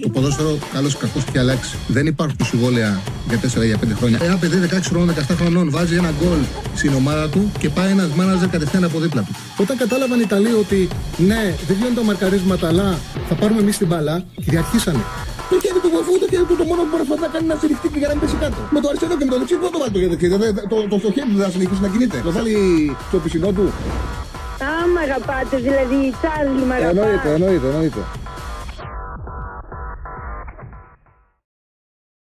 Το ποδόσφαιρο, καλός ή κακός, έχει αλλάξει. Δεν υπάρχουν συμβόλαια για 4 για 5 χρόνια. Ένα παιδί 16 χρόνων, 17 χρονών βάζει ένα γκολ στην ομάδα του και πάει ένας μάναζερ κατευθείαν από δίπλα του. Όταν κατάλαβαν οι Ιταλοί ότι ναι, δεν βγαίνουν τα μαρκαρίσματα, αλλά θα πάρουμε εμείς την μπαλά, κυριαρχήσανε. Το χέρι του βοηθού, το χέρι του το μόνο που μπορεί να κάνει να στηριχτεί και για να μην πέσει κάτω. Με το αριστερό και με το δεξί δεν το βάλει το χέρι. Το, το, το, χέρι του δεν θα συνεχίσει να κινείται. Το βάλει στο πισινό του. Α, μ' αγαπάτε, δηλαδή, Τσάρλι, μ' αγαπάτε. Εννοείται, εννοείται, εννοείται.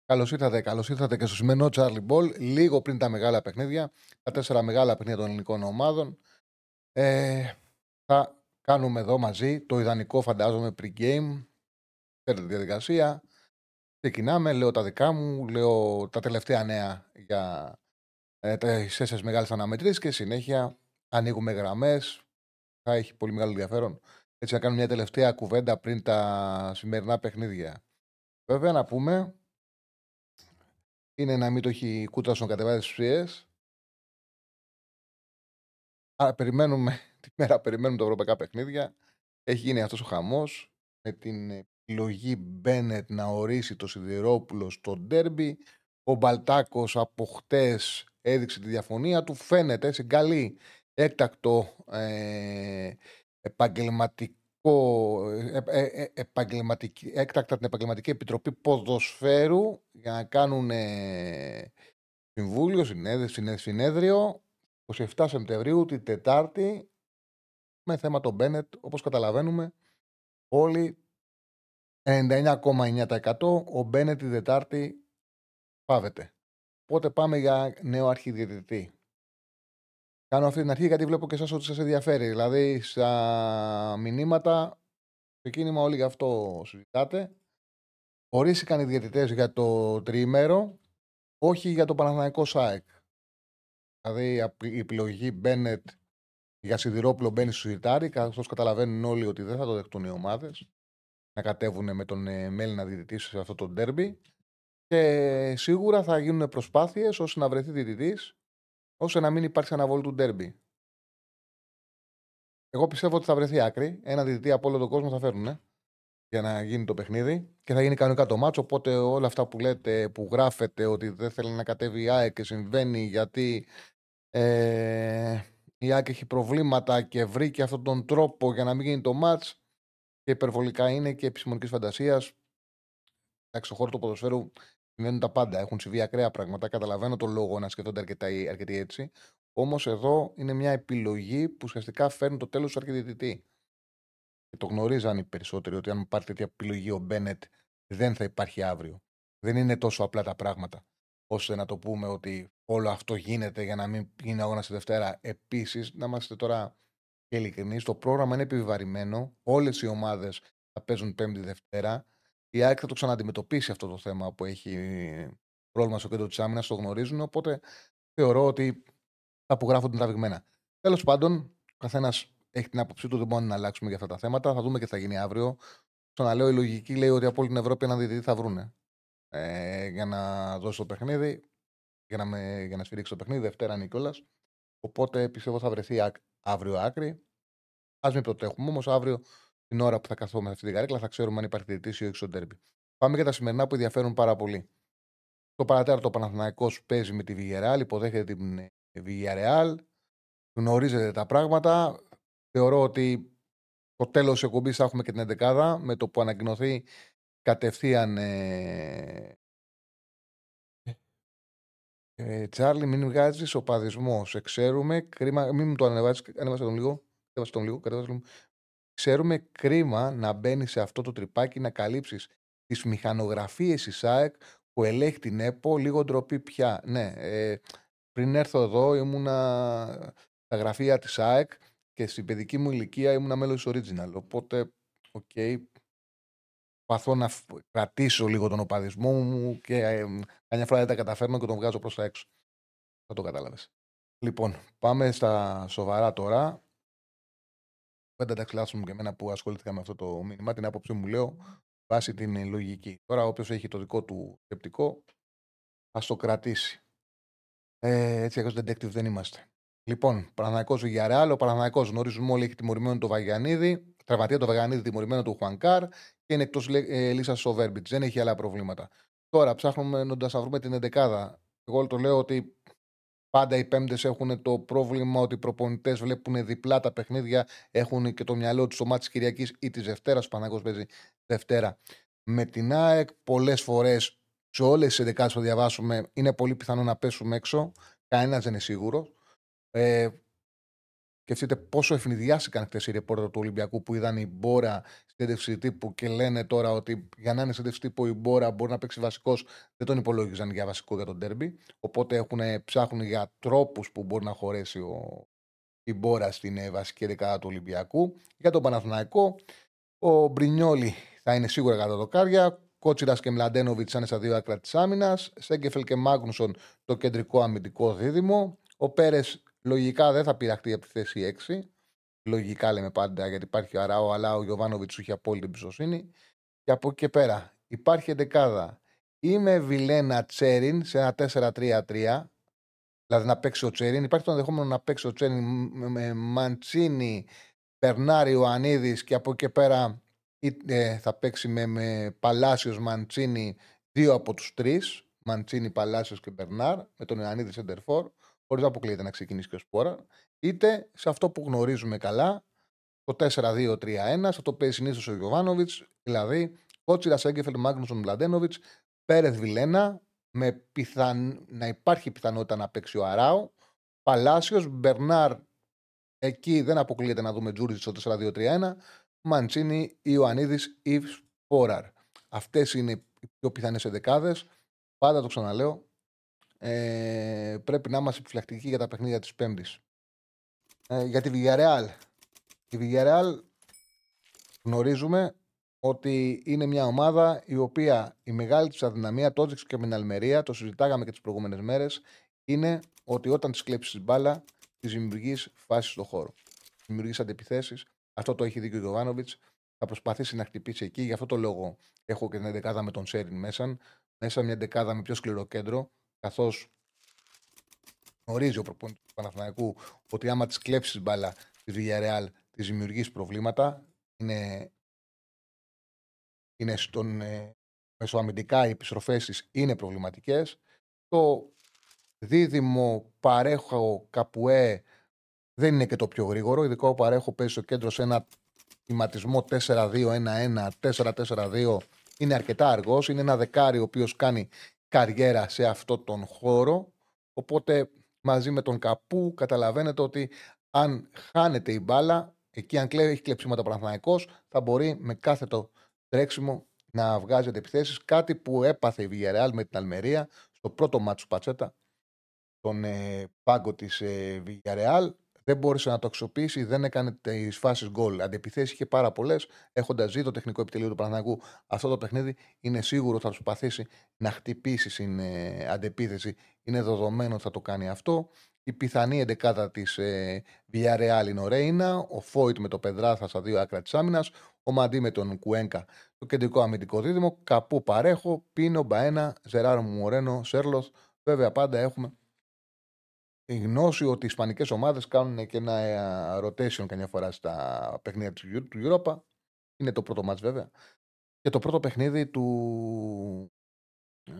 Καλώς ήρθατε, καλώς ήρθατε και στο σημερινό Charlie Ball. Λίγο πριν τα μεγάλα παιχνίδια, τα τέσσερα μεγάλα παιχνίδια των ελληνικών ομάδων. Ε, θα κάνουμε εδώ μαζί το ιδανικό, φαντάζομαι, pre-game. Ξέρετε τη διαδικασία. Ξεκινάμε, λέω τα δικά μου, λέω τα τελευταία νέα για ε, τις τέσσερις μεγάλες αναμετρήσεις και συνέχεια ανοίγουμε γραμμές. Θα έχει πολύ μεγάλο ενδιαφέρον. Έτσι, να κάνουμε μια τελευταία κουβέντα πριν τα σημερινά παιχνίδια. Βέβαια, να πούμε είναι να μην το έχει κούτρασον κατεβάσει τι ψηφίε. Άρα περιμένουμε τη μέρα, περιμένουμε τα ευρωπαϊκά παιχνίδια. Έχει γίνει αυτός ο χαμός με την επιλογή Μπένετ να ορίσει το Σιδηρόπουλο στο ντέρμπι. Ο Μπαλτάκος από χτες έδειξε τη διαφωνία του. Φαίνεται σε καλή έκτακτο ε, επαγγελματικό ε, ε, ε, επαγγελματική, έκτακτα την Επαγγελματική Επιτροπή Ποδοσφαίρου για να κάνουν συμβούλιο, συνέδριο, συνέδριο 27 Σεπτεμβρίου την Τετάρτη με θέμα τον Μπένετ όπως καταλαβαίνουμε όλοι 99,9% ο Μπένετ την Τετάρτη πάβεται. Οπότε πάμε για νέο αρχιδιαιτητή. Κάνω αυτή την αρχή γιατί βλέπω και εσάς ότι σας ενδιαφέρει. Δηλαδή, στα μηνύματα, στο κίνημα όλοι γι' αυτό συζητάτε. Ορίστηκαν οι διαιτητέ για το τριήμερο, όχι για το Παναθηναϊκό ΣΑΕΚ. Δηλαδή, η επιλογή Μπένετ για Σιδηρόπουλο μπαίνει στο σιρτάρι, καθώς καταλαβαίνουν όλοι ότι δεν θα το δεχτούν οι ομάδες να κατέβουν με τον ε, Μέλινα διαιτητή σε αυτό το ντέρμπι. Και σίγουρα θα γίνουν προσπάθειες ώστε να βρεθεί διαιτητής ώστε να μην υπάρξει αναβολή του ντέρμπι. Εγώ πιστεύω ότι θα βρεθεί άκρη. Ένα διδυτή από όλο τον κόσμο θα φέρουν για να γίνει το παιχνίδι και θα γίνει κανονικά το μάτσο. Οπότε όλα αυτά που λέτε, που γράφετε ότι δεν θέλει να κατέβει η ΑΕΚ και συμβαίνει γιατί ε, η ΑΕΚ έχει προβλήματα και βρήκε αυτόν τον τρόπο για να μην γίνει το μάτς και υπερβολικά είναι και επιστημονικής φαντασίας. Εντάξει, στο χώρος του ποδοσφαίρου Συμβαίνουν τα πάντα. Έχουν συμβεί ακραία πράγματα. Καταλαβαίνω τον λόγο να σκεφτόνται αρκετά, αρκετοί έτσι. Όμως εδώ είναι μια επιλογή που ουσιαστικά φέρνει το τέλος του αρχιδιαιτητή. Και το γνωρίζαν οι περισσότεροι ότι αν υπάρχει τέτοια επιλογή ο Μπένετ δεν θα υπάρχει αύριο. Δεν είναι τόσο απλά τα πράγματα ώστε να το πούμε ότι όλο αυτό γίνεται για να μην γίνει αγώνας στη Δευτέρα. Επίσης, να είμαστε τώρα και ειλικρινείς, το πρόγραμμα είναι επιβαρημένο. Όλες οι ομάδες θα παίζουν Πέμπτη Δευτέρα. Η ΑΕΚ θα το ξαναντιμετωπίσει αυτό το θέμα που έχει πρόβλημα στο κέντρο της άμυνας, το γνωρίζουν. Οπότε θεωρώ ότι θα απογράφονται τραβηγμένα. Τέλος πάντων, ο καθένας έχει την άποψή του, δεν μπορούμε να αλλάξουμε για αυτά τα θέματα. Θα δούμε και τι θα γίνει αύριο. λέω, η λογική λέει ότι από όλη την Ευρώπη έναν διδυτή θα βρούνε ε, για να δώσει το παιχνίδι, για να, με, για να σφυρίξει το παιχνίδι. Δευτέρα είναι κιόλα. Οπότε πιστεύω θα βρεθεί αύριο άκρη. Α μην προτέχουμε όμως αύριο την ώρα που θα καθόμαστε αυτή την καρέκλα θα ξέρουμε αν υπάρχει διαιτητής ή όχι στο τέρμπι. Πάμε για τα σημερινά που ενδιαφέρουν πάρα πολύ. Το παρατέταρτο Παναθηναϊκός παίζει με τη Villarreal, υποδέχεται την ε, Villarreal. Γνωρίζετε τα πράγματα. Θεωρώ ότι το τέλος της εκπομπής θα έχουμε και την 11 με το που ανακοινωθεί κατευθείαν. Ε, ε, Τσάρλι, μην βγάζεις οπαδισμό. Σε ξέρουμε. Κρίμα, μην μου το ανεβάζει. Ανέβασε τον λίγο. τον λίγο. Ξέρουμε κρίμα να μπαίνεις σε αυτό το τρυπάκι να καλύψεις τις μηχανογραφίες της ΣΑΕΚ που ελέγχει την ΕΠΟ. Λίγο ντροπή πια. Ναι, ε, πριν έρθω εδώ ήμουνα στα γραφεία της ΑΕΚ και στην παιδική μου ηλικία ήμουνα μέλος της Original. Οπότε, οκ, okay, προσπαθώ να κρατήσω λίγο τον οπαδισμό μου και ε, καμιά φορά δεν τα καταφέρνω και τον βγάζω προς τα έξω. Θα το κατάλαβες. Λοιπόν, πάμε στα σοβαρά τώρα δεν τα ξελάσσουμε και εμένα που ασχολήθηκα με αυτό το μήνυμα. Την άποψή μου λέω βάσει την λογική. Τώρα, όποιος έχει το δικό του σκεπτικό, ας το κρατήσει. Ε, έτσι, εγώ detective δεν είμαστε. Λοιπόν, Παναναναϊκό Villarreal. Ο Παναναναϊκό γνωρίζουμε όλοι έχει τιμωρημένο το Βαγιανίδη. τραυματία το Βεγανίδη τιμωρημένο του Χουανκάρ και είναι εκτός λύσας ο Βέρμπιτς. Δεν έχει άλλα προβλήματα. Τώρα ψάχνουμε να βρούμε την 11 Εγώ το λέω ότι πάντα οι πέμπτες έχουν το πρόβλημα ότι οι προπονητές βλέπουν διπλά τα παιχνίδια, έχουν και το μυαλό τους στο μάτι της Κυριακής ή της Δευτέρας. Παναγό παίζει Δευτέρα. Με την ΑΕΚ, πολλές φορές σε όλες τις 11 που θα διαβάσουμε, είναι πολύ πιθανό να πέσουμε έξω. Κανένας δεν είναι σίγουρος. Ε, Σκεφτείτε πόσο ευνηδιάστηκαν χθες οι ρεπόρτερ του Ολυμπιακού που είδαν η Μπόρα στην τύπου και λένε τώρα ότι για να είναι στην τύπου η Μπόρα μπορεί να παίξει βασικός, δεν τον υπολόγιζαν για βασικό για τον τέρμπι. Οπότε έχουν, ψάχνουν για τρόπους που μπορεί να χωρέσει ο, η Μπόρα στην ε, βασική δεκάδα του Ολυμπιακού. Για τον Παναθηναϊκό, ο Μπρινιόλη θα είναι σίγουρα κατά δοκάρια. Κότσιρας και Μλαντένοβιτς είναι στα δύο άκρα της άμυνας. Σέγκεφελ και Μάγνουσον το κεντρικό αμυντικό δίδυμο. Ο Πέρες Λογικά δεν θα πειραχτεί από τη θέση 6. Λογικά λέμε πάντα γιατί υπάρχει ο Αράο, αλλά ο Γιωβάνοβιτς σου έχει απόλυτη εμπιστοσύνη. Και από εκεί και πέρα υπάρχει εντεκάδα. Είμαι Βιλένα Τσέριν σε ένα 4-3-3. Δηλαδή να παίξει ο Τσέριν. Υπάρχει το ενδεχόμενο να παίξει ο Τσέριν με Μαντσίνη, Μπερνάρη, Ιωαννίδης και από εκεί και πέρα ε, θα παίξει με, με Παλάσιος Μαντσίνη δύο από τους τρεις. Μαντσίνη, Παλάσιος και Μπερνάρ, με τον Ιωαννίδη Σεντερφόρ χωρίς να αποκλείεται να ξεκινήσει και ο Σπόρα, είτε σε αυτό που γνωρίζουμε καλά, το 4-2-3-1, σε το παίζει συνήθως ο Γιωβάνοβιτς, δηλαδή Κότσιρα Σέγκεφελ, Μάγνουσον Μλαντένοβιτς, Πέρεθ Βιλένα, με πιθαν... να υπάρχει πιθανότητα να παίξει ο Αράο, Παλάσιος, Μπερνάρ, εκεί δεν αποκλείεται να δούμε Τζούρι στο 4-2-3-1, Μαντσίνη, Ιωαννίδης ή Σπόραρ. Αυτές είναι οι πιο πιθανές δεκάδε. Πάντα το ξαναλέω, ε, πρέπει να είμαστε επιφυλακτικοί για τα παιχνίδια της Πέμπτης. Ε, για τη Villarreal. Η Villarreal γνωρίζουμε ότι είναι μια ομάδα η οποία η μεγάλη της αδυναμία, το έδειξε και με την Αλμερία, το συζητάγαμε και τις προηγούμενες μέρες, είναι ότι όταν της κλέψεις την μπάλα, της δημιουργείς φάσεις στον χώρο. Δημιουργείς αντιπιθέσεις. Αυτό το έχει δίκιο ο Γιωβάνοβιτς. Θα προσπαθήσει να χτυπήσει εκεί. Γι' αυτό το λόγο έχω και την δεκάδα με τον Σέριν μέσα. Μέσα μια δεκάδα με πιο σκληρό κέντρο καθώς γνωρίζει ο προπονητής του Παναθηναϊκού ότι άμα της κλέψεις μπάλα τη Villarreal της δημιουργείς προβλήματα. Είναι, είναι στον ε, μεσοαμυντικά οι επιστροφές είναι προβληματικές. Το δίδυμο παρέχω καπουέ δεν είναι και το πιο γρήγορο. Ειδικά ο παρέχω παίζει στο κέντρο σε ένα κυματισμό 4-2-1-1, 4-4-2. Είναι αρκετά αργός. Είναι ένα δεκάρι ο οποίος κάνει καριέρα σε αυτό τον χώρο. Οπότε μαζί με τον Καπού καταλαβαίνετε ότι αν χάνεται η μπάλα, εκεί αν κλέβει, έχει κλεψίματα ο θα μπορεί με κάθε το τρέξιμο να βγάζετε επιθέσεις. Κάτι που έπαθε η Villarreal με την Αλμερία στο πρώτο μάτσο Πατσέτα, τον ε, πάγκο της ε, Villarreal δεν μπόρεσε να το αξιοποιήσει, δεν έκανε τις φάσεις γκολ. Αντιπιθέσεις είχε πάρα πολλές. Έχοντας δει το τεχνικό επιτελείο του Παναγού αυτό το παιχνίδι, είναι σίγουρο ότι θα προσπαθήσει να χτυπήσει στην ε, αντεπίθεση. Είναι δεδομένο ότι θα το κάνει αυτό. Η πιθανή εντεκάδα της ε, Villarreal είναι ο Ρέινα, ο Φόιτ με το Πεδράθα στα δύο άκρα της άμυνας, ο Μαντί με τον Κουένκα, το κεντρικό αμυντικό δίδυμο, Καπού Παρέχο, Πίνο Μπαένα, Ζεράρο Μουρένο, Σέρλοθ. Βέβαια πάντα έχουμε η γνώση ότι οι Ισπανικές ομάδες κάνουν και ένα ε, rotation καμιά φορά στα παιχνίδια του Europa. Είναι το πρώτο μάτς βέβαια. Και το πρώτο παιχνίδι του,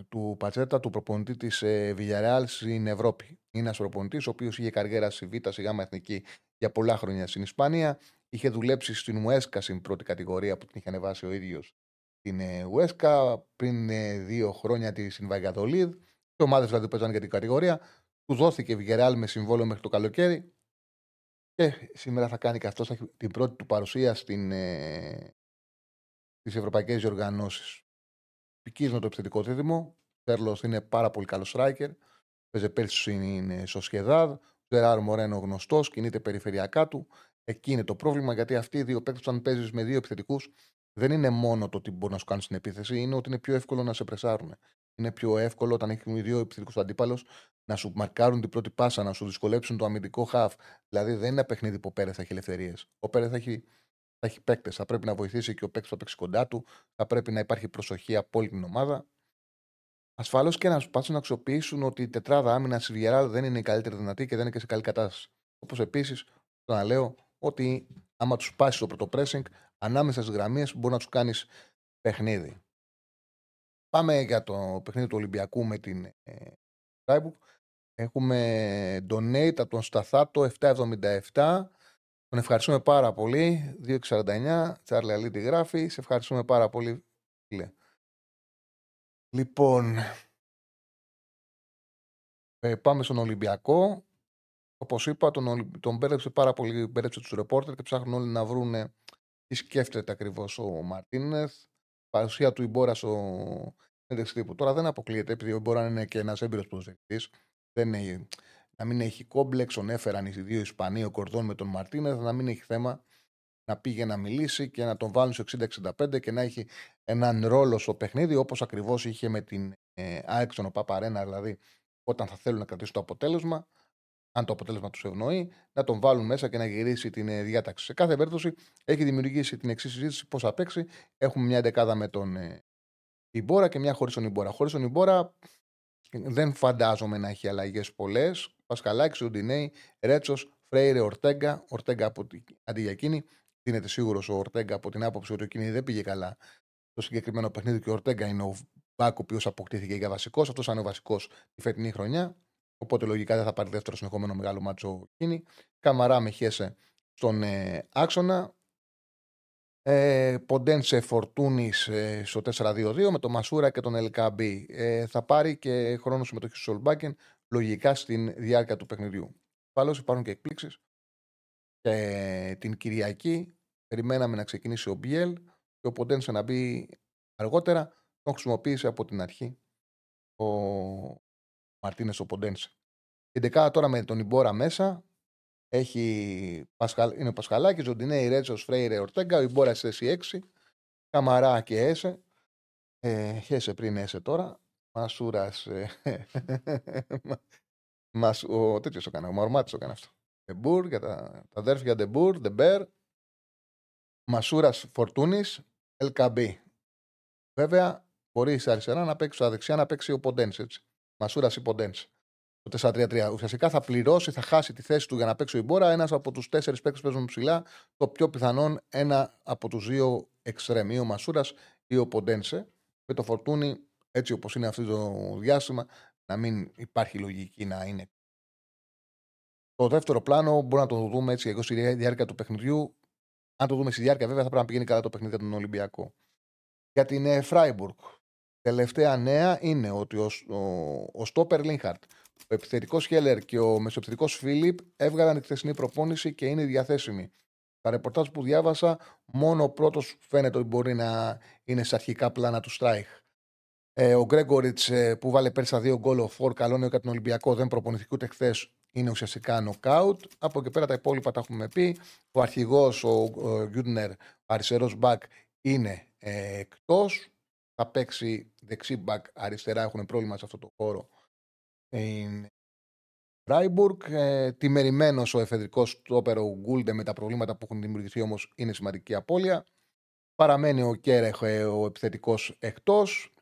του Πατσέτα, του προπονητή της ε, Villarreal στην Ευρώπη. Είναι ένας προπονητής ο οποίος είχε καριέρα στη Β' στη Γάμα Εθνική για πολλά χρόνια στην Ισπανία. Είχε δουλέψει στην Ουέσκα στην πρώτη κατηγορία που την είχε ανεβάσει ο ίδιος στην Ουέσκα. Πριν ε, δύο χρόνια τη στην Βαγιαδολίδ. Οι ομάδες δηλαδή παίζαν για την κατηγορία. Του δόθηκε Βιγεράλ με συμβόλαιο μέχρι το καλοκαίρι. Και σήμερα θα κάνει και αυτός την πρώτη του παρουσία στην, ε, στις ευρωπαϊκές διοργανώσεις. Πικίζουμε το επιθετικό δίδυμο. Ο είναι πάρα πολύ καλός striker. Παίζε πέρσι στην Σοσχεδάδ. Ο Ζεράρ Μορένο γνωστός, κινείται περιφερειακά του. Εκεί είναι το πρόβλημα γιατί αυτοί οι δύο παίκτες, όταν παίζεις με δύο επιθετικούς, δεν είναι μόνο το ότι μπορεί να σου κάνει στην επίθεση, είναι ότι είναι πιο εύκολο να σε πρεσάρουν. Είναι πιο εύκολο όταν έχει δύο επιθετικούς αντίπαλου να σου μαρκάρουν την πρώτη πάσα, να σου δυσκολέψουν το αμυντικό χαφ. Δηλαδή δεν είναι ένα παιχνίδι που ο Πέρε θα έχει ελευθερίες. Ο Πέρε θα έχει, θα έχει παίκτες. Θα πρέπει να βοηθήσει και ο παίκτης θα παίξει κοντά του. Θα πρέπει να υπάρχει προσοχή από όλη την ομάδα. Ασφαλώς και να σπάσουν να αξιοποιήσουν ότι η τετράδα άμυνας τη Βιεράλ δεν είναι η καλύτερη δυνατή και δεν είναι και σε καλή κατάσταση. Όπως επίσης, το να λέω ότι άμα τους πάσει το πρώτο pressing ανάμεσα στις γραμμέ μπορεί να τους κάνεις παιχνίδι. Πάμε για το παιχνίδι του Ολυμπιακού με την ε, Έχουμε donate από τον Σταθάτο 777. Τον ευχαριστούμε πάρα πολύ. 2,69. Τσάρλι Αλίτη γράφει. Σε ευχαριστούμε πάρα πολύ, φίλε. Λοιπόν, ε, πάμε στον Ολυμπιακό. Όπως είπα, τον, τον μπέρδεψε πάρα πολύ, μπέρδεψε τους ρεπόρτερ και ψάχνουν όλοι να βρουν τι σκέφτεται ακριβώς ο Μαρτίνεθ. Παρουσία του Ιμπόρα στο τύπου. Τώρα δεν αποκλείεται, επειδή ο Ιμπόρα είναι και ένας έμπειρος προσδεκτής. Να μην έχει κόμπλεξ, τον έφεραν οι δύο Ισπανοί, ο Κορδόν με τον Μαρτίνεθ, να μην έχει θέμα να πήγε να μιλήσει και να τον βάλουν στο 60-65 και να έχει έναν ρόλο στο παιχνίδι όπως ακριβώς είχε με την ε, ο Παπαρένα, δηλαδή όταν θα θέλουν να κρατήσουν το αποτέλεσμα, αν το αποτέλεσμα τους ευνοεί, να τον βάλουν μέσα και να γυρίσει την ε, διάταξη. Σε κάθε περίπτωση έχει δημιουργήσει την εξής συζήτηση πώς θα παίξει. Έχουμε μια δεκάδα με τον ε, Ιμπόρα και μια χωρίς τον Ιμπόρα. Χωρίς τον Ιμπόρα δεν φαντάζομαι να έχει αλλαγές πολλές. Πασκαλάκη, Ουντινέη, Ρέτσος, Φρέιρε, Ορτέγκα. Ορτέγκα από την... αντί για εκείνη. Δίνεται σίγουρος ο Ορτέγκα από την άποψη ότι εκείνη δεν πήγε καλά το συγκεκριμένο παιχνίδι και ο Ορτέγκα είναι ο Μπάκ ο οποίος αποκτήθηκε για βασικός. Αυτός θα είναι ο βασικός τη φετινή χρονιά. Οπότε λογικά δεν θα πάρει δεύτερο συνεχόμενο μεγάλο μάτσο εκείνη. Καμαρά με χέσε στον ε, άξονα. Ε, Ποντένσε Φορτούνης ε, στο 4-2-2 με τον Μασούρα και τον Ελκαμπή. Ε, θα πάρει και χρόνος συμμετοχής στο Σολμπάκεν λογικά στην διάρκεια του παιχνιδιού. Ασφαλώ υπάρχουν και εκπλήξεις. Και την Κυριακή περιμέναμε να ξεκινήσει ο Μπιέλ και ο Ποντένσε να μπει αργότερα. Τον χρησιμοποίησε από την αρχή ο Μαρτίνες ο Ποντένσε. Η δεκάδα τώρα με τον Ιμπόρα μέσα έχει, είναι ο Πασχαλάκης, Ζοντινέη, Ρέτσο, Φρέιρε, Ορτέγκα, ο Ιμπόρα στη θέση 6. Καμαρά και Έσε. Ε, Χέσε πριν Έσε τώρα. Μασούρας. Ε, Μας, ο τέτοιος το έκανε, ο Μαρμάτη το έκανε αυτό. Ντεμπούρ για τα, τα αδέρφια Ντεμπούρ, Ντεμπέρ. Μασούρας Φορτούνης, Ελκαμπή. Βέβαια, μπορεί αριστερά να παίξει, στα δεξιά να παίξει ο Ποντένσε. Μασούρα ή Ποντένσε το 4-3-3. Ουσιαστικά θα πληρώσει, θα χάσει τη θέση του για να παίξει ο Ιμπόρα. Ένας από τους τέσσερις παίκτες που παίζουν ψηλά. Το πιο πιθανόν ένα από τους δύο εξτρέμ, ή ο Μασούρας ή ο Ποντένσε. Με το φορτούνι, έτσι όπως είναι αυτό το διάστημα, να μην υπάρχει λογική να είναι. Το δεύτερο πλάνο μπορεί να το δούμε έτσι εγώ στη διάρκεια του παιχνιδιού. Αν το δούμε στη διάρκεια, βέβαια, θα πρέπει να πηγαίνει καλά το παιχνίδι για τον Ολυμπιακό. Για την Φράιμπουργκ, τελευταία νέα είναι ότι ο, ο, ο Στόπερ Λίνχαρτ ο επιθετικός Χέλερ και ο μεσοεπιθετικός Φίλιπ έβγαλαν τη χθεσινή προπόνηση και είναι διαθέσιμοι. Τα ρεπορτάζ που διάβασα, μόνο ο πρώτος φαίνεται ότι μπορεί να είναι σε αρχικά πλάνα του Στράιχ. Ε, ο Γκρέγκοριτς ε, που βάλε πέρσι δύο γκολ ο φορ, καλό νέο για τον Ολυμπιακό, δεν προπονηθήκε ούτε χθες, είναι ουσιαστικά νοκάουτ. Από εκεί πέρα τα υπόλοιπα τα έχουμε πει. Ο αρχηγός, ο Γκιούντερ, αριστερός μπακ, είναι ε, εκτός. Θα παίξει δεξί μπακ αριστερά, έχουν πρόβλημα σε αυτό το χώρο στην Φράιμπουργκ. Ε, τιμωρημένος ο εφεδρικός στόπερ ο Γκούλντε με τα προβλήματα που έχουν δημιουργηθεί όμως είναι σημαντική απώλεια. Παραμένει ο Κέρεχ ε, ο επιθετικός εκτός.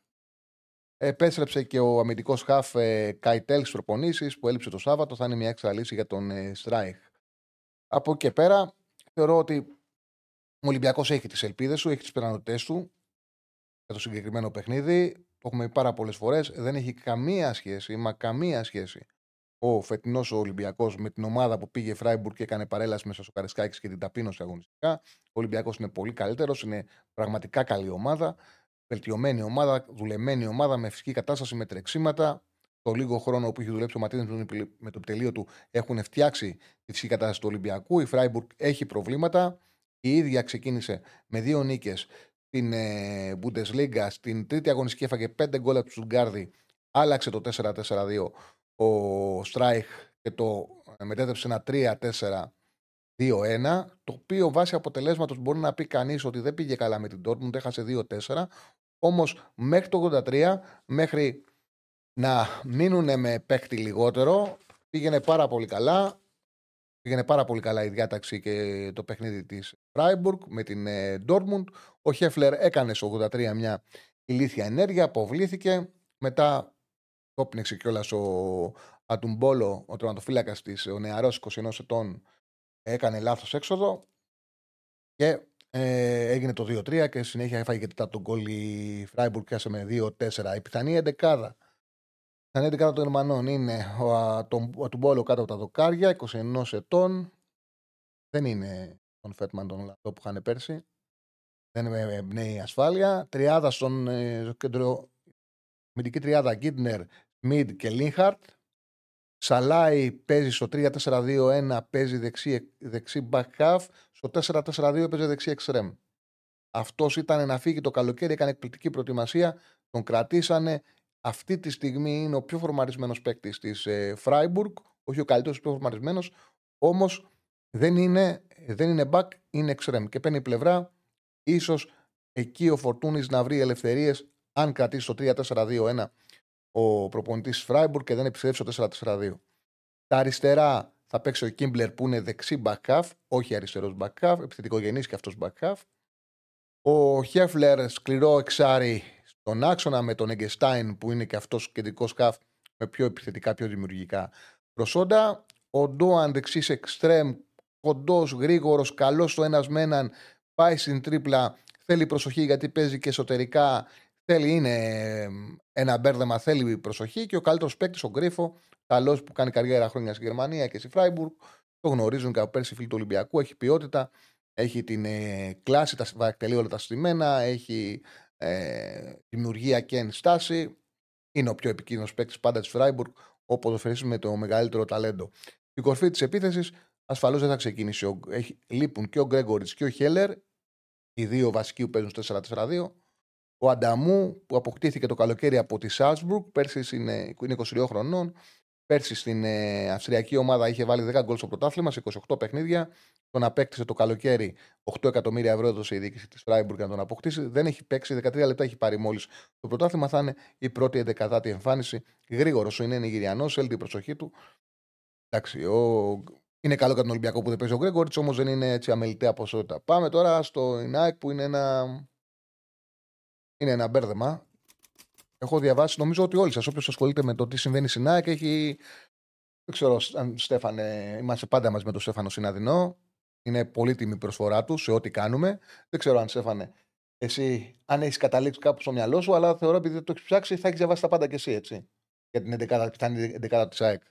Επέστρεψε και ο αμυντικός χαφ ε, Κάιτελ στις προπονήσεις που έλειψε το Σάββατο. Θα είναι μια έξτρα λύση για τον ε, Στράιχ. Από εκεί και πέρα θεωρώ ότι ο Ολυμπιακός έχει τις ελπίδες του, έχει τις πιθανότητές του για το συγκεκριμένο παιχνίδι. Το έχουμε πει πάρα πολλές φορές. Δεν έχει καμία σχέση, μα καμία σχέση ο φετινός Ολυμπιακός με την ομάδα που πήγε Φράιμπουργκ και έκανε παρέλαση μέσα στο Καρεσκάκη και την ταπείνωσε αγωνιστικά. Ο Ολυμπιακός είναι πολύ καλύτερος, είναι πραγματικά καλή ομάδα. Βελτιωμένη ομάδα, δουλεμένη ομάδα με φυσική κατάσταση, με τρεξίματα. Το λίγο χρόνο που έχει δουλέψει ο Ματίνες με το επιτελείο του έχουν φτιάξει τη φυσική κατάσταση του Ολυμπιακού. Η Φράιμπουργκ έχει προβλήματα. Η ίδια ξεκίνησε με δύο νίκες στην ε, Bundesliga. Στην τρίτη αγωνιστική έφαγε 5 γκολ από τους Στουτγκάρδη. Άλλαξε το 4-4-2 ο Στράιχ και το ε, μετέτρεψε ένα 3-4-2-1. Το οποίο βάσει αποτελέσματος μπορεί να πει κανείς ότι δεν πήγε καλά με την Dortmund, έχασε 2-4. Όμως μέχρι το 83, μέχρι να μείνουν με παίχτη λιγότερο, πήγαινε πάρα πολύ καλά. Πήγαινε πάρα πολύ καλά η διάταξη και το παιχνίδι της Freiburg με την Dortmund. Ο Χέφλερ έκανε στο 83 μια ηλίθια ενέργεια, αποβλήθηκε. Μετά το πνίξε κιόλας ο Ατουμπόλο, ο τροματοφύλακα της, ο νεαρός 21 ετών, έκανε λάθος έξοδο και ε, έγινε το 2-3 και συνέχεια έφαγε και τέταρτο γκολ η Φράιμπουργκ και με 2-4. Η πιθανή εντεκάδα. Η πιθανή εντεκάδα των Ερμανών είναι ο, ο Ατουμπόλο κάτω από τα δοκάρια, 21 ετών. Δεν είναι τον Φέτμαν τον Ολλανδό που είχαν πέρσι. Δεν εμπνέει ασφάλεια. Τριάδα στον ε, κέντρο. Μυντική τριάδα Γκίτνερ, Μιντ και Λίνχαρτ. Σαλάι παίζει στο 3-4-2-1, παίζει δεξί, δεξί back half. Στο 4-4-2 παίζει δεξί εξτρέμ. Αυτός ήταν να φύγει το καλοκαίρι, έκανε εκπληκτική προετοιμασία. Τον κρατήσανε. Αυτή τη στιγμή είναι ο πιο φορμαρισμένος παίκτης της ε, Φράιμπουργκ. Όχι ο καλύτερος, ο πιο φορμαρισμένος. Όμως δεν είναι, δεν είναι back, είναι εξτρέμ. Και παίρνει πλευρά. ίσως εκεί ο Φορτούνης να βρει ελευθερίες αν κρατήσει το 3-4-2-1 ο προπονητής Φράιμπουργκ και δεν επιστρέψει στο 4-4-2. Τα αριστερά θα παίξει ο Κίμπλερ που είναι δεξί back όχι αριστερός back επιθετικό γενή και αυτός back Ο Χέφλερ σκληρό εξάρι στον άξονα με τον Εγκεστάιν που είναι και αυτός κεντρικός σκαφ με πιο επιθετικά, πιο δημιουργικά προσόντα. Ο Ντόαν δεξί εξτρέμ, κοντός, γρήγορος, καλός στο ένας με έναν, πάει στην τρίπλα. Θέλει προσοχή γιατί παίζει και εσωτερικά Θέλει, είναι ένα μπέρδεμα, θέλει προσοχή και ο καλύτερος παίκτης, ο Γκρίφο, καλός που κάνει καριέρα χρόνια στη Γερμανία και στη Φράιμπουργκ, το γνωρίζουν και από πέρσι φίλοι του Ολυμπιακού, έχει ποιότητα, έχει την ε, κλάση, τα εκτελεί όλα τα στημένα, έχει ε, δημιουργία και ενστάση. Είναι ο πιο επικίνδυνος παίκτης πάντα της Φράιμπουργκ, ο ποδοσφαιριστή με το μεγαλύτερο ταλέντο. Η κορφή της επίθεσης ασφαλώς δεν θα ξεκινήσει. Έχει, λείπουν και ο Γκρέγκοριτς και ο Χέλερ, οι δύο βασικοί που παίζουν 4-4-2. Ο Ανταμού που αποκτήθηκε το καλοκαίρι από τη Σάλσμπουργκ, πέρσι είναι, 22 χρονών. Πέρσι στην ε, Αυστριακή ομάδα είχε βάλει 10 γκολ στο πρωτάθλημα σε 28 παιχνίδια. Τον απέκτησε το καλοκαίρι 8 εκατομμύρια ευρώ έδωσε η διοίκηση της Φράιμπουργκ να τον αποκτήσει. Δεν έχει παίξει, 13 λεπτά έχει πάρει μόλις. Το πρωτάθλημα θα είναι η πρώτη ενδεκαδάτη εμφάνιση. Γρήγορο είναι Νιγηριανό, θέλει την προσοχή του. Εντάξει, ο... είναι καλό για τον Ολυμπιακό που δεν παίζει ο Γκρέγκοριτς, όμως δεν είναι έτσι αμελητέα ποσότητα. Πάμε τώρα στην ΑΕΚ που είναι ένα είναι ένα μπέρδεμα. Έχω διαβάσει, νομίζω ότι όλοι σας, όποιος ασχολείται με το τι συμβαίνει στην ΑΕΚ, έχει. Δεν ξέρω αν Στέφανε, είμαστε πάντα μαζί με τον Στέφανο Συναδεινό. Είναι πολύτιμη η προσφορά του σε ό,τι κάνουμε. Δεν ξέρω αν Στέφανε, εσύ, αν έχεις καταλήξει κάπου στο μυαλό σου, αλλά θεωρώ επειδή δεν το έχεις ψάξει, θα έχεις διαβάσει τα πάντα κι εσύ, έτσι. Για την 11η πιθανή 11η της ΑΕΚ.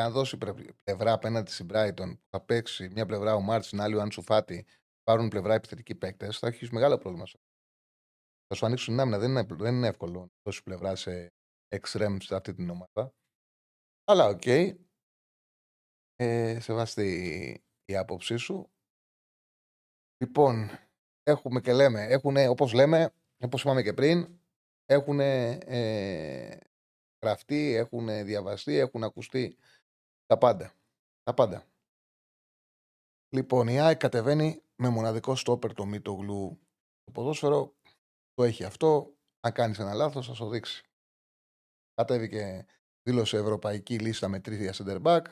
Αν δώσει πλευρά απέναντι στην Brighton, που θα παίξει μια πλευρά ο Μάρτς, άλλη ο Άνσου Φάτι, πάρουν πλευρά επιθετικοί παίκτες, θα έχεις μεγάλο πρόβλημα. Θα σου ανοίξουν την άμυνα. Δεν είναι, δεν είναι εύκολο να δώσει πλευρά σε εξτρέμ σε αυτή την ομάδα. Αλλά ok. Okay. Ε, σεβαστή η άποψή σου. Λοιπόν, έχουμε και λέμε, έχουν, όπως λέμε, όπως είπαμε και πριν, έχουν ε, γραφτεί, έχουν διαβαστεί, έχουν ακουστεί τα πάντα. Τα πάντα. Λοιπόν, η ΑΕΚ κατεβαίνει με μοναδικό στόπερ το Μίτογλου. Το ποδόσφαιρο το έχει αυτό. Αν κάνεις ένα λάθος, θα σου δείξει. Κατέβηκε, δήλωσε ευρωπαϊκή λίστα με τρία center back.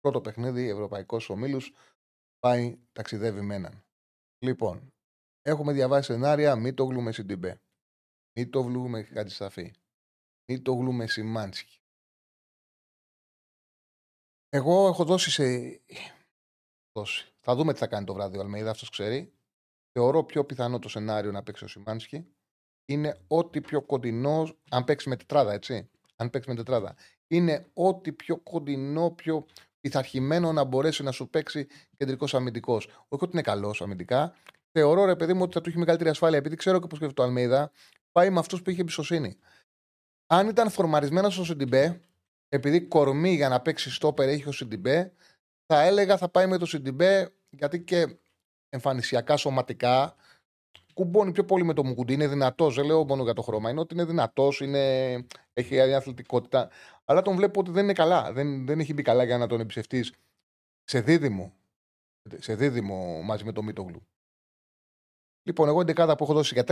Πρώτο παιχνίδι, ευρωπαϊκός ομίλου. Πάει, ταξιδεύει με έναν. Λοιπόν, έχουμε διαβάσει σενάρια Μίτογλου με Σιντιμπέ. Μίτογλου με Χατζησταφή. Μίτογλου με Σιμάνσκι. Εγώ έχω δώσει σε. Δώσει. Θα δούμε τι θα κάνει το βράδυ ο Αλμέιδα, αυτός ξέρει. Θεωρώ πιο πιθανό το σενάριο να παίξει ο Σιμάνσκι. Είναι ό,τι πιο κοντινό, αν παίξει με τετράδα, έτσι. Αν παίξει με τετράδα. Είναι ό,τι πιο κοντινό, πιο πειθαρχημένο να μπορέσει να σου παίξει κεντρικός αμυντικός. Όχι ότι είναι καλός αμυντικά. Θεωρώ, ρε παιδί μου, ότι θα του έχει μεγαλύτερη ασφάλεια. Επειδή ξέρω και πώς σκέφτεται ο Αλμέιδα, πάει με αυτούς που είχε εμπιστοσύνη. Αν ήταν φορμαρισμένος ο Σιντιμπέ, επειδή κορμί για να παίξει στόπερ έχει ο Σιντιμπέ, θα έλεγα θα πάει με το Σιντιμπέ γιατί και εμφανισιακά, σωματικά κουμπώνει πιο πολύ με το Μουκουντή. Είναι δυνατός. Δεν λέω μόνο για το χρώμα. Είναι ότι είναι δυνατός, είναι... έχει αθλητικότητα. Αλλά τον βλέπω ότι δεν είναι καλά. Δεν, δεν έχει μπει καλά για να τον εμπιστευτείς σε δίδυμο. Σε δίδυμο μαζί με το Μίτογλου. Λοιπόν, εγώ την δεκάδα που έχω δώσει για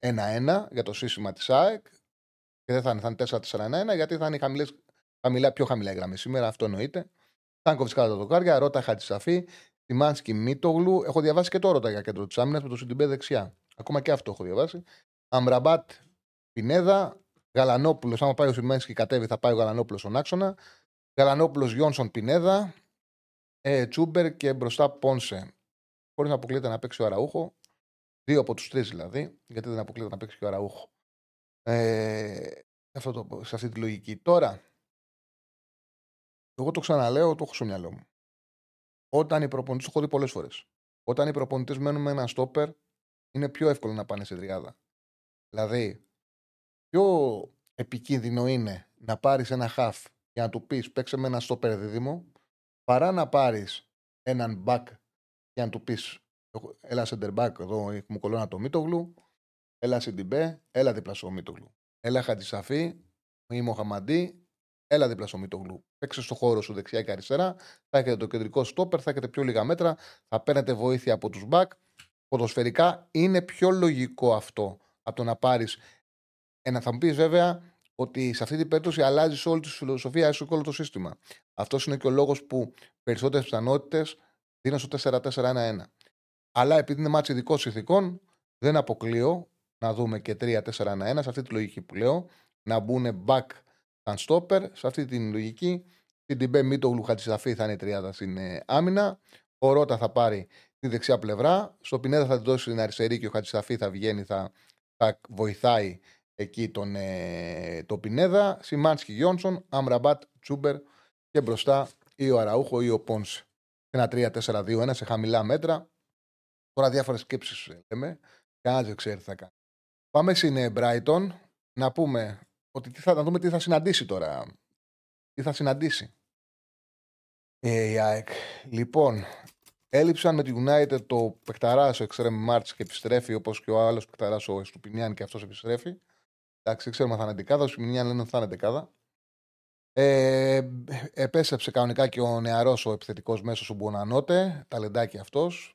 4-4-1-1 για το σύστημα της ΑΕΚ. Και δεν θα είναι, θα είναι 4-4-1-1 γιατί θα είναι χαμηλές, χαμηλά, πιο χαμηλά η γραμμή σήμερα, αυτό εννοείται. Τάνκοβιτ κάτω τα δοκάρια, Ρότα Χατζησαφή, Τιμάνσκι Μίτογλου. Έχω διαβάσει και το Ρότα για κέντρο της άμυνας με το Σιντιμπέ δεξιά. Ακόμα και αυτό έχω διαβάσει. Αμραμπάτ Πινέδα, Γαλανόπουλος. Άμα πάει ο Σιμάνσκι κατέβει, θα πάει ο Γαλανόπουλος στον άξονα. Γαλανόπουλος Γιόνσον Πινέδα. Ε, Τσούμπερ και μπροστά Πόνσε. Χωρίς να αποκλείεται να παίξει ο Αραούχο. Δύο από τους τρεις δηλαδή, γιατί δεν αποκλείεται να παίξει και ο Αραούχο. Ε, αυτό το, σε αυτή τη λογική. Τώρα, εγώ το ξαναλέω, το έχω στο μυαλό μου. Όταν οι προπονητές, το έχω δει πολλές φορές. Όταν οι προπονητές μένουν με ένα στόπερ, είναι πιο εύκολο να πάνε σε τριάδα. Δηλαδή, πιο επικίνδυνο είναι να πάρεις ένα χαφ για να του πεις παίξε με ένα στόπερ δίδυμο, παρά να πάρεις έναν back για να του πεις έλα center back, εδώ έχουμε κολόνα το Μίτογλου, έλα Σιντιμπέ, έλα δίπλα στο Μίτογλου. Έλα Χατζησαφή ή Μοχαμαντή, έλα δίπλα στο Μίτογλου. Παίξε στο χώρο σου δεξιά και αριστερά, θα έχετε το κεντρικό στόπερ, θα έχετε πιο λίγα μέτρα, θα παίρνετε βοήθεια από τους back. Ποδοσφαιρικά είναι πιο λογικό αυτό από το να πάρεις ένα. Θα μου πεις βέβαια ότι σε αυτή την περίπτωση αλλάζεις όλη τη φιλοσοφία, σου όλο το σύστημα. Αυτός είναι και ο λόγος που περισσότερες πιθανότητες δίνω στο 4-4-1-1. Αλλά επειδή είναι ματς ειδικών συνθηκών, δεν αποκλείω να δούμε και 3-4-1-1 σε αυτή τη λογική που λέω. Να μπουν μπακ σαν στόπερ, σε αυτή τη λογική. Σιντιμπέ Μίτογλου Χατζησαφή θα είναι τριάδα στην ε, άμυνα. Ο Ρότα θα πάρει τη δεξιά πλευρά. Στο Πινέδα θα τη δώσει την αριστερή και ο Χατζησαφή θα βγαίνει, θα, θα βοηθάει εκεί τον, ε, το Πινέδα. Σιμάνσκι Γιόνσον, Αμραμπάτ Τσούμπερ και μπροστά ή ο Αραούχο ή ο Πόνσε. Ένα 3-4-2-1 σε χαμηλά μέτρα. Τώρα διάφορες σκέψεις λέμε. Κανένα δεν ξέρει τι θα κάνει. Πάμε στην Brighton να πούμε ότι τι θα, να δούμε τι θα συναντήσει τώρα. Τι θα συναντήσει. Ε, η ΑΕΚ. Λοιπόν, έλειψαν με τη United το παιχταράς ο Extreme March και επιστρέφει όπως και ο άλλος παιχταράς ο Στουπινιάν και αυτός επιστρέφει. Εντάξει, δεν ξέρουμε αν θα είναι δεκάδα. Ο Στουπινιάν λένε ότι θα είναι δεκάδα. Ε, επέστρεψε κανονικά και ο νεαρός ο επιθετικός μέσος ο Μπονανότε, ταλεντάκι αυτός.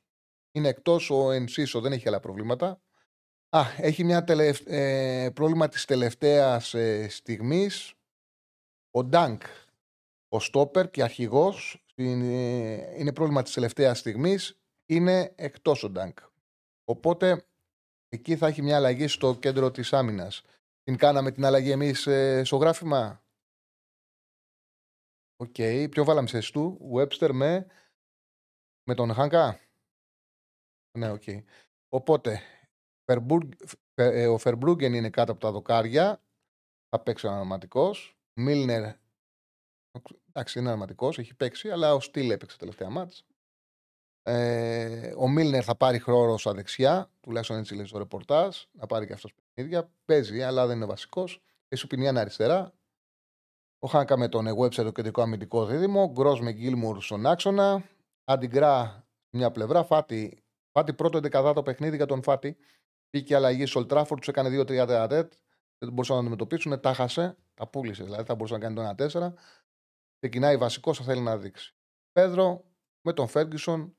Είναι εκτός ο Ενσίσο, δεν έχει άλλα προβλήματα. Α, έχει μια τελευ... ε, πρόβλημα της τελευταίας ε, στιγμής. Ο Ντάνκ, ο Στόπερ και αρχηγός, ε, είναι πρόβλημα της τελευταίας στιγμής, είναι εκτός ο Ντάνκ. Οπότε, εκεί θα έχει μια αλλαγή στο κέντρο της άμυνας. Την κάναμε την αλλαγή εμείς ε, στο γράφημα; Ok, okay. ποιο βάλαμε σε του, Webster με, με τον Χέκε; Ναι, ok. Okay. Οπότε, ε, ο Φερμπρούγκεν είναι κάτω από τα δοκάρια. Θα παίξει ο αναματικό. Μίλνερ. Εντάξει, είναι αναματικό, έχει παίξει, αλλά ο Στυλ έπαιξε τελευταία μάτς. Ε, ο Μίλνερ θα πάρει χρόνο στα δεξιά, τουλάχιστον έτσι λέει στο ρεπορτάζ, να πάρει και αυτός παιχνίδια. Παίζει, αλλά δεν είναι βασικός. Η Σουπινιάν αριστερά. Ο Χάνκα με τον Webster το κεντρικό αμυντικό δίδυμο. Γκρός με Γκίλμουρ στον άξονα. Αντιγκρά μια πλευρά. Φάτι, Φάτι πρώτο το παιχνίδι για τον Φάτι. Πήγε αλλαγή στο Ολντ Τράφορντ, τους έκανε 2-3 τετ α τετ. Δεν μπορούσαν να αντιμετωπίσουν, τα χάσε, τα πούλησε. Δηλαδή θα μπορούσε να κάνει το 1-4. Ξεκινάει βασικός, θα θέλει να δείξει. Πέδρο με τον Φέργκιουσον.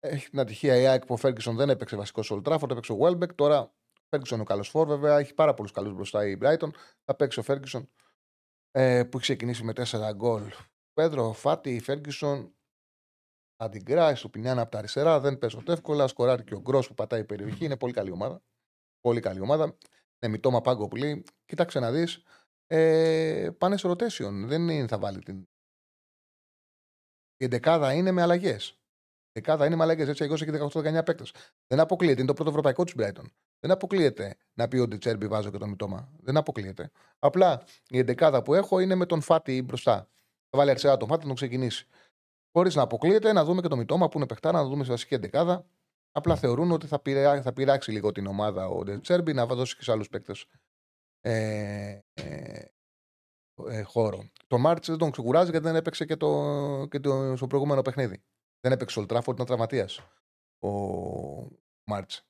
Έχει την ατυχία η ΑΕΚ που ο Φέργκιουσον δεν έπαιξε βασικό στο Ολντ Τράφορντ, έπαιξε ο Βέλμπεκ. Τώρα ο Φέργκιουσον είναι ο καλός φόρ, βέβαια. Έχει πάρα πολλούς καλούς μπροστά η Μπράιτον. Θα παίξει ο Φέργκιουσον ε, που έχει ξεκινήσει με 4 γκολ. Πέδρο, Φάτι, Φέργκισον, Αντιγκρά, στο Πινιάνα από τα αριστερά. Δεν παίζονται εύκολα. Σκοράρει και ο Γκρός που πατάει η περιοχή. Είναι πολύ καλή ομάδα. Πολύ καλή ομάδα. με μητώμα πάγκο πολύ. Κοίταξε να δεις. Ε, πάνε σε rotation. Δεν είναι, θα βάλει την. Η δεκάδα είναι με αλλαγές. Η δεκάδα είναι με αλλαγές. Έτσι, εγώ έχει 18-19 παίκτες. Δεν αποκλείεται. Είναι το πρώτο ευρωπαϊκό του Brighton. Δεν αποκλείεται να πει ότι Τσέρμπι βάζω και τον μητώμα. Δεν αποκλείεται. Απλά η δεκάδα που έχω είναι με τον Φάτι μπροστά. Θα βάλει αριστερά τον Φάτι να τον ξεκινήσει. Χωρίς να αποκλείεται, να δούμε και το Μητώμα που είναι παιχτάρα, να δούμε στη βασική εντεκάδα. Απλά θεωρούν ότι θα, πειρά, θα πειράξει λίγο την ομάδα ο Ντετσέρμπι να δώσει και σε άλλους παίκτες ε, ε, ε, χώρο. Το Μάρτς δεν τον ξεκουράζει γιατί δεν έπαιξε και, το, και το, στο προηγούμενο παιχνίδι. Δεν έπαιξε ο Τράφορντ, ήταν τραυματίας ο Μάρτς.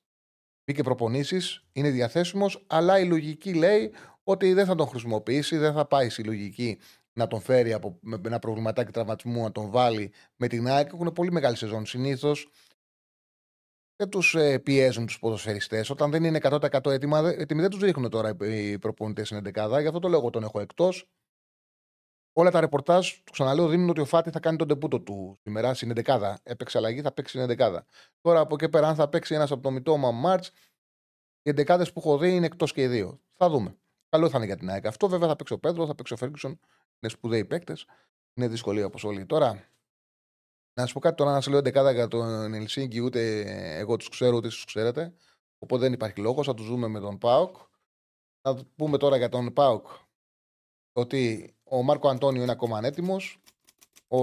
Μπήκε προπονήσεις, είναι διαθέσιμος, αλλά η λογική λέει ότι δεν θα τον χρησιμοποιήσει, δεν θα πάει στη λογική να τον φέρει από, με ένα προβληματάκι τραυματισμού, να τον βάλει με την ΑΕΚ. Έχουν πολύ μεγάλη σεζόν. Συνήθως δεν τους ε, πιέζουν τους ποδοσφαιριστές. Όταν δεν είναι 100% έτοιμα, έτοιμοι δεν τους ρίχνουν τώρα οι προπονητές στην 11 Γι' αυτό το λόγο τον έχω εκτός. Όλα τα ρεπορτάζ, το ξαναλέω, δίνουν ότι ο Φάτι θα κάνει τον τεπούτο του σήμερα στην 11 Έπαιξε αλλαγή, θα παίξει στην 11 Τώρα από εκεί πέρα, αν θα παίξει ένας από το μητώμα Μάρτς, οι 11 που έχω δει είναι εκτός και οι δύο. Θα δούμε. Καλό θα είναι για την ΑΕΚ. Αυτό βέβαια θα παίξει ο Πέντρο, θα παίξει ο Φέργκισον. Είναι σπουδαίοι παίκτες. Είναι δυσκολία όπως όλοι. Τώρα, να σου πω κάτι τώρα, να σα λέω 11 για τον Ελσίνκι, ούτε εγώ τους ξέρω, ούτε εσεί ξέρετε. Οπότε δεν υπάρχει λόγος, θα τους ζούμε με τον Πάοκ. Να πούμε τώρα για τον Πάοκ ότι ο Μάρκο Αντώνιο είναι ακόμα ανέτοιμος. Ο...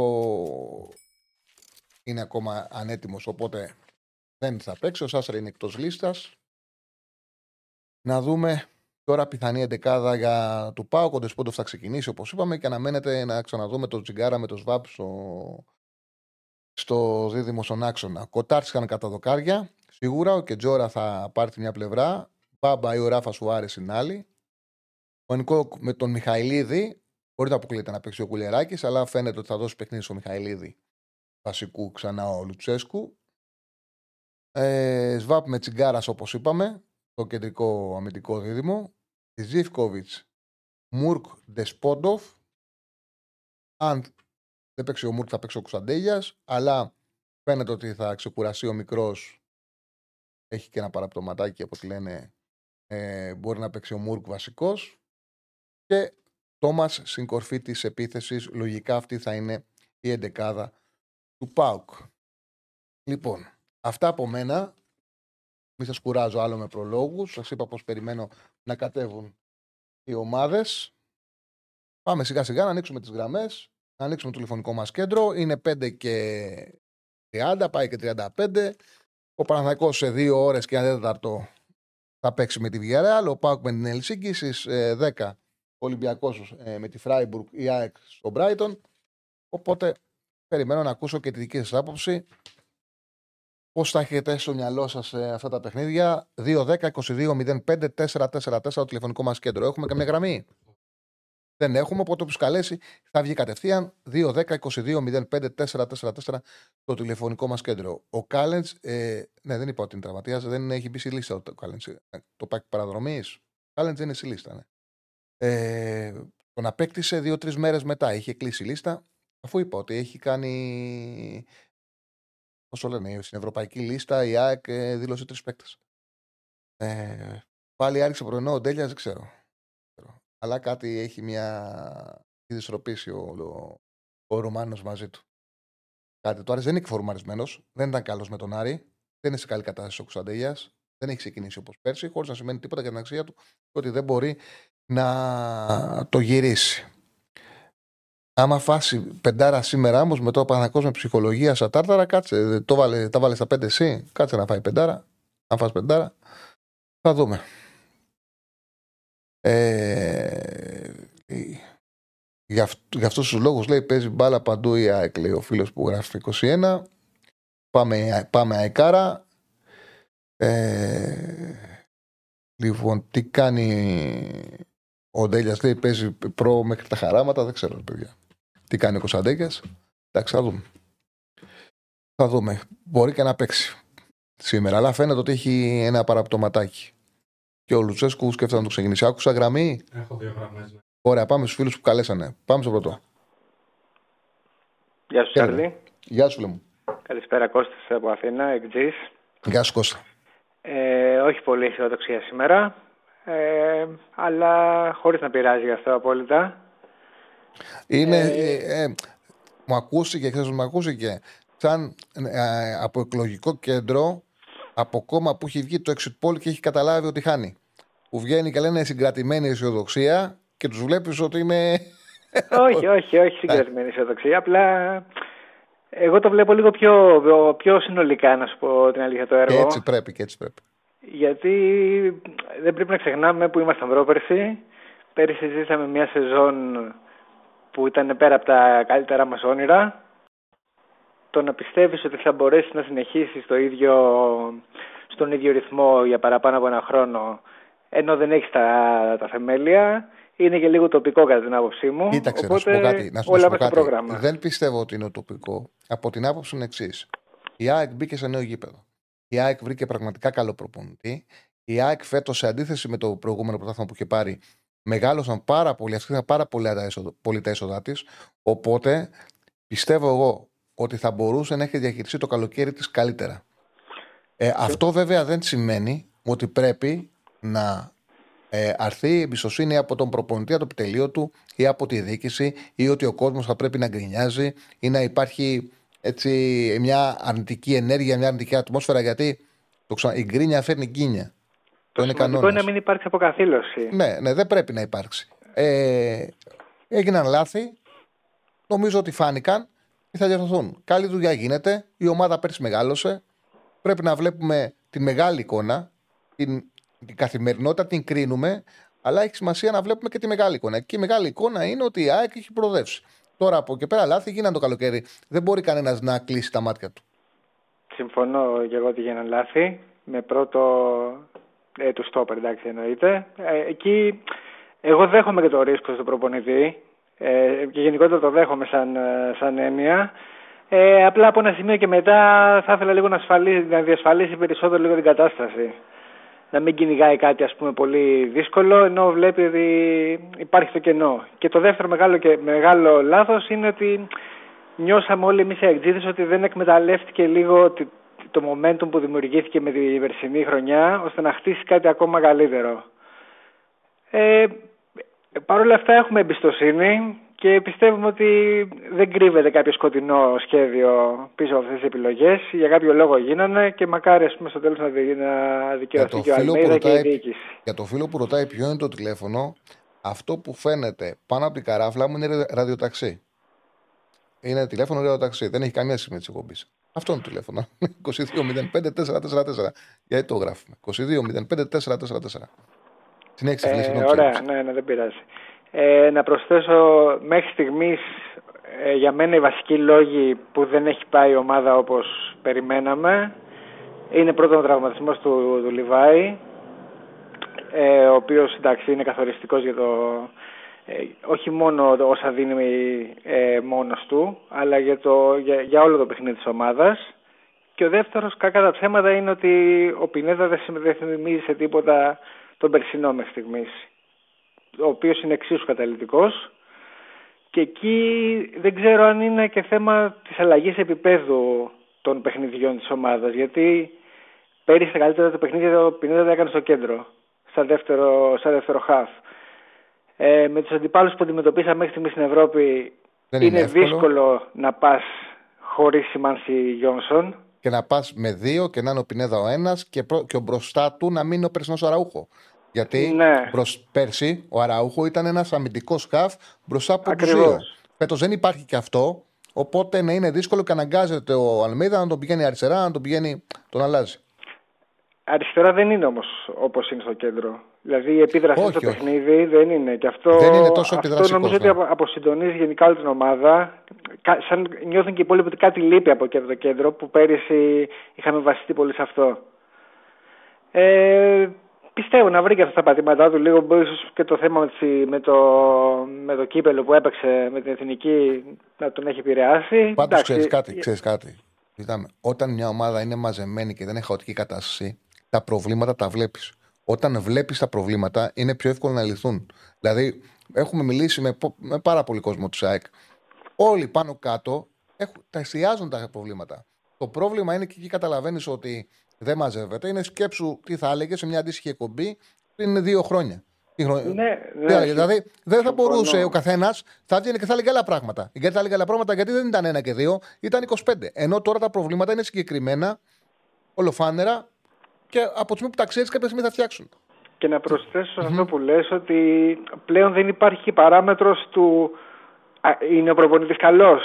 Είναι ακόμα ανέτοιμος, οπότε δεν θα παίξει. Ο Σάσερ είναι εκτός λίστας. Να δούμε τώρα πιθανή εντεκάδα για του Πάοκ. Ο Ντεσπόντοφ θα ξεκινήσει όπως είπαμε και αναμένεται να ξαναδούμε τον Τζιγκάρα με το Σβάπ στο, στο δίδυμο στον άξονα. Κοτάρτσκαν κατά δοκάρια. Σίγουρα ο Κετζόρα θα πάρει τη μια πλευρά. Μπάμπα ή ο Ράφα Σουάρες είναι άλλη. Ο Νικό με τον Μιχαηλίδη. Μπορεί να αποκλείεται να παίξει ο Κουλεράκη, αλλά φαίνεται ότι θα δώσει παιχνίδι στο Μιχαηλίδη βασικού ξανά ο Λουτσέσκου. Ε, Σβάπ με τσιγκάρα όπως είπαμε, το κεντρικό αμυντικό δίδυμο. Ζήφκοβιτς, Μουρκ, Ντεσπόντοφ. Αν δεν παίξει ο Μουρκ, θα παίξει ο Κωνσταντέλια, αλλά φαίνεται ότι θα ξεκουραστεί ο μικρός. Έχει και ένα παραπτωματάκι από ό,τι λένε. Ε, μπορεί να παίξει ο Μουρκ βασικός. Και Τόμας στην κορφή της επίθεσης. Λογικά αυτή θα είναι η εντεκάδα του Πάουκ. Λοιπόν, αυτά από μένα. Μην σας κουράζω άλλο με προλόγους. Σας είπα πώ περιμένω να κατέβουν οι ομάδες. Πάμε σιγά σιγά να ανοίξουμε τις γραμμές. Να ανοίξουμε το τηλεφωνικό μας κέντρο. Είναι 5 και 30, πάει και 35. Ο Παναθηναϊκός σε 2 ώρες και ένα τέταρτο θα παίξει με τη Villarreal. Ο Πάουκ με την Ελσίνκη στις 10 Ολυμπιακός ε, με τη Φράιμπουργκ ή ΑΕΚ στο Μπράιτον. Οπότε περιμένω να ακούσω και τη δική σας άποψη. Πώς θα έχετε στο μυαλό σας ε, αυτά τα παιχνίδια; 2-10-22-05-444 το τηλεφωνικό μας κέντρο. Έχουμε καμία γραμμή; Δεν έχουμε, οπότε του καλέσει θα βγει κατευθείαν 2-10-22-05-444 το τηλεφωνικό μας κέντρο. Ο Κάλεντς, ε, ναι, δεν είπα ότι είναι τραυματίας, δεν έχει μπει στη λίστα ο Κάλεντς. Ε, το πάκι παραδρομής. Ο Κάλεντς δεν είναι στη λίστα. Ναι. Ε, τον απέκτησε δύο-τρεις μέρες μετά. Είχε κλείσει η λίστα, αφού είπα ότι έχει κάνει. Όσο λένε, στην ευρωπαϊκή λίστα η ΑΕΚ ε, δήλωσε τρεις παίκτες. Ε, πάλι άρχισε πρωινό ο Ντέλιας, δεν ξέρω. Αλλά κάτι έχει μια δυσροπήσει ο, ο, ο Ρουμάνος μαζί του. Κάτι. Το Άρης δεν είναι εκφορμαρισμένος, δεν ήταν καλός με τον Άρη, δεν είναι σε καλή κατάσταση ο Κωνσταντέλια, δεν έχει ξεκινήσει όπως πέρσι, χωρίς να σημαίνει τίποτα για την αξία του ότι δεν μπορεί να το γυρίσει. Άμα φάσει πεντάρα σήμερα όμως με το Παναγός με ψυχολογία στα τάρταρα, κάτσε. Το βάλε, τα βάλες στα πέντε εσύ, κάτσε να φάει πεντάρα. Αν φας πεντάρα, θα δούμε. Ε, για, αυτού, για αυτούς τους λόγους λέει παίζει μπάλα παντού η ΑΕΚ λέει ο φίλος που γράφει 21 πάμε, πάμε αεκάρα ε, λοιπόν τι κάνει ο Ντέλιας λέει παίζει προ μέχρι τα χαράματα, δεν ξέρω, παιδιά. Τι κάνει ο Κωνσταντέγια. Εντάξει, θα δούμε. Θα δούμε. Μπορεί και να παίξει σήμερα, αλλά φαίνεται ότι έχει ένα παραπτωματάκι. Και ο Λουτσέσκου σκέφτεται να το ξεκινήσει. Άκουσα γραμμή. Έχω δύο γραμμές. Ναι. Ωραία, πάμε στους φίλους που καλέσανε. Πάμε στο πρώτο. Γεια σου, Σάρλι. Γεια σου, Λέμου. Καλησπέρα, Κώστας από Αθήνα, εκτζής. Γεια σου, Κώστα. Ε, όχι πολύ αισιοδοξία σήμερα ε, αλλά χωρίς να πειράζει γι' αυτό απόλυτα. Είναι, ε, ε, ε μου ακούστηκε, χθες μου ακούστηκε, σαν ε, από εκλογικό κέντρο, από κόμμα που έχει βγει το exit poll και έχει καταλάβει ότι χάνει. Που βγαίνει και λένε συγκρατημένη αισιοδοξία και τους βλέπεις ότι είναι... όχι, όχι, όχι συγκρατημένη αισιοδοξία, απλά εγώ το βλέπω λίγο πιο, πιο συνολικά, να σου πω την αλήθεια το έργο. Και έτσι πρέπει, και έτσι πρέπει. Γιατί δεν πρέπει να ξεχνάμε που ήμασταν πρόπερση. Πέρυσι ζήσαμε μια σεζόν που ήταν πέρα από τα καλύτερα μας όνειρα. Το να πιστεύεις ότι θα μπορέσεις να συνεχίσεις το ίδιο, στον ίδιο ρυθμό για παραπάνω από ένα χρόνο ενώ δεν έχεις τα, τα θεμέλια είναι και λίγο τοπικό κατά την άποψή μου. Κοίταξε, Οπότε, να σου πω κάτι. Να σου πω κάτι. Πρόγραμμα. Δεν πιστεύω ότι είναι τοπικό. Από την άποψη είναι εξής. Η ΑΕΚ μπήκε σε νέο γήπεδο. Η ΑΕΚ βρήκε πραγματικά καλό προπονητή. Η ΑΕΚ φέτος, σε αντίθεση με το προηγούμενο πρωτάθλημα που είχε πάρει, μεγάλωσαν πάρα πολύ, αυξήθηκαν πάρα πολύ τα έσοδα, πολύ τα έσοδά της. Οπότε πιστεύω εγώ ότι θα μπορούσε να έχει διαχειριστεί το καλοκαίρι της καλύτερα. Ε, αυτό βέβαια δεν σημαίνει ότι πρέπει να ε, αρθεί η εμπιστοσύνη από τον προπονητή, από το επιτελείο του ή από τη διοίκηση ή ότι ο κόσμος θα πρέπει να γκρινιάζει ή να υπάρχει έτσι, μια αρνητική ενέργεια, μια αρνητική ατμόσφαιρα. Γιατί το ξα... η γκρίνια φέρνει γκίνια. Το, το είναι είναι να μην υπάρξει αποκαθήλωση. Ναι, ναι, δεν πρέπει να υπάρξει. Ε, έγιναν λάθη. Νομίζω ότι φάνηκαν και θα διορθωθούν. Καλή δουλειά γίνεται. Η ομάδα πέρσι μεγάλωσε. Πρέπει να βλέπουμε τη μεγάλη εικόνα. Την, την καθημερινότητα την κρίνουμε. Αλλά έχει σημασία να βλέπουμε και τη μεγάλη εικόνα. Και η μεγάλη εικόνα είναι ότι η ΑΕΚ έχει προοδεύσει. Τώρα από και πέρα λάθη γίνανε το καλοκαίρι. Δεν μπορεί κανένας να κλείσει τα μάτια του. Συμφωνώ και εγώ ότι γίνανε λάθη. Με πρώτο ε, του στόπερ, εντάξει εννοείται. Ε, εκεί εγώ δέχομαι και το ρίσκο στον προπονητή ε, και γενικότερα το δέχομαι σαν, ε, σαν έννοια. Ε, απλά από ένα σημείο και μετά θα ήθελα λίγο να, ασφαλίσει, να διασφαλίσει περισσότερο λίγο την κατάσταση. Να μην κυνηγάει κάτι ας πούμε πολύ δύσκολο ενώ βλέπει ότι υπάρχει το κενό. Και το δεύτερο μεγάλο, και, μεγάλο λάθος είναι ότι νιώσαμε όλοι εμείς οι ότι δεν εκμεταλλεύτηκε λίγο το momentum που δημιουργήθηκε με τη περσινή χρονιά ώστε να χτίσει κάτι ακόμα καλύτερο. Ε, Παρ' όλα αυτά έχουμε εμπιστοσύνη και πιστεύουμε ότι δεν κρύβεται κάποιο σκοτεινό σχέδιο πίσω από αυτές τις επιλογές. Για κάποιο λόγο γίνανε και μακάρι ας πούμε, στο τέλος να δικαιωθεί και ο Αλμέιδα και η διοίκηση. Για το φίλο που ρωτάει ποιο είναι το τηλέφωνο, αυτό που φαίνεται πάνω από την καράφλα μου είναι ραδιοταξί. Είναι τηλέφωνο ραδιοταξί. Δεν έχει καμία σχέση με τι εκπομπής. Αυτό είναι το τηλέφωνο. 22.05.444. Γιατί το γράφουμε. 22.05.444. Συνέχισε, ε, Ωραία, ναι, ναι, δεν πειράζει. Ε, να προσθέσω μέχρι στιγμής ε, για μένα οι βασικοί λόγοι που δεν έχει πάει η ομάδα όπως περιμέναμε είναι πρώτον ο τραυματισμός του, του Λιβάη ε, ο οποίος εντάξει είναι καθοριστικός για το ε, όχι μόνο όσα δίνει ε, μόνος του αλλά για, το, για, για όλο το παιχνίδι της ομάδας και ο δεύτερος κακά τα ψέματα είναι ότι ο Πινέδα δεν, δεν θυμίζει σε τίποτα τον περσινό μέχρι στιγμής, ο οποίος είναι εξίσου καταλητικός και εκεί δεν ξέρω αν είναι και θέμα της αλλαγής επίπεδου των παιχνιδιών της ομάδας γιατί πέρυσι τα καλύτερα το παιχνίδι το Πινέδα έκανε στο κέντρο σαν δεύτερο, σαν δεύτερο χαφ. Ε, με τους αντιπάλους που αντιμετωπίσαμε μέχρι στιγμής στην Ευρώπη είναι, είναι δύσκολο να πας χωρίς σημάνση Γιόνσον. Και να πας με δύο και να είναι ο Πινέδα ο ένας και, και ο μπροστά του να μην είναι ο περσινός Αραούχο. Γιατί ναι. προς πέρσι ο Αραούχο ήταν ένας αμυντικός σκαφ μπροστά από τους δύο. Φέτος δεν υπάρχει και αυτό. Οπότε να είναι δύσκολο και αναγκάζεται ο Αλμίδα να τον πηγαίνει αριστερά, να τον πηγαίνει. τον αλλάζει. Αριστερά δεν είναι όμως όπως είναι στο κέντρο. Δηλαδή η επίδραση στο παιχνίδι δεν είναι. Και αυτό, δεν είναι τόσο αυτό νομίζω ότι ναι. αποσυντονίζει γενικά όλη την ομάδα. Σαν νιώθουν και οι υπόλοιποι ότι κάτι λείπει από το κέντρο που πέρυσι είχαμε βασιστεί πολύ σε αυτό. Ε, πιστεύω να βρει και αυτά τα πατήματά του λίγο ίσως και το θέμα με το, με το κύπελο που έπαιξε με την εθνική να τον έχει επηρεάσει. Πάντως ξέρεις κάτι, ξέρεις κάτι. όταν μια ομάδα είναι μαζεμένη και δεν έχει χαοτική κατάσταση, τα προβλήματα τα βλέπεις. Όταν βλέπεις τα προβλήματα, είναι πιο εύκολο να λυθούν. Δηλαδή, έχουμε μιλήσει με, με πάρα πολύ κόσμο του ΣΑΕΚ. Όλοι πάνω κάτω έχουν, τα εστιάζουν τα προβλήματα. Το πρόβλημα είναι και εκεί καταλαβαίνεις ότι δεν μαζεύεται. Είναι σκέψου τι θα έλεγε σε μια αντίστοιχη εκπομπή πριν δύο χρόνια. Ναι, ναι, δηλαδή δεν θα μπορούσε ο καθένας, θα έβγαινε και θα έλεγε άλλα πράγματα. Γιατί θα έλεγε άλλα πράγματα γιατί δεν ήταν ένα και δύο, ήταν 25. Ενώ τώρα τα προβλήματα είναι συγκεκριμένα, ολοφάνερα και από τη στιγμή που τα ξέρεις, κάποια στιγμή θα φτιάξουν. Και να προσθέσω σε αυτό που λες ότι πλέον δεν υπάρχει παράμετρος του είναι ο προπονητής καλός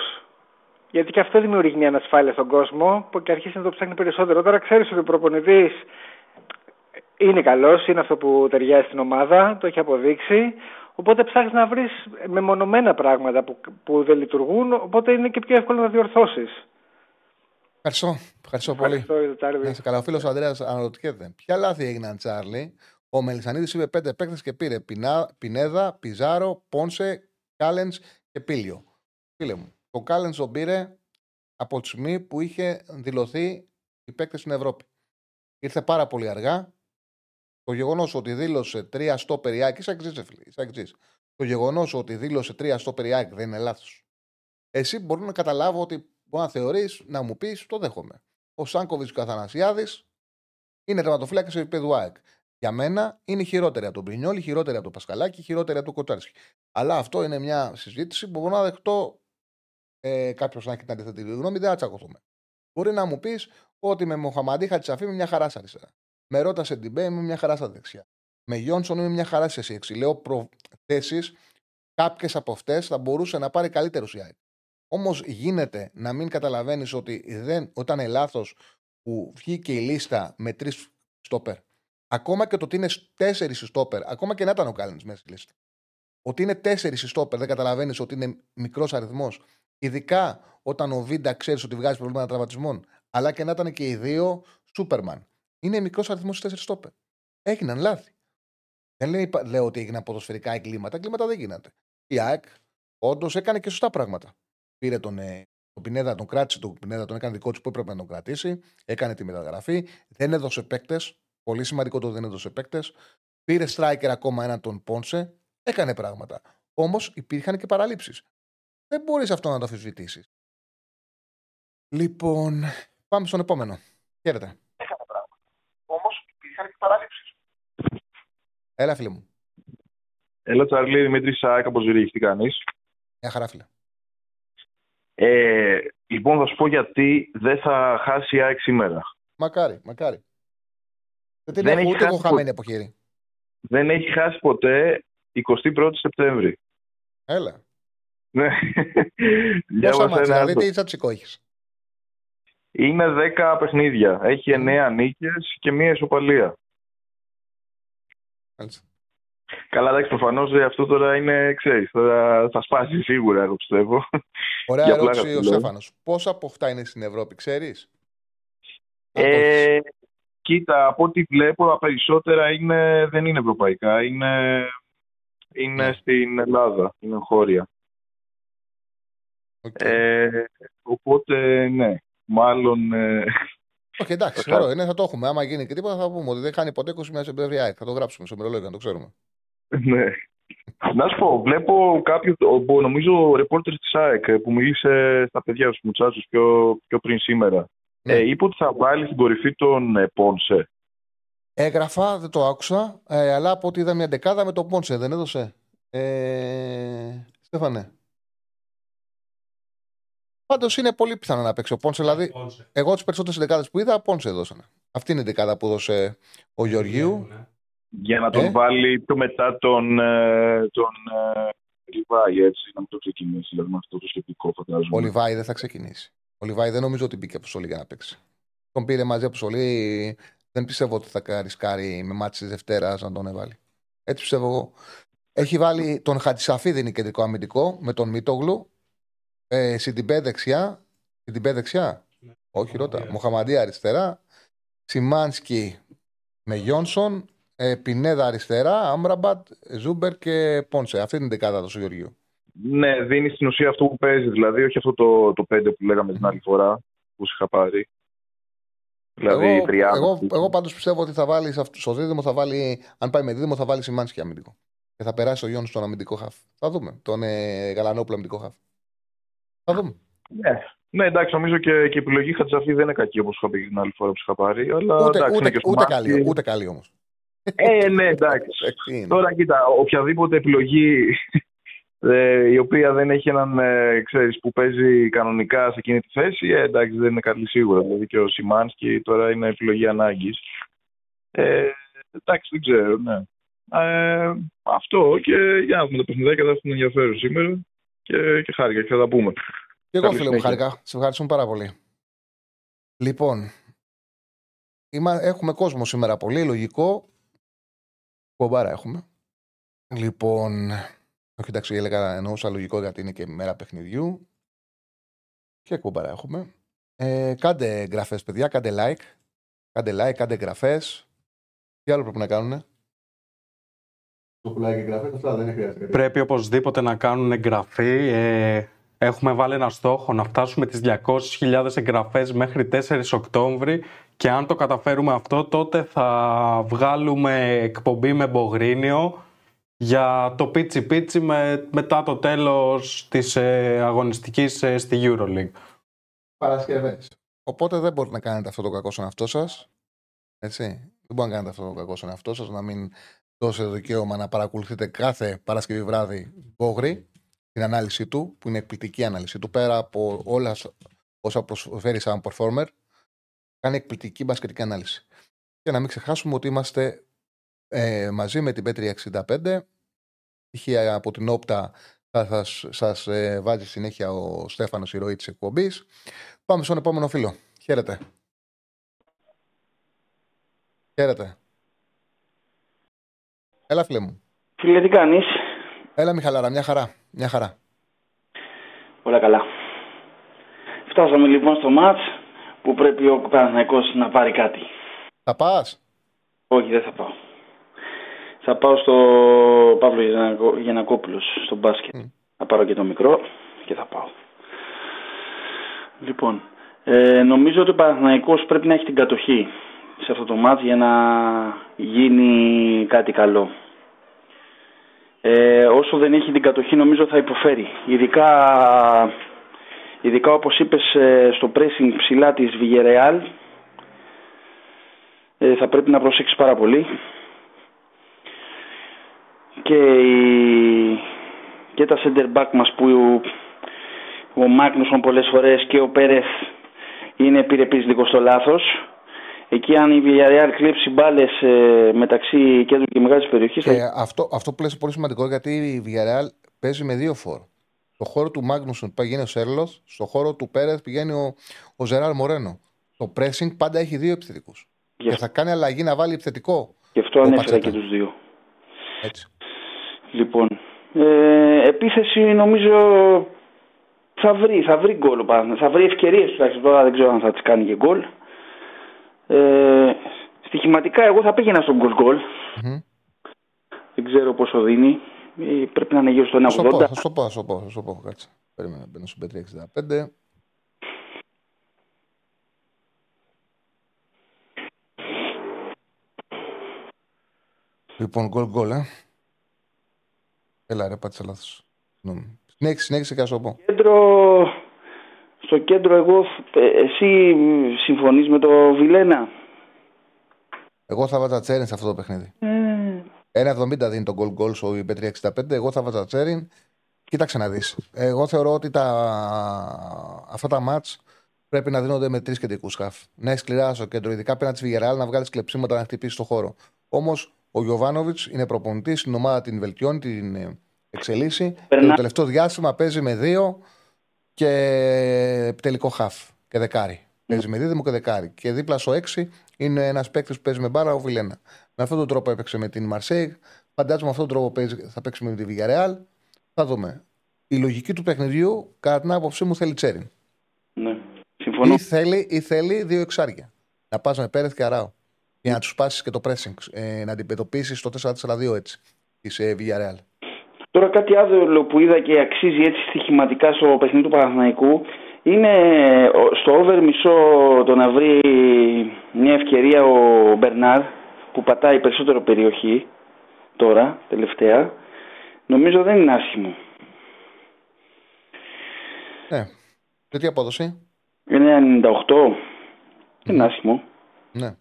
γιατί και αυτό δημιουργεί μια ανασφάλεια στον κόσμο που και αρχίσει να το ψάχνει περισσότερο. Τώρα ξέρεις ότι ο προπονητής είναι καλός, είναι αυτό που ταιριάζει στην ομάδα, το έχει αποδείξει. Οπότε ψάχνεις να βρεις μεμονωμένα πράγματα που, που δεν λειτουργούν, οπότε είναι και πιο εύκολο να διορθώσεις. Ευχαριστώ. Ευχαριστώ πολύ. Να σε καλά. Ο φίλος Αντρέα αναρωτιέται. Ποια λάθη έγιναν, Τσάρλι; Ο Μελισανίδης είπε πέντε παίκτες και πήρε Πινέδα, Πιζάρο, Πόνσε, Κάλενς και Πίλιο. Φίλε μου, ο Κάλενς τον πήρε από τη στιγμή που είχε δηλωθεί η παίκτη στην Ευρώπη. ήρθε πάρα πολύ αργά. Το γεγονός ότι δήλωσε τρία στο περιάκι, είσαι εξή, Το γεγονός ότι δήλωσε τρία στο περιάκι δεν είναι λάθος. Εσύ μπορείς να καταλάβω ότι μπορεί να θεωρείς, να μου πεις, το δέχομαι. Ο Σάνκοβιτς και ο Αθανασιάδης είναι τερματοφύλακες σε επίπεδο ΑΕΚ. Για μένα είναι χειρότερη από τον Πρινιόλη, χειρότερη από τον Πασκαλάκη, χειρότερη από τον Κοτσάρσκι. Αλλά αυτό είναι μια συζήτηση που μπορώ να δεχτώ ε, κάποιος να έχει την αντίθετη γνώμη, δεν θα τσακωθούμε. Μπορεί να μου πεις ότι με Μοχαμαντή Χατσαφή με μια χαράς αριστερά. Με Ρώτα Σεντιμπέ με μια χαράς στα δεξιά. Με Γιόνσον με μια χαράς σε σύξη. Λέω προθέσει, κάποιες από αυτές θα μπορούσε να πάρει καλύτερος η ΑΕΚ. Όμως γίνεται να μην καταλαβαίνεις ότι δεν, όταν είναι λάθος που βγήκε η λίστα με τρεις στόπερ. Ακόμα και το ότι είναι τέσσερις στόπερ, ακόμα και να ήταν ο Κάλεν μέσα στη λίστα. Ότι είναι τέσσερις στόπερ, δεν καταλαβαίνεις ότι είναι μικρός αριθμός. Ειδικά όταν ο Βίντα ξέρεις ότι βγάζει προβλήματα τραυματισμών. Αλλά και να ήταν και οι δύο Σούπερμαν. Είναι μικρός αριθμός στι τέσσερις στόπερ. Έγιναν λάθη. Δεν λέει, λέω ότι έγιναν ποδοσφαιρικά εγκλήματα. Εγκλήματα δεν γίνονται. Η ΑΕΚ όντως έκανε και σωστά πράγματα. Πήρε τον, ε, τον Πινέδα, τον κράτησε τον Πινέδα, τον έκανε δικό του που έπρεπε να τον κρατήσει. Έκανε τη μεταγραφή. Δεν έδωσε παίκτες. Πολύ σημαντικό το δεν έδωσε παίκτες. Πήρε striker ακόμα έναν τον Πόνσε. Έκανε πράγματα. Όμως υπήρχαν και παραλήψεις. Δεν μπορείς αυτό να το αμφισβητήσει. Λοιπόν, πάμε στον επόμενο. Χαίρετε. Έκανε πράγματα. Όμως υπήρχαν και παραλήψεις. Έλα, φίλε μου. Έλα, Τσαρλί, Δημήτρη Σάικ από Ζουρίχη. Τι κάνεις; Μια χαρά, φίλε. Ε, λοιπόν, θα σου πω γιατί δεν θα χάσει η ΑΕΚ σήμερα. Μακάρι, μακάρι. Δεν, Δεν έχω έχει ούτε εγώ χάσει χαμένη από χέρι. Δεν έχει χάσει ποτέ 21 Σεπτέμβρη. Έλα. Ναι. Πόσα Διάβασα μάτια, ένα δηλαδή άρθρο. τι τσατσικό έχεις; Είναι 10 παιχνίδια. Έχει 9 νίκες και μία ισοπαλία. Καλά, εντάξει, προφανώς αυτό τώρα είναι, ξέρεις, τώρα θα σπάσει σίγουρα, εγώ πιστεύω. Ωραία Για ερώτηση πλάκα ο του λέω. Στέφανος. Πόσα από αυτά είναι στην Ευρώπη, ξέρεις; Ε, κοίτα, από ό,τι βλέπω, τα περισσότερα είναι, δεν είναι ευρωπαϊκά. Είναι, είναι Ναι. στην Ελλάδα, είναι χώρια. Ε, οπότε, ναι, μάλλον. Ε, Όχι, εντάξει, το κάνω. ωραίο είναι, θα το έχουμε. Άμα γίνει και τίποτα, θα πούμε ότι δεν χάνει ποτέ 21 Σεπτέμβρη. ΑΕΚ. Θα το γράψουμε στο μερολόγιο να το ξέρουμε. ναι. Να σου πω, βλέπω κάποιο, ο- νομίζω ο ρεπόρτερ της ΑΕΚ ε, που μίλησε στα παιδιά στους Μουτσάτσους πιο, πιο πριν σήμερα. Ναι. Ε, είπε ότι θα βάλει στην κορυφή τον ε, Πόνσε. Έγραφα, δεν το άκουσα, ε, αλλά από ό,τι είδα μια δεκάδα με τον Πόνσε, δεν έδωσε. Ε, Στέφανε. Πάντως είναι πολύ πιθανό να παίξει ο Πόνσε. Δηλαδή, εγώ τις περισσότερες δεκάδες που είδα, Πόνσε δώσανε. Αυτή είναι η δεκάδα που έδωσε ο Γεωργίου. Για να τον Ε; βάλει πιο μετά τον, ε, τον ε, Ριβάη, έτσι, να μην το ξεκινήσει, δηλαδή με αυτό το σκεπτικό φαντάζομαι. Ο Λιβάη δεν θα ξεκινήσει. Ο Λιβάη δεν νομίζω ότι μπήκε αποστολή για να παίξει. Τον πήρε μαζί αποστολή. Δεν πιστεύω ότι θα ρισκάρει με μάτι της Δευτέρας να τον έβαλει. Έτσι πιστεύω εγώ. Έχει βάλει τον Χατζησαφίδη είναι κεντρικό αμυντικό με τον Μίτογλου. Ε, Σιντιμπέ δεξιά. Σιντιμπέ δεξιά. Όχι, ρώτα. Μοχαμαντί αριστερά. Σιμάνσκι με Γιόνσον. Ε, Πινέδα αριστερά. Άμραμπατ, Ζούμπερ και Πόνσε. Αυτή είναι η δεκάδα του Γεωργίου. Ναι, δίνει στην ουσία αυτό που παίζει, δηλαδή όχι αυτό το, το 5 που λέγαμε την άλλη φορά που σου είχα πάρει. Δηλαδή εγώ, 30. εγώ, εγώ πάντως πιστεύω ότι θα βάλει σε αυτό- στο δίδυμο, θα βάλει, αν πάει με δίδυμο, θα βάλει Σιμάνσκι αμυντικό. Και θα περάσει ο Γιώργος στον αμυντικό χαφ. Θα δούμε. Τον ε, Γαλανόπουλο αμυντικό χαφ. Θα δούμε. Ναι. ναι, εντάξει, νομίζω και, και η επιλογή Χατζαφή δεν είναι κακή όπως είχα πει την άλλη φορά που σου είχα πάρει. Αλλά Ούτε, εντάξει, ούτε, είναι και ο ούτε, Σμάνσκι. καλή, ούτε καλή όμως. Ε, ναι, εντάξει. Τώρα κοίτα, οποιαδήποτε επιλογή ε, η οποία δεν έχει έναν ε, ξέρεις, που παίζει κανονικά σε εκείνη τη θέση, ε, εντάξει δεν είναι καλή σίγουρα. Δηλαδή και ο Σιμάνσκι τώρα είναι επιλογή ανάγκης. Ε, εντάξει, δεν ξέρω, ναι. Ε, αυτό και για να δούμε τα παιχνιδάκια θα έχουν ενδιαφέρον σήμερα και, και χάρηκα και θα τα πούμε. Και εγώ Καλή φίλε μου συνέχεια. χάρηκα. Σε ευχαριστούμε πάρα πολύ. Λοιπόν, είμα, έχουμε κόσμο σήμερα πολύ, λογικό. Κομπάρα έχουμε. Λοιπόν, όχι εντάξει, έλεγα εννοούσα λογικό γιατί είναι και μέρα παιχνιδιού. Και κομπάρα έχουμε. Ε, κάντε εγγραφές, παιδιά, κάντε like. Κάντε like, κάντε εγγραφές. Τι άλλο πρέπει να κάνουν. Το like και εγγραφές, αυτά δεν χρειάζεται. Πρέπει οπωσδήποτε να κάνουν εγγραφή. Ε, έχουμε βάλει ένα στόχο να φτάσουμε τις 200.000 εγγραφές μέχρι 4 Οκτώβρη Και αν το καταφέρουμε αυτό, τότε θα βγάλουμε εκπομπή με Μπογρίνιο για το πίτσι πίτσι με, μετά το τέλος της ε, αγωνιστικής ε, στη EuroLeague. Παρασκευές. Οπότε δεν μπορείτε να κάνετε αυτό το κακό στον εαυτό σας. Έτσι. Δεν μπορείτε να κάνετε αυτό το κακό στον εαυτό σας, να μην δώσετε δικαίωμα να παρακολουθείτε κάθε Παρασκευή βράδυ Μπόγρι, την ανάλυση του, που είναι εκπληκτική ανάλυση του, πέρα από όλα όσα προσφέρει σαν performer, κάνει εκπληκτική μπασκετική ανάλυση. Και να μην ξεχάσουμε ότι είμαστε ε, μαζί με την Πέτρια 65. Είχε από την όπτα θα σας, ε, βάζει συνέχεια ο Στέφανος η ροή της εκπομπής. Πάμε στον επόμενο φίλο. Χαίρετε. Χαίρετε. Έλα φίλε μου. Φίλε τι κάνεις; Έλα Μιχαλάρα, μια χαρά. Μια χαρά. Όλα καλά. Φτάσαμε λοιπόν στο μάτς που πρέπει ο Παναθηναϊκός να πάρει κάτι. Θα πας; Όχι, δεν θα πάω. Θα πάω στο Παύλο Γεννακόπουλος, στο μπάσκετ. Mm. Θα πάρω και το μικρό και θα πάω. Λοιπόν, ε, νομίζω ότι ο Παναθηναϊκός πρέπει να έχει την κατοχή σε αυτό το μάτς για να γίνει κάτι καλό. Ε, όσο δεν έχει την κατοχή νομίζω θα υποφέρει. Ειδικά, ειδικά όπως είπες ε, στο pressing ψηλά της Villarreal ε, θα πρέπει να προσέξεις πάρα πολύ. Και, και τα center back μας που ο Μάγνουσον πολλές φορές και ο Πέρεθ είναι επιρρεπείς λίγο στο λάθος. Εκεί αν η Villarreal κλέψει μπάλες ε, μεταξύ κέντρου και μεγάλης περιοχής. Θα... Αυτό, αυτό που λες πολύ σημαντικό γιατί η Villarreal παίζει με δύο φόρ. Στο χώρο του Μάγνουσον πηγαίνει ο Σέρλος, στο χώρο του Πέρεθ πηγαίνει ο, ο Ζεράρ Μορένο. Το pressing πάντα έχει δύο επιθετικούς. Και θα κάνει αλλαγή να βάλει επιθετικό. Γι' αυτό ανέφερα και τους δύο. Έτσι. Λοιπόν, ε, επίθεση νομίζω θα βρει, θα βρει γκολ Θα βρει ευκαιρίες τουλάχιστον τώρα δεν ξέρω αν θα τις κάνει και γκολ. Ε, στοιχηματικά εγώ θα πήγαινα στον γκολ γκολ. Mm-hmm. Δεν ξέρω πόσο δίνει. Ε, πρέπει να είναι γύρω στο 1,80. Θα σου πω, θα σου πω, θα σου πω. Κάτσε. Περίμενα, μπαίνω στο Πέτρι 65. Λοιπόν, γκολ γκολ, ε. Έλα ρε, πάτησα λάθος. Συνέχισε, συνέχισε και ας πω. Κέντρο, στο κέντρο εγώ, ε, εσύ συμφωνείς με το Βιλένα; Εγώ θα βάζα τσέριν σε αυτό το παιχνίδι. Mm. 1,70 δίνει το γκολ γκολ στο IP365. Εγώ θα βάζα τσέριν. Κοίταξε να δεις. Εγώ θεωρώ ότι τα... αυτά τα μάτ πρέπει να δίνονται με τρεις κεντρικούς χαφ. Να έχεις σκληρά στο κέντρο, ειδικά απέναντι τη Βιγεράλ, να βγάλεις κλεψίματα να χτυπήσεις το χώρο. Όμως ο Γιωβάνοβιτς είναι προπονητής, την ομάδα την βελτιώνει, την ε, εξελίσσει. Το τελευταίο διάστημα παίζει με δύο και τελικό χαφ και δεκάρι. Παίζει με δίδυμο και δεκάρι. Και δίπλα στο 6 είναι ένας παίκτης που παίζει με μπάρα, ο Βιλένα. Με αυτόν τον τρόπο έπαιξε με την Μαρσέη. Φαντάζομαι με αυτόν τον τρόπο παίζει, θα παίξει με τη Βιγιαρεάλ. Θα δούμε. Η λογική του παιχνιδιού, κατά την άποψή μου, θέλει τσέριν. Ναι. Συμφωνώ. Ή θέλει, ή θέλει δύο εξάρια. Να πας με Πέρεθ και Αράου. Για να τους πάσει και το pressing. Ε, να αντιμετωπίσεις το 4-4-2 έτσι. Της ε, Villarreal. Τώρα κάτι άλλο που είδα και αξίζει έτσι στοιχηματικά στο παιχνίδι του Παναθηναϊκού είναι στο over μισό το να βρει μια ευκαιρία ο Μπερνάρ που πατάει περισσότερο περιοχή τώρα, τελευταία. Νομίζω δεν είναι άσχημο. Ναι. Και τι απόδοση; Είναι 98. Δεν είναι άσχημο. Ναι.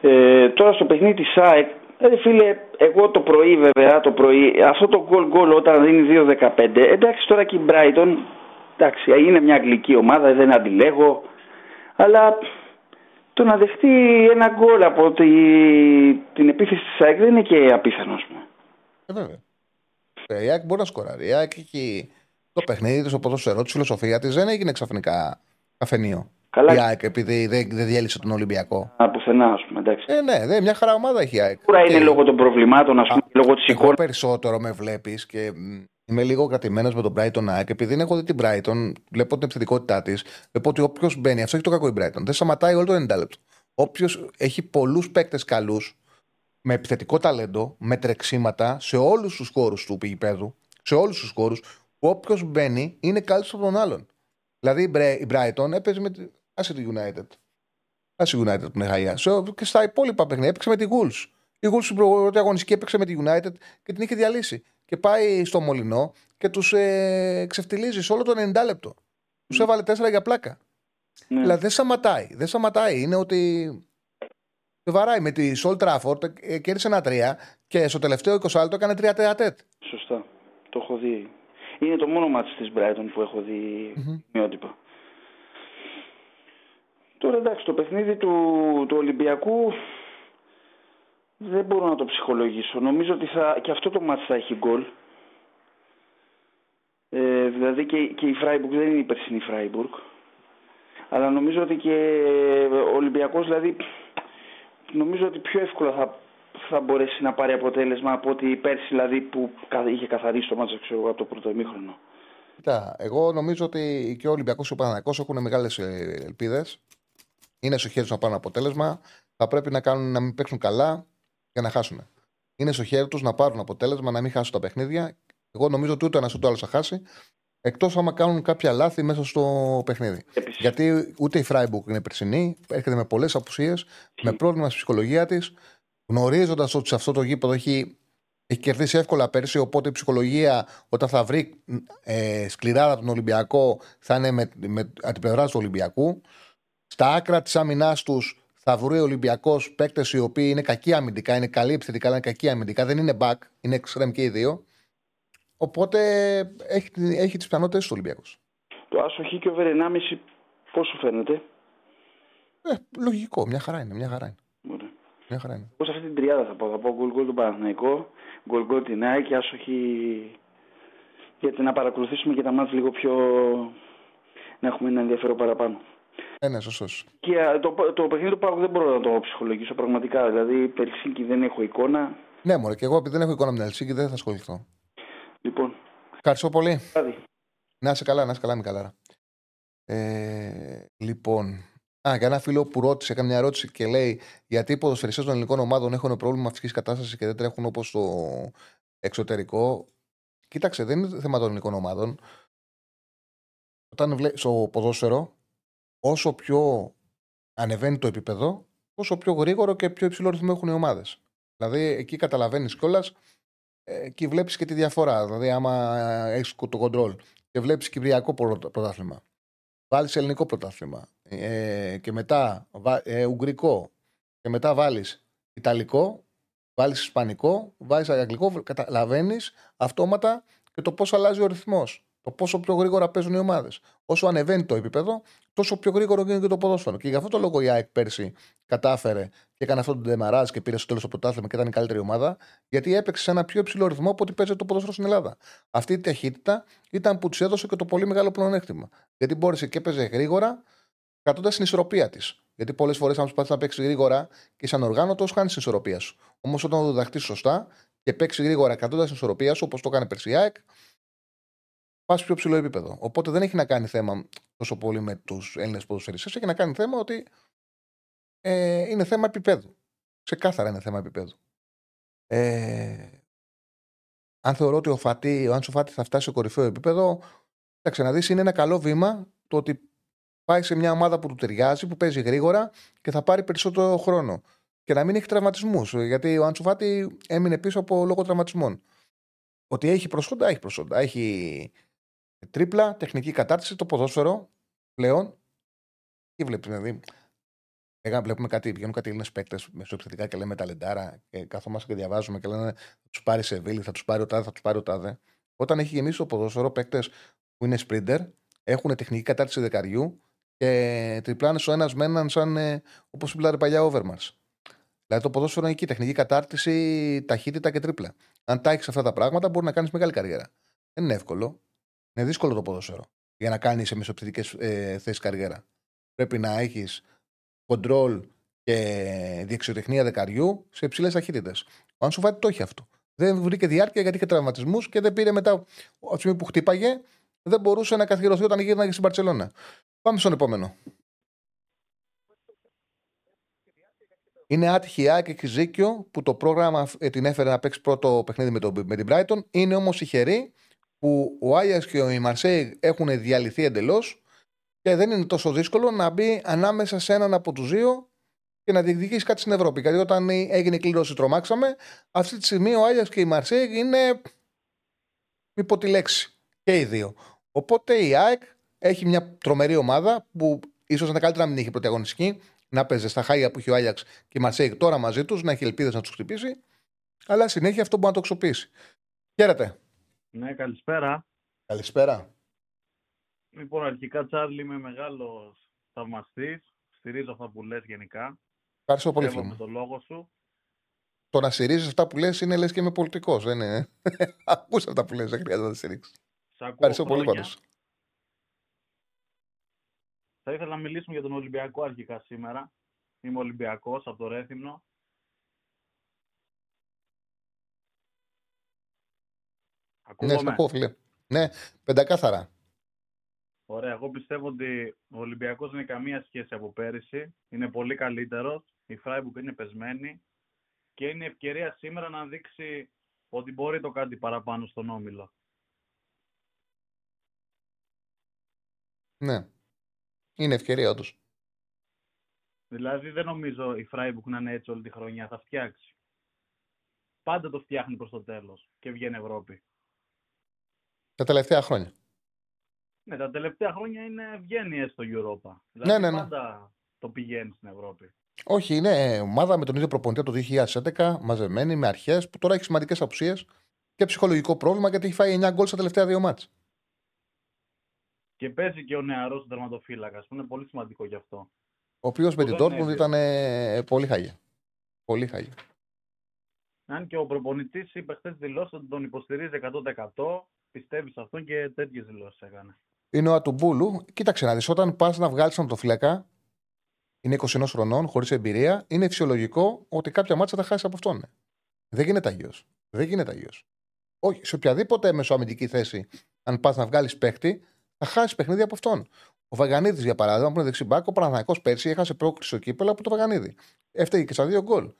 Ε, τώρα στο παιχνίδι της ΑΕΚ Δηλαδή φίλε, εγώ το πρωί βέβαια, το πρωί, αυτό το γκολ γκολ όταν δίνει 2-15, εντάξει τώρα και η Brighton, εντάξει, είναι μια αγγλική ομάδα, δεν αντιλέγω, αλλά το να δεχτεί ένα γκολ από τη, την επίθεση της ΑΕΚ δεν είναι και απίθανο, ας πούμε. Ε, βέβαια. Ε, η ΑΕΚ μπορεί να σκοράρει. Η ΑΕΚ έχει το παιχνίδι της, το ποδοσφαιρό, της φιλοσοφία της δεν έγινε ξαφνικά καφενείο. Καλά. Η ΑΕΚ επειδή δεν, δεν διέλυσε τον Ολυμπιακό. Α, πουθενά, ας πούμε. Εντάξει. Ε, ναι, δε, μια χαρά ομάδα έχει η ΑΕΚ. Σίγουρα είναι λόγω των προβλημάτων, ας πούμε, λόγω της εικόνας. περισσότερο με βλέπεις και είμαι λίγο κρατημένος με τον Brighton ΑΕΚ. Επειδή δεν έχω δει την Brighton, βλέπω την επιθετικότητά της. Βλέπω ότι όποιος μπαίνει, αυτό έχει το κακό η Brighton. Δεν σταματάει όλο το 90 λεπτό. Όποιος έχει πολλούς παίκτες καλούς, με επιθετικό ταλέντο, με τρεξίματα σε όλους τους χώρους του πηγηπέδου, σε όλους τους χώρους, όποιος μπαίνει είναι καλύτερο από τον άλλον. Δηλαδή η Brighton έπαιζε με, Άσε τη United. Στη United που είναι χαγιά. Και στα υπόλοιπα παιχνίδια έπαιξε με τη Wolves. Η Wolves στην πρώτη αγωνιστική έπαιξε με τη United και την είχε διαλύσει. Και πάει στο Μολυνό και τους ε, ξεφτιλίζει σε όλο το 90 λεπτό. Τους ναι. έβαλε 4 για πλάκα. Ναι. Δηλαδή δεν σταματάει. Δεν σταματάει. Είναι ότι. βαράει. Με τη Σολ Τράφορντ ε, κέρδισε ένα 3 και στο τελευταίο 20 λεπτό έκανε 3 τεατέτ. Σωστά. Το έχω δει. Είναι το μόνο μάτι της Brighton που έχω δει mm-hmm. μειότυπα. Τώρα εντάξει, το παιχνίδι του, του Ολυμπιακού δεν μπορώ να το ψυχολογήσω. Νομίζω ότι θα, και αυτό το μάτι θα έχει γκολ. Ε, δηλαδή και, και η Φράιμπουργκ δεν είναι η περσινή Φράιμπουργκ. Αλλά νομίζω ότι και ο Ολυμπιακός δηλαδή νομίζω ότι πιο εύκολα θα, θα μπορέσει να πάρει αποτέλεσμα από ότι πέρσι δηλαδή που είχε καθαρίσει το μάτσο ξέρω, από το πρώτο ημίχρονο. Κοίτα, εγώ νομίζω ότι και ο Ολυμπιακός και ο Παναγιακός έχουν μεγάλες ε, ελπίδες. Είναι στο χέρι του να πάρουν αποτέλεσμα. Θα πρέπει να, κάνουν, να μην παίξουν καλά για να χάσουν. Είναι στο χέρι τους να πάρουν αποτέλεσμα, να μην χάσουν τα παιχνίδια. Εγώ νομίζω ότι ούτε ένας ούτε άλλος θα χάσει. Εκτός άμα κάνουν κάποια λάθη μέσα στο παιχνίδι. Γιατί ούτε η Φράιμπουργκ είναι περσινή, έρχεται με πολλές απουσίες, με πρόβλημα στη ψυχολογία της, γνωρίζοντας ότι σε αυτό το γήπεδο έχει, έχει κερδίσει εύκολα πέρσι. Οπότε η ψυχολογία, όταν θα βρει ε, σκληρά τον Ολυμπιακό, θα είναι με, με, με την πλευρά του Ολυμπιακού. Στα άκρα της άμυνάς τους θα βρει ο Ολυμπιακός παίκτες οι οποίοι είναι κακοί αμυντικά, είναι καλοί επιθετικά, αλλά είναι κακοί αμυντικά. Δεν είναι back, είναι extreme και οι δύο. Οπότε έχει, έχει τις πιθανότητες του Ολυμπιακός. Το άσο και ο 1,5 πώς σου φαίνεται; Ε, λογικό, μια χαρά είναι. Μια χαρά είναι. Ωραία. Μια χαρά είναι. Πώ αυτή την τριάδα θα πω. Θα πω γκολ γκολ τον Παναθηναϊκό, γκολ γκολ την ΑΕΚ και άσοχη. Γιατί να παρακολουθήσουμε και τα μάτια λίγο πιο. να έχουμε ένα ενδιαφέρον παραπάνω. Ε, ναι, σωστός. Και το, το παιχνίδι του Πάγου δεν μπορώ να το ψυχολογήσω πραγματικά. Δηλαδή, Περσίνκι δεν έχω εικόνα. Ναι, μωρέ, και εγώ επειδή δεν έχω εικόνα με την Ελσίνκη δεν θα ασχοληθώ. Λοιπόν. Ευχαριστώ πολύ. Να είσαι καλά, να είσαι καλά, Μικαλάρα. Ε, λοιπόν, Α, για ένα φίλο που ρώτησε, έκανε μια ερώτηση και λέει γιατί οι ποδοσφαιριστές των ελληνικών ομάδων έχουν πρόβλημα φυσικής κατάστασης και δεν τρέχουν όπως το εξωτερικό; Κοίταξε, δεν είναι θέμα των ελληνικών ομάδων. Όταν βλέπει στο ποδόσφαιρο, όσο πιο ανεβαίνει το επίπεδο, όσο πιο γρήγορο και πιο υψηλό ρυθμό έχουν οι ομάδες. Δηλαδή, εκεί καταλαβαίνεις κιόλας, ε, εκεί βλέπεις και τη διαφορά. Δηλαδή, άμα έχεις το control και βλέπεις κυπριακό πρωτάθλημα, βάλεις ελληνικό πρωτάθλημα ε, και μετά ε, ουγγρικό και μετά βάλεις ιταλικό, βάλεις ισπανικό, βάλεις αγγλικό, καταλαβαίνεις αυτόματα και το πώς αλλάζει ο ρυθμός το πόσο πιο γρήγορα παίζουν οι ομάδες. Όσο ανεβαίνει το επίπεδο, τόσο πιο γρήγορο γίνεται και το ποδόσφαιρο. Και γι' αυτό το λόγο η ΑΕΚ πέρσι κατάφερε και έκανε αυτό το ντεμαράζ και πήρε στο τέλος το πρωτάθλημα και ήταν η καλύτερη ομάδα, γιατί έπαιξε σε ένα πιο υψηλό ρυθμό από ό,τι παίζει το ποδόσφαιρο στην Ελλάδα. Αυτή η ταχύτητα ήταν που της έδωσε και το πολύ μεγάλο πλεονέκτημα. Γιατί μπόρεσε και έπαιζε γρήγορα, κρατώντας την ισορροπία της. Γιατί πολλές φορές, αν προσπαθεί να παίξει γρήγορα και σαν οργάνωτο, χάνεις την ισορροπία σου. Όμως όταν το διδαχτείς σωστά και παίξει γρήγορα κρατώντας την ισορροπία σου, όπως το έκανε πέρσι η ΑΕΚ, πας πιο ψηλό επίπεδο. Οπότε δεν έχει να κάνει θέμα τόσο πολύ με τους Έλληνες ποδοσφαιριστές, έχει να κάνει θέμα ότι ε, είναι θέμα επίπεδου. Ξεκάθαρα είναι θέμα επίπεδου. Ε, αν θεωρώ ότι ο, Φατή, ο Άνσο Φάτη θα φτάσει σε κορυφαίο επίπεδο, θα ξαναδεί είναι ένα καλό βήμα το ότι πάει σε μια ομάδα που του ταιριάζει, που παίζει γρήγορα και θα πάρει περισσότερο χρόνο. Και να μην έχει τραυματισμούς. Γιατί ο Άντσο Φάτη έμεινε πίσω από λόγω τραυματισμών. Ότι έχει προσόντα, έχει προσόντα. Έχει Τρίπλα, τεχνική κατάρτιση, το ποδόσφαιρο πλέον. Τι βλέπεις, δηλαδή; Έγα, βλέπουμε κάτι, βγαίνουν κάτι Έλληνες παίκτες μεσοεπιθετικά και λέμε ταλεντάρα και καθόμαστε και διαβάζουμε και λένε θα τους πάρει σε βίλη, θα τους πάρει ο τάδε, θα τους πάρει ο τάδε. Όταν έχει γεμίσει το ποδόσφαιρο, παίκτες που είναι sprinter έχουν τεχνική κατάρτιση δεκαριού και τριπλάνες ο ένας με έναν σαν ε, όπως είπα παλιά overmars. Δηλαδή το ποδόσφαιρο είναι εκεί, τεχνική κατάρτιση, ταχύτητα και τρίπλα. Αν τα έχεις αυτά τα πράγματα, μπορεί να κάνεις μεγάλη καριέρα. Δεν είναι εύκολο. Είναι δύσκολο το ποδόσφαιρο για να κάνεις σε μεσοπτικέ ε, θέσεις καριέρα. Πρέπει να έχεις κοντρόλ και διεξιοτεχνία δεκαριού σε υψηλές ταχύτητες. Ο Άνσου το έχει αυτό. Δεν βρήκε διάρκεια γιατί είχε τραυματισμούς και δεν πήρε μετά, από τη στιγμή που χτύπαγε, δεν μπορούσε να καθιερωθεί όταν γύρναγε στην Παρσελώνα. Πάμε στον επόμενο. Είναι άτυχη η Άκη και Ζήκιο που το πρόγραμμα ε, την έφερε να παίξει πρώτο παιχνίδι με, το, με την Brighton. Είναι όμως τυχερή που ο Άγιαξ και ο Μαρσέη έχουν διαλυθεί εντελώς και δεν είναι τόσο δύσκολο να μπει ανάμεσα σε έναν από τους δύο και να διεκδικήσει κάτι στην Ευρώπη. Γιατί όταν έγινε η κλήρωση, τρομάξαμε. Αυτή τη στιγμή ο Άγιαξ και η Μαρσέη είναι. Μη πω τη λέξη. Και οι δύο. Οπότε η ΑΕΚ έχει μια τρομερή ομάδα που ίσως να καλύτερα να μην έχει πρωταγωνιστική, να παίζει στα χάγια που έχει ο Άγιαξ και η Μαρσέη τώρα μαζί τους, να έχει ελπίδες να τους χτυπήσει. Αλλά συνέχεια αυτό μπορεί να το ξοπίσει. Χαίρετε. Ναι, καλησπέρα. Καλησπέρα. Λοιπόν, αρχικά Τσάρλι είμαι μεγάλος θαυμαστής. Στηρίζω αυτά που λες γενικά. Ευχαριστώ πολύ, φίλε. το λόγο σου. Το να στηρίζεις αυτά που λες είναι λες και είμαι πολιτικός. Δεν είναι; Ακούσα αυτά που λες, δεν χρειάζεται να τα στηρίξεις. Ευχαριστώ πολύ πάντως. Θα ήθελα να μιλήσουμε για τον Ολυμπιακό αρχικά σήμερα. Είμαι Ολυμπιακός από το Ρέθυμνο. Ναι, σε ακούω, φίλε. Ναι, πεντακάθαρα. Ωραία. Εγώ πιστεύω ότι ο Ολυμπιακός δεν είναι καμία σχέση από πέρυσι. Είναι πολύ καλύτερος. Η Φράιμπουργκ είναι πεσμένη. Και είναι ευκαιρία σήμερα να δείξει ότι μπορεί το κάτι παραπάνω στον όμιλο. Ναι. Είναι ευκαιρία όντως. Δηλαδή δεν νομίζω η Φράιμπουργκ να είναι έτσι όλη τη χρονιά. Θα φτιάξει. Πάντα το φτιάχνει προς το τέλος και βγαίνει Ευρώπη. Τα τελευταία χρόνια. Ναι, τα τελευταία χρόνια είναι βγαίνει στο Europa. Ναι, δηλαδή ναι, ναι, πάντα το πηγαίνεις στην Ευρώπη. Όχι, είναι ομάδα με τον ίδιο προπονητή το 2011, μαζεμένη με αρχές που τώρα έχει σημαντικές απουσίες και ψυχολογικό πρόβλημα γιατί έχει φάει 9 γκολ στα τελευταία δύο μάτς. Και παίζει και ο νεαρός τερματοφύλακας που είναι πολύ σημαντικό γι' αυτό. Ο οποίος με την Dortmund ήταν ε, πολύ χάγια. Πολύ χάγια. Αν και ο προπονητής είπε χθες δηλώσει ότι τον υποστηρίζει 100%, πιστεύεις σε αυτόν και τέτοιες δηλώσεις έκανε είναι ο Ατουμπούλου. Κοίταξε να δεις, όταν πας να βγάλεις τον το φλέκα, είναι 21 χρονών, χωρίς εμπειρία, είναι φυσιολογικό ότι κάποια μάτσα θα χάσει από αυτόν. Δεν γίνεται αγίο. Δεν γίνεται αγίο. Όχι, σε οποιαδήποτε μεσοαμυντική θέση, αν πας να βγάλεις παίχτη, θα χάσεις παιχνίδι από αυτόν. Ο Βαγανίδης, για παράδειγμα, που είναι δεξιμπάκ, ο Παναθανικό πέρσι έχασε πρόκληση στο κύπελο από το Βαγανίδη. Έφταιγε και στα δύο γκολ.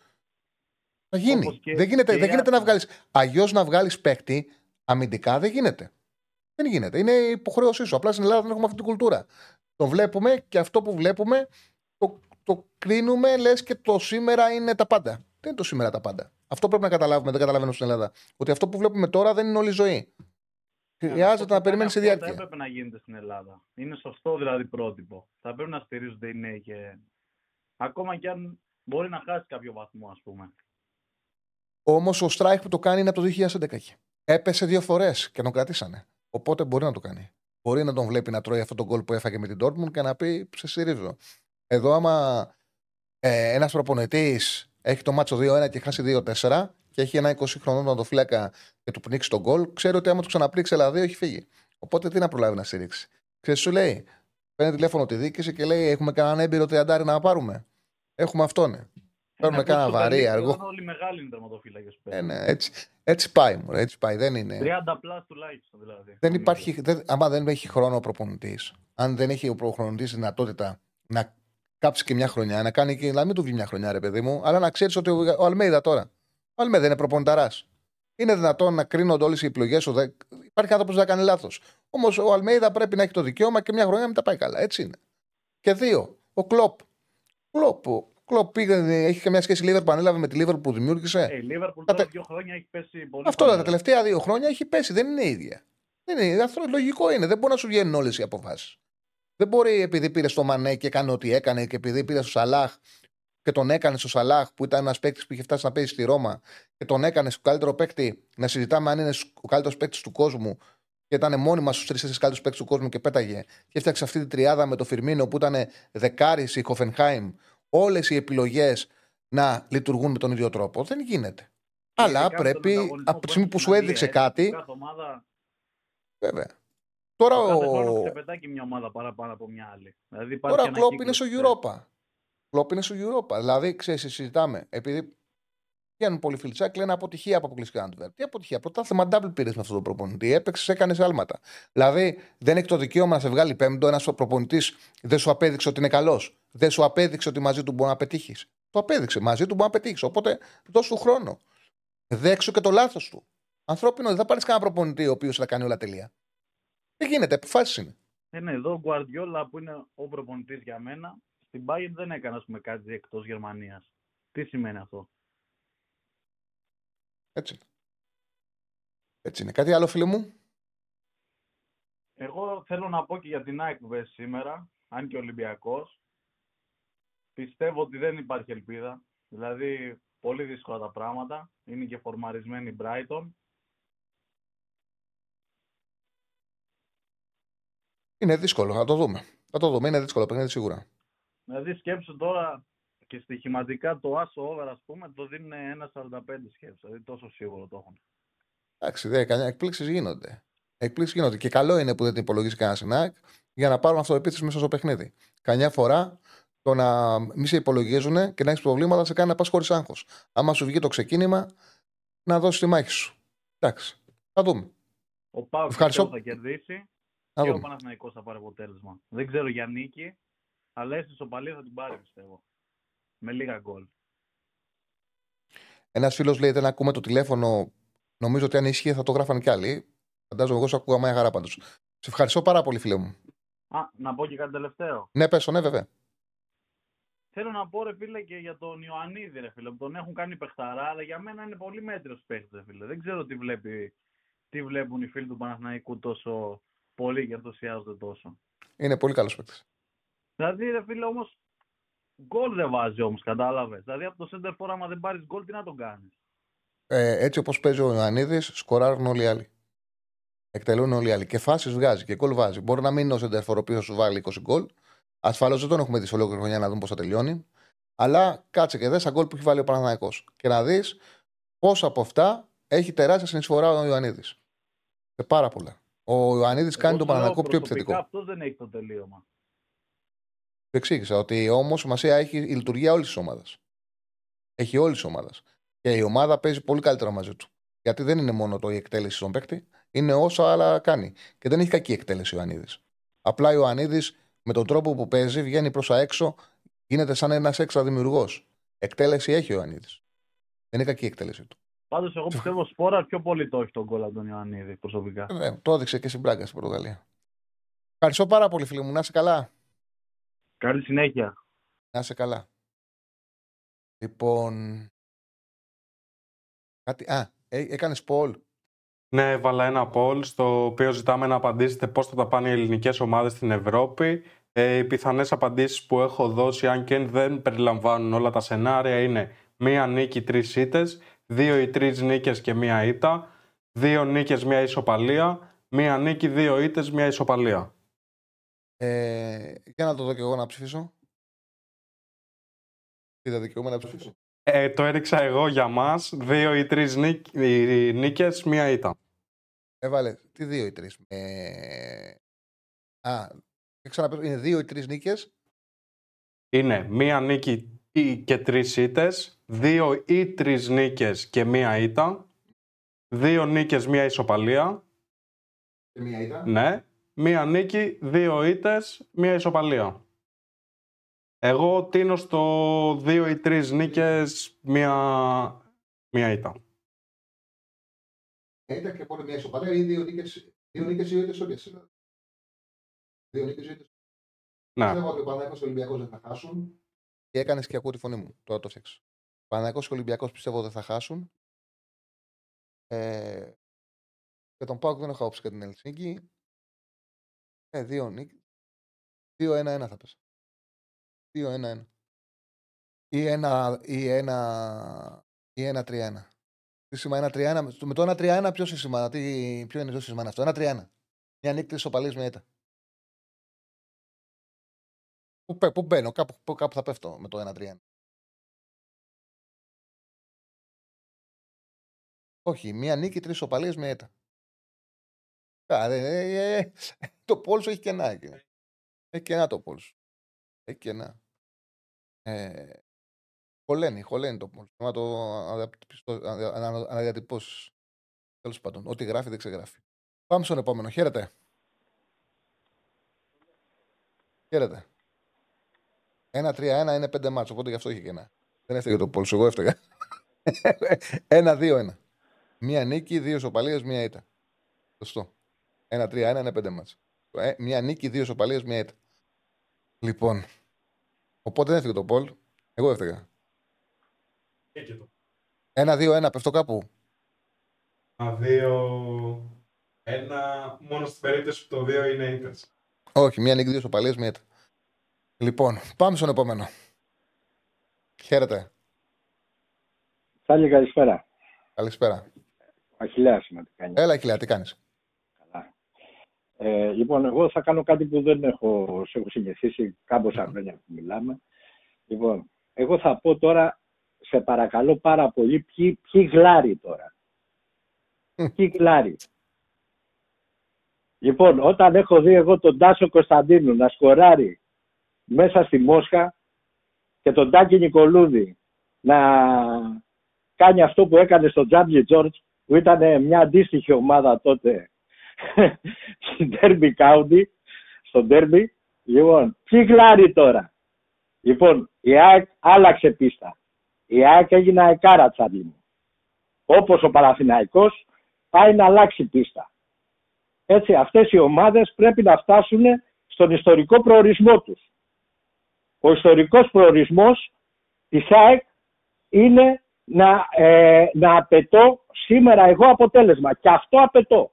Θα γίνει. δεν γίνεται, δεν γίνεται να βγάλει. Αγιώ να βγάλεις παίχτη αμυντικά δεν γίνεται. Δεν γίνεται. Είναι υποχρέωσή σου. Απλά στην Ελλάδα δεν έχουμε αυτή την κουλτούρα. Το βλέπουμε και αυτό που βλέπουμε το, το κρίνουμε λες και το σήμερα είναι τα πάντα. Δεν είναι το σήμερα τα πάντα. Αυτό πρέπει να καταλάβουμε, δεν καταλαβαίνω στην Ελλάδα. Ότι αυτό που βλέπουμε τώρα δεν είναι όλη η ζωή. Ε, Χρειάζεται να περιμένεις τη διάρκεια. Δεν έπρεπε να γίνεται στην Ελλάδα. Είναι σωστό δηλαδή πρότυπο. Θα πρέπει να στηρίζονται οι νέοι και. Ακόμα και αν μπορεί να χάσει κάποιο βαθμό, ας πούμε. Όμως ο Στράιχ που το κάνει είναι από το 2011. Έπεσε δύο φορές και τον κρατήσανε. Οπότε μπορεί να το κάνει. Μπορεί να τον βλέπει να τρώει αυτό το γκολ που έφαγε με την Dortmund και να πει σε στηρίζω. Εδώ, άμα ε, ένας προπονητής έχει το μάτσο 2-1 και χάσει 2-4 και έχει ένα 20 χρονών να το φλέκα και του πνίξει τον γκολ, ξέρει ότι άμα του ξαναπλήξει αλλά 2 έχει φύγει. Οπότε τι να προλάβει να στηρίξει. Ξέρεις, σου λέει, παίρνει τηλέφωνο τη διοίκηση και λέει: Έχουμε κανέναν έμπειρο τριαντάρι να πάρουμε. Έχουμε αυτόν. Ναι. Παίρνουμε κανένα βαρύ αργό. Όλοι μεγάλοι είναι τερματοφύλακες. Ε, ναι, έτσι, έτσι πάει, μου, έτσι πάει. Δεν είναι. 30 plus τουλάχιστον δηλαδή. Δεν υπάρχει, δεν, άμα δεν έχει χρόνο ο προπονητής, αν δεν έχει ο προπονητής δυνατότητα να κάψει και μια χρονιά, να κάνει και να μην του βγει μια χρονιά, ρε παιδί μου, αλλά να ξέρεις ότι ο Αλμέιδα τώρα. Ο Αλμέιδα είναι προπονηταράς. Είναι δυνατόν να κρίνονται όλες οι επιλογές σου. Υπάρχει άνθρωπος που δεν κάνει λάθος. Όμως ο Αλμέιδα πρέπει να έχει το δικαίωμα και μια χρονιά να μην τα πάει καλά. Έτσι είναι. Και δύο, ο Κλοπ. Κλοπ, Κλοπ πήγε, έχει καμιά σχέση η που ανέλαβε με τη Λίβερ που δημιούργησε. Ε, η Λίβερπουλ τώρα δύο χρόνια έχει πέσει πολύ. Αυτό τα τελευταία δύο χρόνια έχει πέσει, δεν είναι ίδια. Δεν είναι, αυτό λογικό είναι. Δεν μπορεί να σου βγαίνουν όλες οι αποφάσεις. Δεν μπορεί επειδή πήρε στο Μανέ και έκανε ό,τι έκανε και επειδή πήρε στο Σαλάχ και τον έκανε στο Σαλάχ που ήταν ένας παίκτης που είχε φτάσει να παίζει στη Ρώμα και τον έκανε στο καλύτερο παίκτη να συζητάμε αν είναι ο καλύτερος παίκτης του κόσμου και ήταν μόνιμα στους τρει-τέσσερι καλύτερους παίκτες του κόσμου και πέταγε. Και έφτιαξε αυτή τη τριάδα με το Φιρμίνο που ήταν δεκάρις η Χοφενχάιμ όλες οι επιλογές να λειτουργούν με τον ίδιο τρόπο. Δεν γίνεται. Αλλά πρέπει από τη στιγμή που σου έδειξε κάτι. Βέβαια. Τώρα ο. και μια ομάδα παραπάνω από μια άλλη. Δηλαδή Τώρα ο Κλόπ είναι στο Europa. Κλόπ είναι στο Europa. Δηλαδή, ξέρεις, συζητάμε. Επειδή Βγαίνουν πολλοί φιλτσάκ, λένε αποτυχία από αποκλειστικά Αντβέρ. Τι αποτυχία. Πρωτάθλημα double πήρες με αυτό το προπονητή. Έπαιξες, έκανες άλματα. Δηλαδή δεν έχει το δικαίωμα να σε βγάλει πέμπτο. Ένας προπονητής δεν σου απέδειξε ότι είναι καλός. Δεν σου απέδειξε ότι μαζί του μπορεί να πετύχεις. Το απέδειξε. Μαζί του μπορεί να πετύχεις. Οπότε δώσ' του χρόνο. Δέξου και το λάθος του. Ανθρώπινο, δεν θα πάρεις κανένα προπονητή ο οποίος θα κάνει όλα τελεία. Δεν γίνεται, επιφάσει είναι. Ε, ναι, εδώ ο Γκουαρδιόλα που είναι ο προπονητής για μένα στην Bayern δεν έκανε ας πούμε, κάτι εκτός Γερμανίας. Τι σημαίνει αυτό; Έτσι. Έτσι είναι. Κάτι άλλο φίλε μου; Εγώ θέλω να πω και για την ΑΕΚ που σήμερα, αν και Ολυμπιακός. Πιστεύω ότι δεν υπάρχει ελπίδα. Δηλαδή, πολύ δύσκολα τα πράγματα. Είναι και φορμαρισμένη η Brighton. Είναι δύσκολο, θα το δούμε. Θα το δούμε, είναι δύσκολο παιχνίδι σίγουρα. Δηλαδή σκέψου τώρα και στοιχηματικά το άσο over ας πούμε το δίνουν 1,45 σκέψου. Δηλαδή τόσο σίγουρο το έχουν. Εντάξει, δεν κανένα εκπλήξεις γίνονται. Εκπλήξεις γίνονται. Και καλό είναι που δεν την υπολογίζει κανένα συνάκ για να πάρουν αυτοεπίθεση μέσα στο παιχνίδι. Καμιά φορά το να μη σε υπολογίζουν και να έχεις προβλήματα σε κάνει να πας χωρίς άγχος. Άμα σου βγει το ξεκίνημα, να δώσεις τη μάχη σου. Εντάξει. Θα δούμε. Ο Πάουκ θα κερδίσει να και ο Παναθηναϊκός θα πάρει αποτέλεσμα. Δεν ξέρω για νίκη, αλλά έστω στο παλί θα την πάρει πιστεύω. Με λίγα γκολ. Ένας φίλος λέει: Δεν ακούμε το τηλέφωνο. Νομίζω ότι αν ίσχυε θα το γράφαν κι άλλοι. Φαντάζομαι εγώ σου ακούγα μια χαρά πάντως. Σε ευχαριστώ πάρα πολύ, φίλε μου. Α, να πω και κάτι τελευταίο. Ναι, πέσω, ναι, βέβαια. Θέλω να πω, ρε φίλε, και για τον Ιωαννίδη, ρε φίλε, που τον έχουν κάνει παιχταρά, αλλά για μένα είναι πολύ μέτριος παίχτη, ρε φίλε. Δεν ξέρω τι, βλέπει, τι βλέπουν οι φίλοι του Παναθηναϊκού τόσο πολύ και ενθουσιάζονται τόσο. Είναι πολύ καλός παίκτης. Δηλαδή, ρε φίλε, όμως γκολ δεν βάζει όμως, κατάλαβες. Δηλαδή, από το center for, άμα δεν πάρεις γκολ, τι να τον κάνεις. Ε, έτσι όπως παίζει ο Ιωαννίδης, σκοράρουν όλοι οι άλλοι. Εκτελούν όλοι οι άλλοι. Και φάσεις βγάζει και γκολ βάζει. Μπορεί να μην είναι ο center for ο οποίος σου βάλει 20 γκολ. Ασφαλώς δεν τον έχουμε δει σε ολόκληρη χρονιά να δούμε πώς θα τελειώνει. Αλλά κάτσε και δες σαν γκολ που έχει βάλει ο Παναναναϊκό. Και να δεις πόσα από αυτά έχει τεράστια συνεισφορά ο Ιωαννίδης. Σε πάρα πολλά. Ο Ιωαννίδης κάνει τον Παναναναϊκό πιο επιθετικό. Αυτό δεν έχει το τελείωμα. Το εξήγησα ότι όμω σημασία έχει η λειτουργία όλης της ομάδας. Έχει όλης της ομάδας. Και η ομάδα παίζει πολύ καλύτερα μαζί του. Γιατί δεν είναι μόνο το η εκτέλεση στον παίκτη, είναι όσα άλλα κάνει. Και δεν έχει κακή εκτέλεση ο Ιωαννίδης. Απλά ο Ιωαννίδης με τον τρόπο που παίζει βγαίνει προς τα έξω, γίνεται σαν ένας έξτρα δημιουργός. Εκτέλεση έχει ο Ιωαννίδης. Δεν είναι κακή η εκτέλεση του. Πάντως, εγώ πιστεύω σπόρα πιο πολύ το έχει τον κόλλα τον Ιωαννίδη προσωπικά. Ε, το έδειξε και στην Πράγκα στην Πορτογαλία. Ευχαριστώ πάρα πολύ, φίλε μου. Να είσαι καλά. Καλή συνέχεια. Να είσαι καλά. Λοιπόν. Κάτι... Α, ε, έκανες Πολ. Ναι, έβαλα ένα poll στο οποίο ζητάμε να απαντήσετε πώς θα τα πάνε οι ελληνικές ομάδες στην Ευρώπη. Ε, οι πιθανές απαντήσεις που έχω δώσει, αν και δεν περιλαμβάνουν όλα τα σενάρια, είναι μία νίκη, τρεις ήττες, δύο ή τρεις νίκες και μία ήττα, δύο νίκες, μία ισοπαλία, μία νίκη, δύο ήττες, μία ισοπαλία. Ε, για να το δω και εγώ να ψηφίσω. Είδα δικαιούμαι να ψηφίσω. Ε, το έριξα εγώ για μας. Δύο ή τρεις νίκ, νίκες, μία ήττα. Έβαλε. Τι δύο ή τρεις. Ε... Α, ξαναπέσω. Είναι δύο ή τρεις νίκες. Είναι μία νίκη και τρεις ήττες. Δύο ή τρεις νίκες και μία ήττα. Δύο νίκες, μία ισοπαλία. Και μία ήττα. Ναι. Μία νίκη, δύο ήττες, μία ισοπαλία. Εγώ τίνω στο δύο ή τρεις νίκες, μία, μία ήττα. Ήττα και πάλι μία ισοπαλία ή δύο νίκες, δύο νίκες ή ήττες όλες. Δύο νίκες ή ήττες. Ναι. Πιστεύω ότι ο Παναγιώτος και ο Ολυμπιακός δεν θα χάσουν. Και έκανες και ακούω τη φωνή μου. Τώρα το φτιάξω. Ο Παναγιώτος και ο Ολυμπιακός πιστεύω δεν θα χάσουν. Ε, και τον Πάουκ δεν έχω άποψη για την Ελσίνκη. Ε, δύο νίκες. Δύο-ένα-ένα θα πέσα. 2-1-1. Ή ένα, ή ένα, ή ένα 3-1. Τι σημαίνει ένα 3-1. Με το 1-3-1 ποιος σημαίνει, τι, ποιο είναι το σημαίνει αυτό. 1-3-1. Μια νύχτα ισοπαλής με έτα. Πού, πού μπαίνω, κάπου, κάπου θα πέφτω με το 1-3-1. Όχι, μία νίκη, τρεις οπαλίες με έτα. Ε, ε, ε, το πόλσο έχει κενά. Έχει κενά το πόλσο. Έχει κενά. Ε, χωλαίνει, χωλαίνει το πόλσο. Να το αναδιατυπώσεις. Τέλος πάντων, ό,τι γράφει δεν ξεγράφει. Πάμε στον επόμενο. Χαίρετε. Χαίρετε. Ένα-τρία-ένα είναι πέντε μάτσο, οπότε γι' αυτό είχε κενά. Δεν έφταιγε το πόλσο, εγώ έφταιγα. Ένα-δύο-ένα. Μία νίκη, δύο σοπαλίε, μία ήττα. Σωστό. Ένα-τρία-ένα είναι πέντε μάτσο. Ε, μία νίκη, δύο σοπαλίε, μία ήττα. Λοιπόν, Οπότε δεν έφυγε το Πολ. Εγώ έφυγα. Εκεί το. Ένα-δύο-ένα, πέφτω κάπου. Α, δύο. Ένα. Μόνο στην περίπτωση που το δύο είναι ήττες. Όχι, μία νίκη, δύο σοπαλίε, μία ήττα. Λοιπόν, πάμε στον επόμενο. Χαίρετε. Σάλια, καλησπέρα. Καλησπέρα. Αχιλέας είμαι, τι κάνει. Έλα, Αχιλέα, τι κάνεις; Καλά. Ε, λοιπόν, εγώ θα κάνω κάτι που δεν έχω, σε έχω συνηθίσει κάμποσα χρόνια που μιλάμε. Λοιπόν, εγώ θα πω τώρα, σε παρακαλώ πάρα πολύ, ποιοι, ποιοι γλάρι τώρα. Ποιοι γλάρι. Λοιπόν, όταν έχω δει εγώ τον Τάσο Κωνσταντίνου να σκοράρει μέσα στη Μόσχα και τον Τάκη Νικολούδη να κάνει αυτό που έκανε στο Τζάμπλι Τζόρτζ που ήταν μια αντίστοιχη ομάδα τότε στην Derby County, στο Derby. Λοιπόν, τι γλάρι τώρα. Λοιπόν, η ΑΕΚ άλλαξε πίστα. Η ΑΕΚ έγινε αεκάρα τσάμπι μου. Όπως ο Παραθυναϊκός πάει να αλλάξει πίστα. Έτσι, αυτές οι ομάδες πρέπει να φτάσουν στον ιστορικό προορισμό τους. Ο ιστορικός προορισμός της ΑΕΚ είναι να, ε, να απαιτώ σήμερα εγώ αποτέλεσμα. Και αυτό απαιτώ.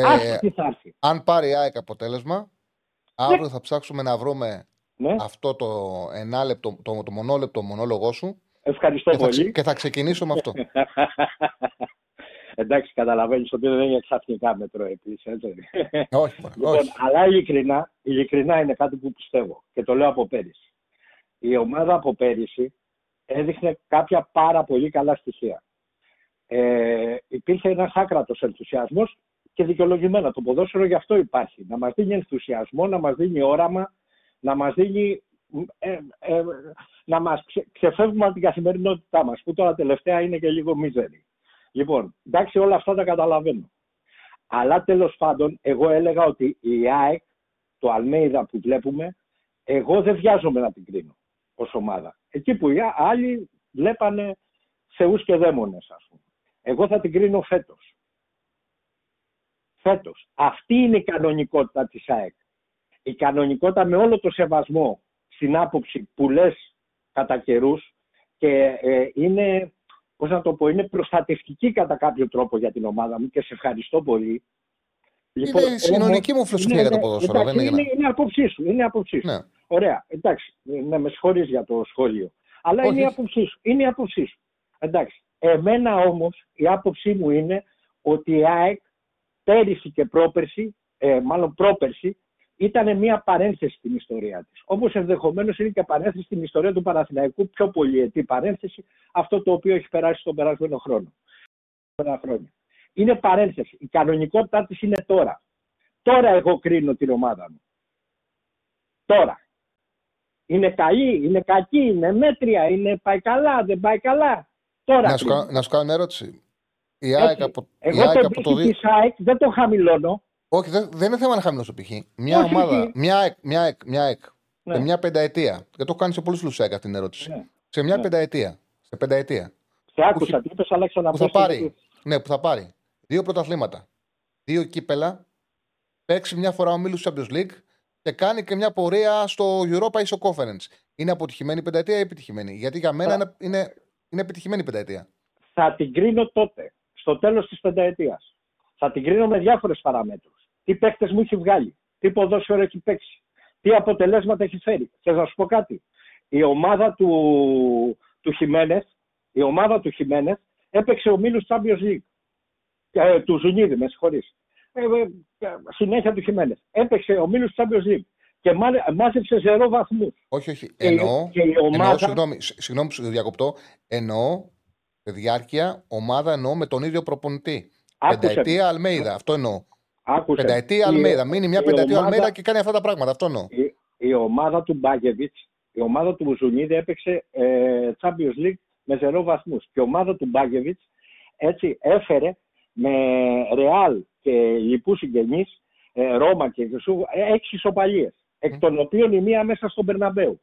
Ε, τι θα έρθει. αν πάρει η ΑΕΚ αποτέλεσμα, αύριο θα ψάξουμε να βρούμε Ναι. αυτό το ενάλεπτο, το, το μονόλεπτο μονόλογό σου Ευχαριστώ και θα, ξε- πολύ. και θα ξεκινήσω με αυτό. Εντάξει, καταλαβαίνεις ότι δεν είναι ξαφνικά μετρό επίσης, έτσι. όχι, μωρέ, Λοιπόν, όχι. αλλά ειλικρινά, ειλικρινά είναι κάτι που πιστεύω και το λέω από πέρυσι. Η ομάδα από πέρυσι έδειχνε κάποια πάρα πολύ καλά στοιχεία. Ε, υπήρχε ένας άκρατος ενθουσιασμός και δικαιολογημένα. Το ποδόσφαιρο γι' αυτό υπάρχει. Να μας δίνει ενθουσιασμό, να μας δίνει όραμα, να μας δίνει... Ε, ε, να μας ξε, ξεφεύγουμε από την καθημερινότητά μας, που τώρα τελευταία είναι και λίγο μίζερη. Λοιπόν, εντάξει, όλα αυτά τα καταλαβαίνω. Αλλά τέλος πάντων, εγώ έλεγα ότι η ΑΕΚ, το Αλμέιδα που βλέπουμε, εγώ δεν βιάζομαι να την κρίνω ως ομάδα. Εκεί που οι άλλοι βλέπανε θεούς και δαίμονες, ας πούμε. Εγώ θα την κρίνω φέτος. Φέτος. Αυτή είναι η κανονικότητα της ΑΕΚ. Η κανονικότητα με όλο το σεβασμό στην άποψη που λες κατά καιρούς και ε, είναι, πώς να το πω, είναι προστατευτική κατά κάποιο τρόπο για την ομάδα μου και σε ευχαριστώ πολύ. είναι η συνολική μου φιλοσοφία για το ποδόσφαιρο. Εντάξει, δεν είναι, είναι, είναι άποψή σου. Είναι άποψή σου. Ναι. Ωραία, εντάξει. Ναι, με συγχωρείς για το σχόλιο. Αλλά Όχι, είναι η όχι. άποψή σου. Είναι η άποψή σου. Εντάξει. Εμένα όμως η άποψή μου είναι ότι η ΑΕΚ πέρυσι και πρόπερσι, ε, μάλλον πρόπερσι, ήταν μια παρένθεση στην ιστορία της. Όπως ενδεχομένως είναι και παρένθεση στην ιστορία του Παναθηναϊκού, πιο πολυετή παρένθεση, αυτό το οποίο έχει περάσει στον περασμένο χρόνο. Ένα χρόνια. Είναι παρένθεση. Η κανονικότητά της είναι τώρα. Τώρα εγώ κρίνω την ομάδα μου. Τώρα. Είναι καλή, είναι κακή, είναι μέτρια, είναι πάει καλά, δεν πάει καλά. Τώρα να, σου κρίνω. κάνω, να σου κάνω μια ερώτηση. Η Έτσι. ΑΕΚ από, η Εγώ ΑΕΚ το από το πύχη δι- της ΑΕΚ δεν το χαμηλώνω. Όχι, δεν, δεν είναι θέμα να χαμηλώσει το π.χ. Μια Όχι, ομάδα, όχι. μια ΑΕΚ, μια ΑΕΚ, μια ΑΕΚ Ναι. σε μια πενταετία. Γιατί το κάνει σε πολλούς του ΑΕΚ αυτή την ερώτηση. Ναι. Σε μια Ναι. πενταετία. Σε πενταετία. Σε άκουσα τι είπες, αλλά Που θα ξαναπες πάρει. Ναι, που θα πάρει. Δύο πρωταθλήματα. Δύο κύπελα. Παίξει μια φορά ο Μίλους Champions League και κάνει και μια πορεία στο Europa ISO Conference. Είναι αποτυχημένη η πενταετία ή επιτυχημένη; Γιατί για μένα είναι, είναι, είναι επιτυχημένη η πενταετία. θα την κρίνω τότε, στο τέλος της πενταετίας. Θα την κρίνω με διάφορες παραμέτρους. Τι παίχτες μου έχει βγάλει, τι ποδόσφαιρο έχει παίξει, τι αποτελέσματα έχει φέρει. Και θα σου πω κάτι; Η ομάδα του, του Χιμένεθ, η ομάδα του Χιμένεθ έπαιξε ο Μίλους Champions League. Ε, του Ζουνίδη, με συγχωρείς. Ε, ε, ε, συνέχεια του Χιμένεθ. Έπαιξε ο Μίλους Champions League και μάλε- μάζεψε ζερό βαθμούς. Όχι, όχι. Και η- Εννοώ. και η ομάδα- εννοώ συγγνώμη, σ- συγγνώμη που σου διακοπτώ. Εννοώ σε διάρκεια ομάδα εννοώ με τον ίδιο προπονητή. Άκουσε Πενταετία Αλμέιδα. Αυτό εννοώ. Άκουσε. Πενταετία Η- Αλμέιδα. Μείνει μια η πενταετία ομάδα- Αλμέιδα και κάνει αυτά τα πράγματα. Αυτό εννοώ. η, η ομάδα του Μπάγκεβιτς, η ομάδα του Μπουζουνίδη έπαιξε ε, Champions League με ζερό βαθμούς. Και η ομάδα του Μπάγκεβιτς έτσι έφερε με Ρεάλ και λοιπούς συγγενείς, ε, Ρώμα και Χρυσού, ε, έξι ισοπαλίες. Εκ των οποίων η μία μέσα στον Περναμπέου.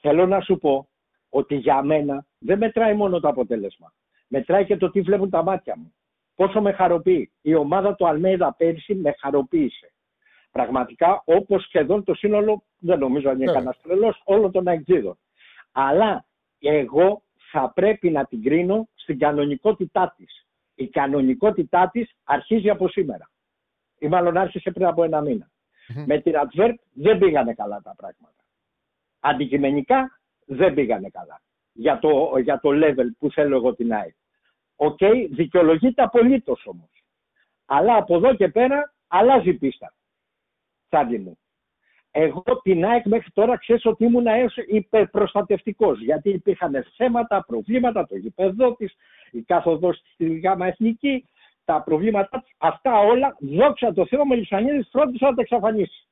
Θέλω να σου πω ότι για μένα δεν μετράει μόνο το αποτέλεσμα. Μετράει και το τι βλέπουν τα μάτια μου. Πόσο με χαροποιεί. Η ομάδα του Αλμέιδα πέρυσι με χαροποίησε. Πραγματικά, όπως σχεδόν το σύνολο, δεν νομίζω αν είναι κανένας τρελός, όλων των αεκτζίδων. Αλλά εγώ θα πρέπει να την κρίνω στην κανονικότητά της. Η κανονικότητά της αρχίζει από σήμερα. Ή μάλλον άρχισε πριν από ένα Με την Antwerp δεν πήγανε καλά τα πράγματα. Αντικειμενικά δεν πήγανε καλά για το, για το level που θέλω εγώ την ΑΕΚ. OK, okay, δικαιολογείται απολύτως όμως. Αλλά από εδώ και πέρα αλλάζει η πίστα. Τσάντι μου. Εγώ την ΑΕΚ μέχρι τώρα ξέρει ότι ήμουν υπερπροστατευτικός. Γιατί υπήρχαν θέματα, προβλήματα, το γηπεδό της, η κάθοδος στη ΓΑΜΑ Εθνική, τα προβλήματά της. Αυτά όλα, δόξα τω Θεώ, ο Μελισανίδη φρόντισε να τα εξαφανίσει.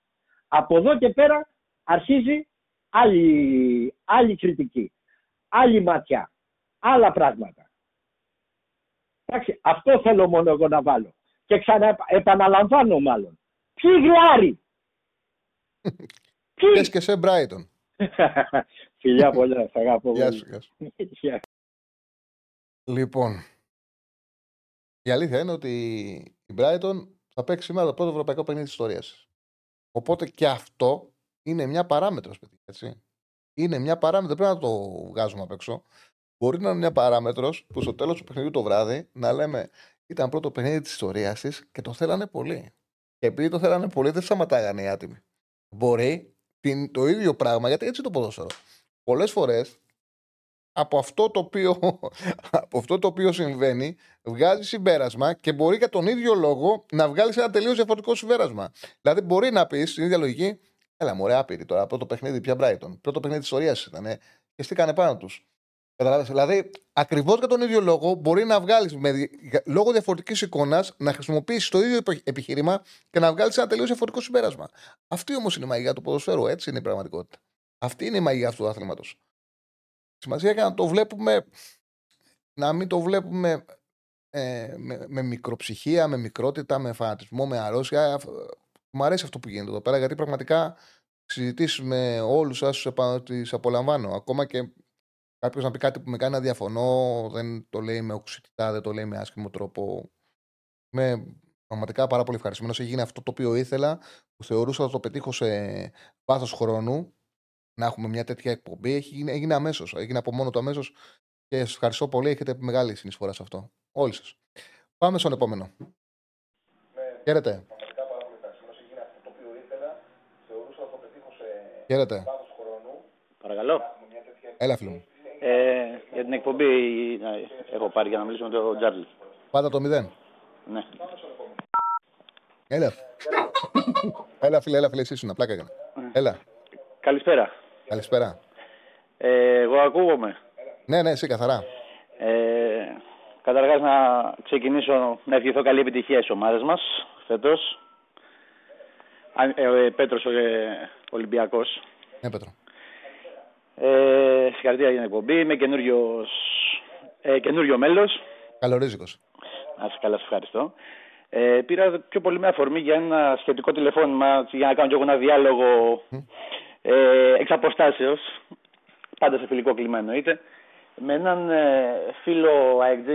Από εδώ και πέρα αρχίζει άλλη, άλλη κριτική, άλλη ματιά, άλλα πράγματα. Εντάξει, αυτό θέλω μόνο εγώ να βάλω. Και ξαναεπαναλαμβάνω μάλλον. Ποιοι γλάρι. Ποιοι; και σε Μπράιτον. Φιλιά πολλά, θα αγαπώ Γεια σου, γεια σου. Λοιπόν, η αλήθεια είναι ότι η Brighton θα παίξει σήμερα το πρώτο ευρωπαϊκό παιχνίδι της ιστορίας. Οπότε και αυτό είναι μια παράμετρος, παιδί. Έτσι. Είναι μια παράμετρο, πρέπει να το βγάζουμε απ' έξω. Μπορεί να είναι μια παράμετρος που στο τέλος του παιχνιδιού το βράδυ να λέμε ήταν πρώτο παιχνίδι της ιστορίας της και το θέλανε πολύ. Και επειδή το θέλανε πολύ, δεν σταματάγανε οι άτιμοι. Μπορεί την, το ίδιο πράγμα, γιατί έτσι το ποδόσφαιρο. Πολλές φορές από αυτό, το οποίο, από αυτό το οποίο συμβαίνει, βγάζει συμπέρασμα και μπορεί για τον ίδιο λόγο να βγάλεις ένα τελείως διαφορετικό συμπέρασμα. Δηλαδή, μπορεί να πεις στην ίδια λογική, Έλα, μου, άπειρη τώρα. Πρώτο παιχνίδι πια Brighton. Πρώτο παιχνίδι της ιστορίας ήταν. Και στήκανε πάνω τους. Δηλαδή, ακριβώς για τον ίδιο λόγο μπορεί να βγάλεις λόγω διαφορετικής εικόνας να χρησιμοποιήσεις το ίδιο επιχείρημα και να βγάλεις ένα τελείως διαφορετικό συμπέρασμα. Αυτή όμως είναι η μαγεία του ποδοσφαίρου. Έτσι είναι η πραγματικότητα. Αυτή είναι η μαγεία αυτού του άθληματος. Σημασία για να το βλέπουμε, να μην το βλέπουμε ε, με, με μικροψυχία, με μικρότητα, με φανατισμό, με αρρώστια. Μου αρέσει αυτό που γίνεται εδώ πέρα γιατί πραγματικά συζητήσεις με όλους σας τις απολαμβάνω. Ακόμα και κάποιος να πει κάτι που με κάνει να διαφωνώ, δεν το λέει με οξυτητά, δεν το λέει με άσχημο τρόπο. Είμαι πραγματικά πάρα πολύ ευχαριστημένος. Έγινε αυτό το οποίο ήθελα, που θεωρούσα ότι το πετύχω σε βάθος χρόνου. Να έχουμε μια τέτοια εκπομπή. Έγινε, έγινε αμέσως. Έγινε από μόνο το αμέσως. Και σας ευχαριστώ πολύ. Έχετε μεγάλη συνεισφορά σε αυτό. Όλοι σας. Πάμε στον επόμενο. Ναι. Χαίρετε. Χαίρετε. Παρακαλώ. Έλα, φίλο μου. Ε, για την εκπομπή έχω πάρει για να μιλήσω με τον Τζάρλι. Πάντα το μηδέν. Ναι. Έλα. έλα, φίλε, έλα, φίλε, εσύ ήσουν. Απλά έκανα. Έλα. Καλησπέρα. Καλησπέρα. Ε, εγώ ακούγομαι. Ναι, ναι, εσύ καθαρά. Ε, καταρχάς να ξεκινήσω να ευχηθώ καλή επιτυχία στις ομάδες μας φέτος. Ε, Πέτρος ε, Ολυμπιακός. Ναι, Πέτρο. Ε, συγχαρητήρια για την εκπομπή. Είμαι καινούριος, ε, καινούριο μέλος. Καλορίζικος. Να σε καλά, ευχαριστώ. Ε, πήρα πιο πολύ με αφορμή για ένα σχετικό τηλεφώνημα για να κάνω και εγώ ένα διάλογο ε, εξ αποστάσεως, πάντα σε φιλικό κλίμα εννοείται, με έναν ε, φίλο ΑΕΚΔ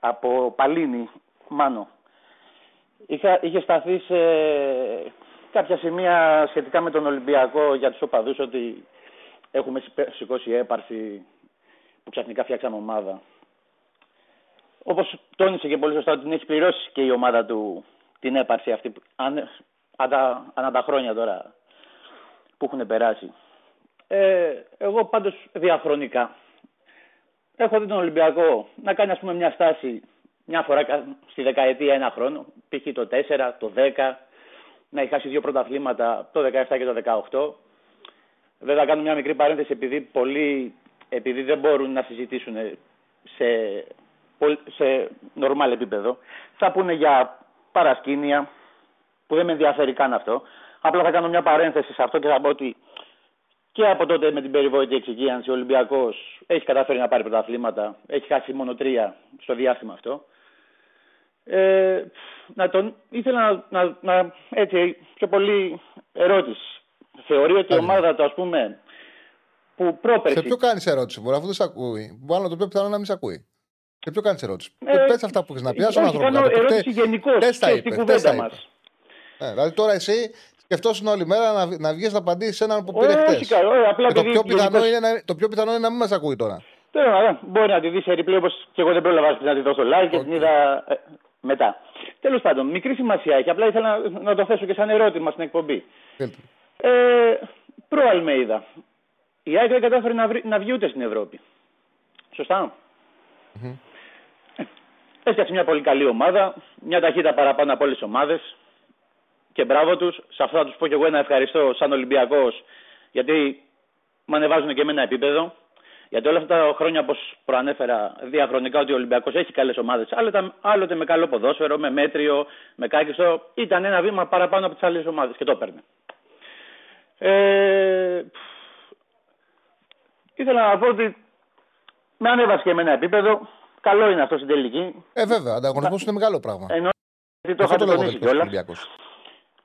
από Παλίνη, Μάνο. Είχα, είχε σταθεί σε κάποια σημεία σχετικά με τον Ολυμπιακό για τους οπαδούς ότι έχουμε σηκώσει έπαρση που ξαφνικά φτιάξαμε ομάδα. Όπως τόνισε και πολύ σωστά ότι την έχει πληρώσει και η ομάδα του την έπαρση αυτή αν, ανά τα χρόνια τώρα που έχουν περάσει. Ε, εγώ πάντως διαχρονικά έχω δει τον Ολυμπιακό να κάνει ας πούμε μια στάση μια φορά στη δεκαετία ένα χρόνο, π.χ. το 4, το 10, να έχει χάσει δύο πρωταθλήματα το 17 και το 18. Βέβαια κάνω μια μικρή παρένθεση επειδή πολλοί επειδή δεν μπορούν να συζητήσουν σε, σε νορμάλ επίπεδο. Θα πούνε για παρασκήνια που δεν με ενδιαφέρει καν αυτό. Απλά θα κάνω μια παρένθεση σε αυτό και θα πω ότι και από τότε με την περιβόητη εξυγίανση ο Ολυμπιακός έχει καταφέρει να πάρει πρωταθλήματα. Έχει χάσει μόνο τρία στο διάστημα αυτό. Ε, να τον, ήθελα να, να, να, έτσι, πιο πολύ ερώτηση. Θεωρεί ότι η ομάδα του, ας πούμε, που πρόπερση... Σε ποιο κάνεις ερώτηση, μπορεί, αφού δεν σε ακούει. Μπορεί να το πει πιθανό να μην σε ακούει. Σε ποιο κάνεις ερώτηση. Ε, πες αυτά που έχεις να πει, ας Κάνω ερώτηση γενικώς στην κουβέντα μας. Ναι, δηλαδή τώρα εσύ σκεφτόσουν όλη μέρα να, να βγεις να απαντήσεις έναν που πήρε Όχι, χθες. καλό. ε, Απλά Το, επειδή πιο πιθανό λογικός- είναι να, το πιο πιθανό είναι να μην μας ακούει τώρα. Τέλος πάντων, μπορεί να τη δεις σε replay όπως και εγώ δεν πρόλαβα να τη δω στο live και την είδα ε, μετά. Τέλος πάντων, μικρή σημασία έχει. Απλά ήθελα να, να το θέσω και σαν ερώτημα στην εκπομπή. Ε, προ Αλμέιδα. Η ΑΕΚ δεν κατάφερε να, βρει, να βγει ούτε στην Ευρώπη. Σωστά; Έφτιαξε μια πολύ καλή ομάδα, μια ταχύτητα παραπάνω από όλες τις ομάδες. Και μπράβο τους. Σε αυτό θα τους πω και εγώ ένα ευχαριστώ σαν Ολυμπιακός, γιατί με ανεβάζουν και εμένα επίπεδο. Γιατί όλα αυτά τα χρόνια, όπως προανέφερα διαχρονικά, ότι ο Ολυμπιακός έχει καλές ομάδες, άλλοτε, άλλοτε με καλό ποδόσφαιρο, με μέτριο, με κάκιστο, ήταν ένα βήμα παραπάνω από τις άλλες ομάδες και το έπαιρνε. Ε, ήθελα να πω ότι με ανέβασε και εμένα επίπεδο. Καλό είναι αυτό στην τελική. Ε, βέβαια, ανταγωνισμός είναι μεγάλο πράγμα. Ενώ γιατί το Αυτό είχατε το λόγο τονίσει βελτιώσει ο κιόλας.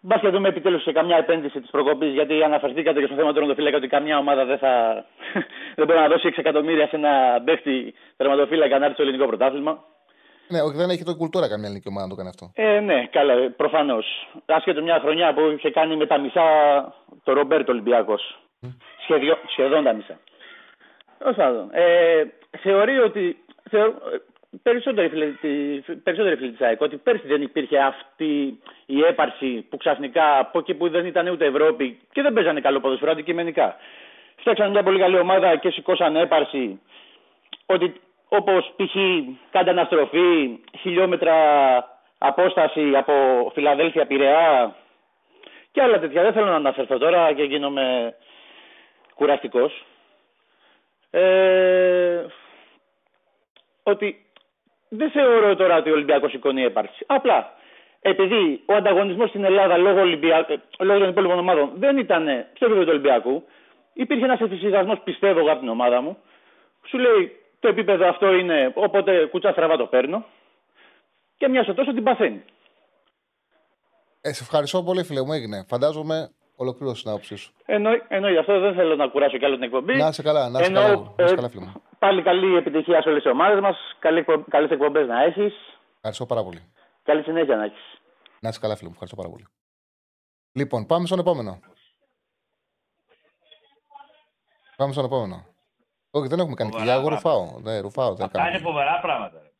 Ολυμπιακό. Μπας και δούμε επιτέλους σε καμιά επένδυση της προκοπής, γιατί αναφερθήκατε και στο θέμα του τερματοφύλακα ότι καμιά ομάδα δεν, θα... δεν μπορεί να δώσει 6 εκατομμύρια σε ένα παίχτη τερματοφύλακα να έρθει στο ελληνικό πρωτάθλημα. Ναι, όχι, δεν έχει το κουλτούρα καμιά ελληνική ομάδα να το κάνει αυτό. Ε, ναι, καλά, προφανώς. Άσχετο μια χρονιά που είχε κάνει με τα μισά το Ρομπέρτο Ολυμπιακός. Σχεδιο... Σχεδόν τα μισά. Τέλο πάντων, ε, θεωρεί ότι. Θεω... ε, Περισσότεροι φίλοι, τη- περισσότεροι φίλοι της ΑΕΚ ότι πέρσι δεν υπήρχε αυτή η έπαρση που ξαφνικά από εκεί που δεν ήταν ούτε Ευρώπη και δεν παίζανε καλό ποδοσφαιρό αντικειμενικά. Φτιάξανε μια πολύ καλή ομάδα και σηκώσανε έπαρση ότι όπως π.χ. κάντε αναστροφή, χιλιόμετρα απόσταση από Φιλαδέλφια Πειραιά και άλλα τέτοια. Δεν θέλω να αναφερθώ τώρα και γίνομαι κουραστικός. Ε, ότι δεν θεωρώ τώρα ότι ο Ολυμπιακός σηκώνει έπαρξη. Απλά επειδή ο ανταγωνισμός στην Ελλάδα λόγω, Ολυμπια... ε, λόγω των υπόλοιπων ομάδων δεν ήταν στο επίπεδο του Ολυμπιακού, υπήρχε ένας εφησυχασμός πιστεύω εγώ από την ομάδα μου. Σου λέει το επίπεδο αυτό είναι όποτε κουτσά στραβά το παίρνω και μια στο τόσο την παθαίνει. Ε, σε ευχαριστώ πολύ, φίλε μου, έγινε. Φαντάζομαι ολοκλήρωσε την άποψή σου. Εννοεί, εννοεί αυτό, δεν θέλω να κουράσω κι άλλο την εκπομπή. Να είσαι καλά, να είσαι Εννοώ, καλά, να είσαι ε, καλά, φίλε μου. Πάλι καλή επιτυχία σε όλες τις ομάδες μας. Καλές εκπομπές να έχεις. Ευχαριστώ πάρα πολύ. Καλή συνέχεια να έχεις. Να είσαι καλά, φίλε μου. Ευχαριστώ πάρα πολύ. Λοιπόν, πάμε στον επόμενο. Πάμε στον επόμενο. Όχι, δεν έχουμε κάνει Φοβερά κοιλιά. Εγώ πράγματα. ρουφάω. Ναι, ρουφάω. Δεν Αυτά είναι κάνω. φοβερά πράγματα. ρε.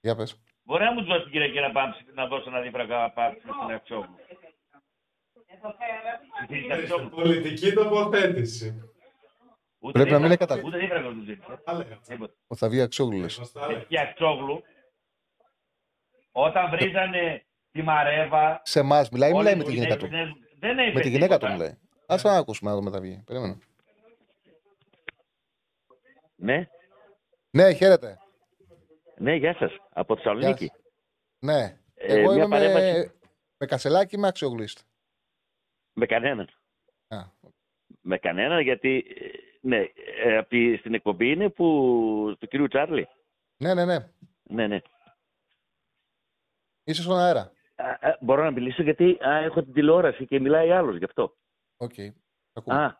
Για πες. Μπορεί να μου δώσει την Κυριακή να, πάμε, να δώσω ένα δίφραγκα πάψη στην Αξιόγλου. Στην Αξιόγλου. Πολιτική τοποθέτηση. Ούτε Πρέπει να μην δίφραγκα- είναι κατα- Ούτε δίφραγκα τους ζήτησε. Τίποτα. Ο θα βγει αξιόγλου, λες. Και Αξιόγλου, όταν βρίζανε τη Μαρέβα... Σε εμάς μιλάει, όλοι μιλάει με οι τη γυναίκα του. Έλληνες Δεν είπε Με τη γυναίκα του τίποτα. μιλάει. Α να ακούσουμε να δούμε τα βγει. Περίμενε. Ναι, Ναι, χαίρετε. ναι, γεια σας. Από Θεσσαλονίκη. Ναι. Ε, Εγώ μια είμαι με, παρέμβαση. με κασελάκι με αξιόγλου είστε. Με κανέναν. Α. Με κανέναν γιατί, ε, ναι, ε, από τη- στην εκπομπή είναι που, του κυρίου Τσάρλι. Ναι, ναι, ναι. Ναι, ναι. Είσαι στον αέρα. Α, α, μπορώ να μιλήσω γιατί α, έχω την τηλεόραση και μιλάει άλλος γι' αυτό. Οκ. Α,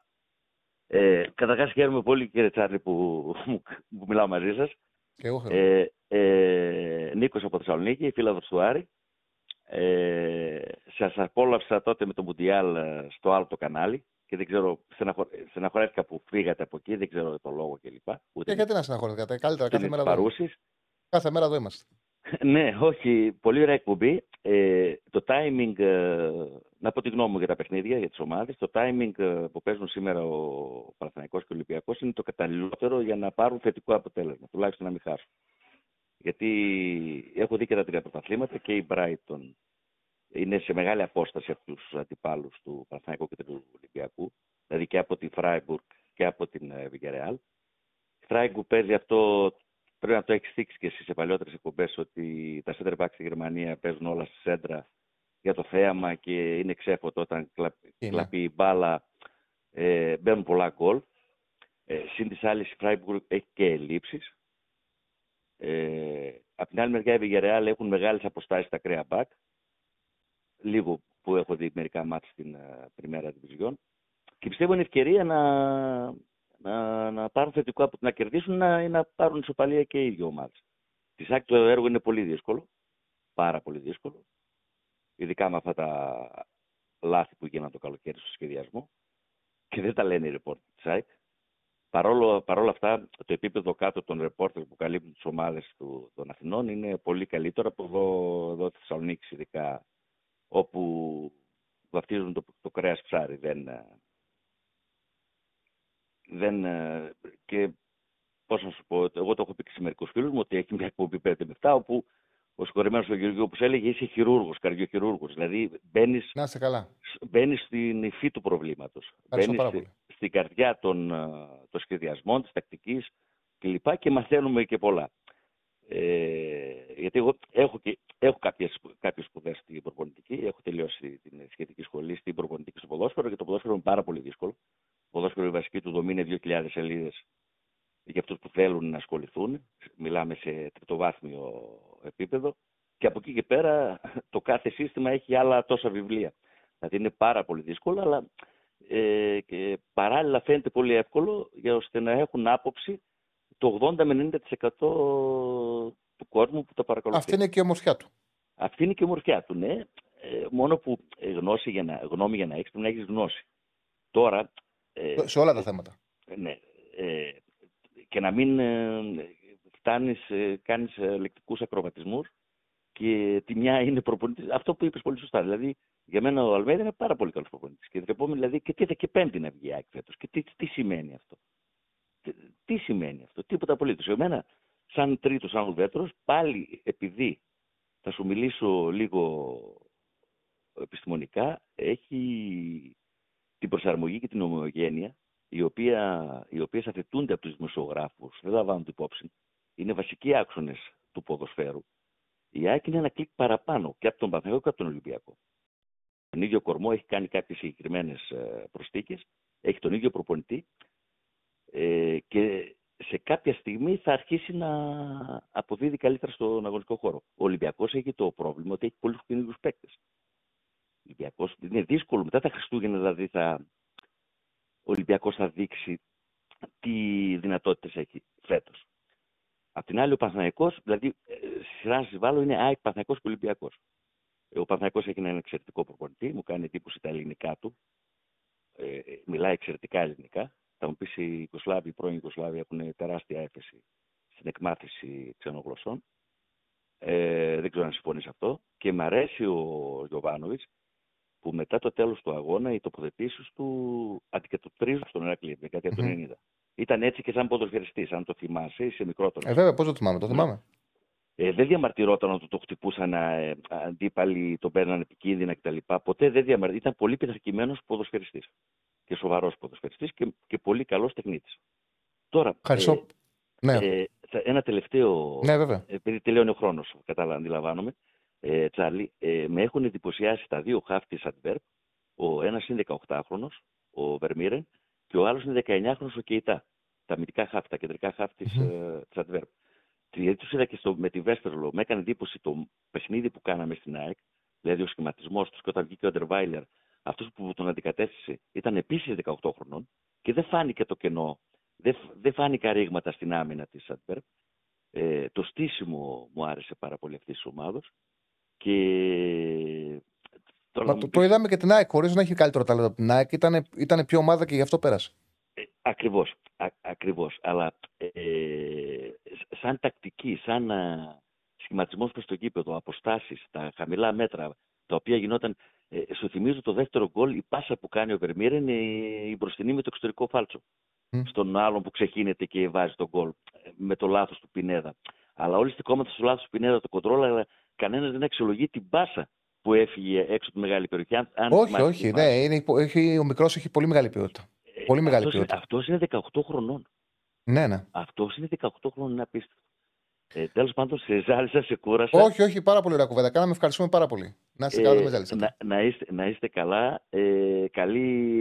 ε, καταρχάς χαίρομαι πολύ κύριε Τσάρλι που, που μιλάω μαζί σας. Και εγώ χαίρομαι. Ε, ε, Νίκος από Θεσσαλονίκη, φίλαθλος του Άρη. Ε, σας απόλαυσα τότε με το Μουντιάλ ε, στο άλλο το κανάλι και δεν ξέρω, στεναχω... στεναχωρέθηκα που φύγατε από εκεί, δεν ξέρω το λόγο κλπ. Ούτε Και γιατί να στεναχωρηθείτε. Καλύτερα κάθε είναι μέρα εδώ. παρούσεις. Κάθε μέρα εδώ είμαστε. ναι, όχι, πολύ ωραία εκπομπή. Ε, το timing, ε, να πω τη γνώμη μου για τα παιχνίδια, για τις ομάδες, το timing ε, που παίζουν σήμερα ο Παναθηναϊκός και ο Ολυμπιακός είναι το καταλληλότερο για να πάρουν θετικό αποτέλεσμα, τουλάχιστον να μην χάσουν. Γιατί έχω δει και τα τρία πρωταθλήματα και η Brighton είναι σε μεγάλη απόσταση από τους αντιπάλους του Παναθηναϊκού και του Ολυμπιακού, δηλαδή και από τη Freiburg και από την ε, Villarreal. Η Freiburg παίζει αυτό Πρέπει να το έχεις θίξει και εσύ σε παλιότερε εκπομπές ότι τα center back στη Γερμανία παίζουν όλα στη σέντρα για το θέαμα και είναι ξέφωτο όταν κλα... Είναι. κλαπεί η μπάλα. Ε, μπαίνουν πολλά γκολ. Ε, Συν της άλλης, η Freiburg έχει και ελλείψεις. Ε, απ' την άλλη μεριά, οι Villarreal έχουν μεγάλες αποστάσεις στα κρέα back. Λίγο που έχω δει μερικά μάτια στην uh, Πριμέρα Division. Και πιστεύω είναι ευκαιρία να, να, να πάρουν θετικό από να κερδίσουν να, ή να πάρουν ισοπαλία και οι δύο ομάδε. Τη ΣΑΚ το έργο είναι πολύ δύσκολο. Πάρα πολύ δύσκολο. Ειδικά με αυτά τα λάθη που έγιναν το καλοκαίρι στο σχεδιασμό και δεν τα λένε οι report της ΑΕΚ. Παρόλο, παρόλα αυτά, το επίπεδο κάτω των ρεπόρτερ που καλύπτουν τις ομάδες του, των Αθηνών είναι πολύ καλύτερο από εδώ, εδώ στη Θεσσαλονίκη, ειδικά όπου βαφτίζουν το, το κρέας ψάρι. Δεν, δεν, και πώς να σου πω, εγώ το έχω πει και σε μερικούς φίλους μου ότι έχει μια εκπομπή 5 με 7, όπου ο συγχωρεμένο ο Γεωργίου που έλεγε είσαι χειρούργος, καρδιοχειρούργος. Δηλαδή μπαίνεις μπαίνεις στην υφή του προβλήματος. Μπαίνεις στην καρδιά των, των σχεδιασμών, της τακτικής κλπ. Και μαθαίνουμε και πολλά. Ε, γιατί εγώ έχω, και, έχω κάποιες, κάποιες σπουδές στην προπονητική, έχω τελειώσει την σχετική σχολή στην προπονητική στο ποδόσφαιρο και το ποδόσφαιρο είναι πάρα πολύ δύσκολο. Το ποδόσφαιρο η βασική του δομή είναι 2.000 σελίδες για αυτούς που θέλουν να ασχοληθούν. Μιλάμε σε τριτοβάθμιο επίπεδο. Και από εκεί και πέρα το κάθε σύστημα έχει άλλα τόσα βιβλία. Δηλαδή είναι πάρα πολύ δύσκολο, αλλά ε, και παράλληλα φαίνεται πολύ εύκολο για ώστε να έχουν άποψη το 80 με 90% του κόσμου που τα παρακολουθεί. Αυτή είναι και η ομορφιά του. Αυτή είναι και η ομορφιά του, ναι. Ε, μόνο που γνώση για να, γνώμη για να έχεις πρέπει να έχεις γνώση. Τώρα. Ε, σε όλα τα θέματα. Ναι. Ε, και να μην ε, φτάνεις, ε, κάνεις ε, λεκτικούς ακροβατισμούς και τη μια είναι προπονητής. Αυτό που είπες πολύ σωστά. Δηλαδή, για μένα ο Αλμέδα είναι πάρα πολύ καλός προπονητής. Και επόμενη, δηλαδή, και τι και πέμπτη να βγει φέτος. Και τι, τι σημαίνει αυτό; Τι, τι σημαίνει αυτό; Τίποτα απολύτως. Για μένα, σαν τρίτος, σαν ουδέτερος, πάλι επειδή θα σου μιλήσω λίγο επιστημονικά, έχει την προσαρμογή και την ομοιογένεια οι, οποία, οι οποίες αθετούνται από τους δημοσιογράφους, δεν λαμβάνουν υπόψη, είναι βασικοί άξονες του ποδοσφαίρου. Η ΑΕΚ είναι ένα κλικ παραπάνω και από τον Παναθηναϊκό και από τον Ολυμπιακό. Τον ίδιο κορμό έχει κάνει κάποιες συγκεκριμένες ε, προστίκες, έχει τον ίδιο προπονητή ε, και σε κάποια στιγμή θα αρχίσει να αποδίδει καλύτερα στον αγωνιστικό χώρο. Ο Ολυμπιακός έχει το πρόβλημα ότι έχει πολλούς καινούριου παίκτες. Ο Ολυμπιακός είναι δύσκολο μετά τα Χριστούγεννα δηλαδή θα, ο Ολυμπιακός θα δείξει τι δυνατότητες έχει φέτος. Απ' την άλλη ο Παναθηναϊκός, δηλαδή ε, σειρά να συμβάλλω είναι ΑΕΚ Παναθηναϊκός και Ολυμπιακός. Ο Παναθηναϊκός έχει έναν εξαιρετικό προπονητή, μου κάνει εντύπωση τα ελληνικά του. Ε, μιλάει εξαιρετικά ελληνικά. Θα μου πεις οι Ιουγκοσλάβοι, οι πρώην Ιουγκοσλάβοι έχουν τεράστια έφεση στην εκμάθηση ξένων γλωσσών. Ε, δεν ξέρω αν συμφωνείς σε αυτό. Και μου αρέσει ο Γιωβάνοβιτς που μετά το τέλος του αγώνα οι τοποθετήσεις του αντικατοπτρίζουν στον Ερακλή, δεκαετία του 90. Ήταν έτσι και σαν ποδοσφαιριστής, αν το θυμάσαι, είσαι μικρότερο. Ε, βέβαια, πώ το θυμάμαι, το ναι. θυμάμαι. Ε, δεν διαμαρτυρόταν ότι το χτυπούσαν ε, αντίπαλοι, τον παίρναν επικίνδυνα κτλ. Ποτέ δεν διαμαρτυρόταν. Ήταν πολύ πειθαρχημένος ποδοσφαιριστής. Και σοβαρός ποδοσφαιριστής και, και πολύ καλός τεχνίτης. Τώρα. Ευχαριστώ. Ε, ναι. Ε, ένα τελευταίο. Ναι, βέβαια. Επειδή τελειώνει ο χρόνος, αντιλαμβάνομαι ε, Τσάρλι, ε, με έχουν εντυπωσιάσει τα δύο χάφ της Αντβέρπ. Ο ένας είναι 18χρονος, ο Βερμίρεν, και ο άλλος είναι 19χρονος ο Κεϊτά. Τα αμυντικά χάφ, τα κεντρικά χάφ της, mm-hmm. ε, Αντβέρπ. Γιατί του είδα και στο, με τη Βέστερλο, με έκανε εντύπωση το παιχνίδι που κάναμε στην ΑΕΚ, δηλαδή ο σχηματισμός τους και όταν βγήκε ο Αντερβάιλερ, αυτός που τον αντικατέστησε ήταν επίσης 18 χρονών και δεν φάνηκε το κενό, δεν, δεν φάνηκε ρήγματα στην άμυνα της Αντβέρπ. Ε, το στήσιμο μου άρεσε πάρα πολύ αυτής της ομάδα. Και... Μα το, το είδαμε και την ΑΕΚ, χωρίς να έχει καλύτερο ταλέντο από την ΑΕΚ. Ήταν, ήταν πιο ομάδα και γι' αυτό πέρασε. Ε, Ακριβώς. Ακριβώς. Αλλά ε, σαν τακτική, σαν σχηματισμός προς το γήπεδο, αποστάσεις, τα χαμηλά μέτρα, τα οποία γινόταν. Ε, σου θυμίζω το δεύτερο γκολ, η πάσα που κάνει ο Βερμίρ είναι η μπροστινή με το εξωτερικό φάλτσο. Mm. Στον άλλον που ξεχύνεται και βάζει τον γκολ ε, με το λάθος του Πινέδα. Αλλά όλοι στεκόμαστε στο λάθος του Πινέδα το κοντρόλ, αλλά κανένας δεν αξιολογεί την πάσα που έφυγε έξω από τη μεγάλη περιοχή. Αν, όχι, όχι. Ναι, είναι, έχει, ο μικρός έχει πολύ μεγάλη ποιότητα. Ε, πολύ μεγάλη αυτός, ποιότητα. Αυτός είναι 18 χρονών. Ναι, ναι. Αυτός είναι 18 χρονών, είναι απίστευτο. Ε, Τέλος πάντων, σε ζάλισα, σε κούρασα. Όχι, όχι, πάρα πολύ ωραία κουβέντα. Κάναμε, ευχαριστούμε πάρα πολύ. Να είστε καλά, δεν με ζάλισα. Να, να, είστε, να είστε καλά. Ε,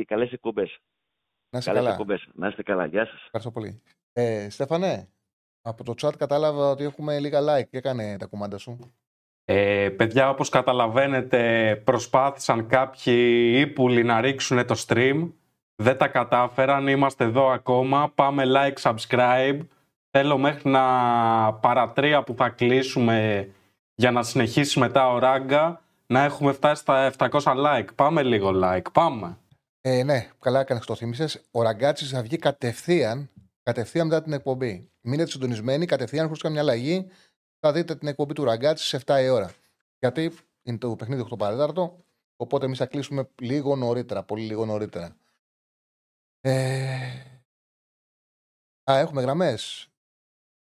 Καλές εκπομπές. Να είστε καλά. Εκπομπές. Να είστε καλά. Γεια σας. Ευχαριστώ πολύ. Ε, Στέφανε, από το chat κατάλαβα ότι έχουμε λίγα like. Και έκανε τα κουμάντα σου. Ε, παιδιά, όπως καταλαβαίνετε, προσπάθησαν κάποιοι ύπουλοι να ρίξουν το stream. Δεν τα κατάφεραν, είμαστε εδώ ακόμα. Πάμε like, subscribe. Θέλω μέχρι να παρατρία που θα κλείσουμε για να συνεχίσει μετά ο Ράγκα να έχουμε φτάσει στα 700 like. Πάμε λίγο like, πάμε. Ε, ναι, καλά έκανες το θύμισες. Ο Ραγκάτσης θα βγει κατευθείαν, κατευθείαν μετά την εκπομπή. Μείνετε συντονισμένοι, κατευθείαν χωρίς καμιά αλλαγή. Θα δείτε την εκπομπή του Ραγκάτση σε 7 η ώρα. Γιατί είναι το παιχνίδι 8 παρέταρτο. Οπότε εμείς θα κλείσουμε λίγο νωρίτερα, πολύ λίγο νωρίτερα. Ε... Α, έχουμε γραμμές.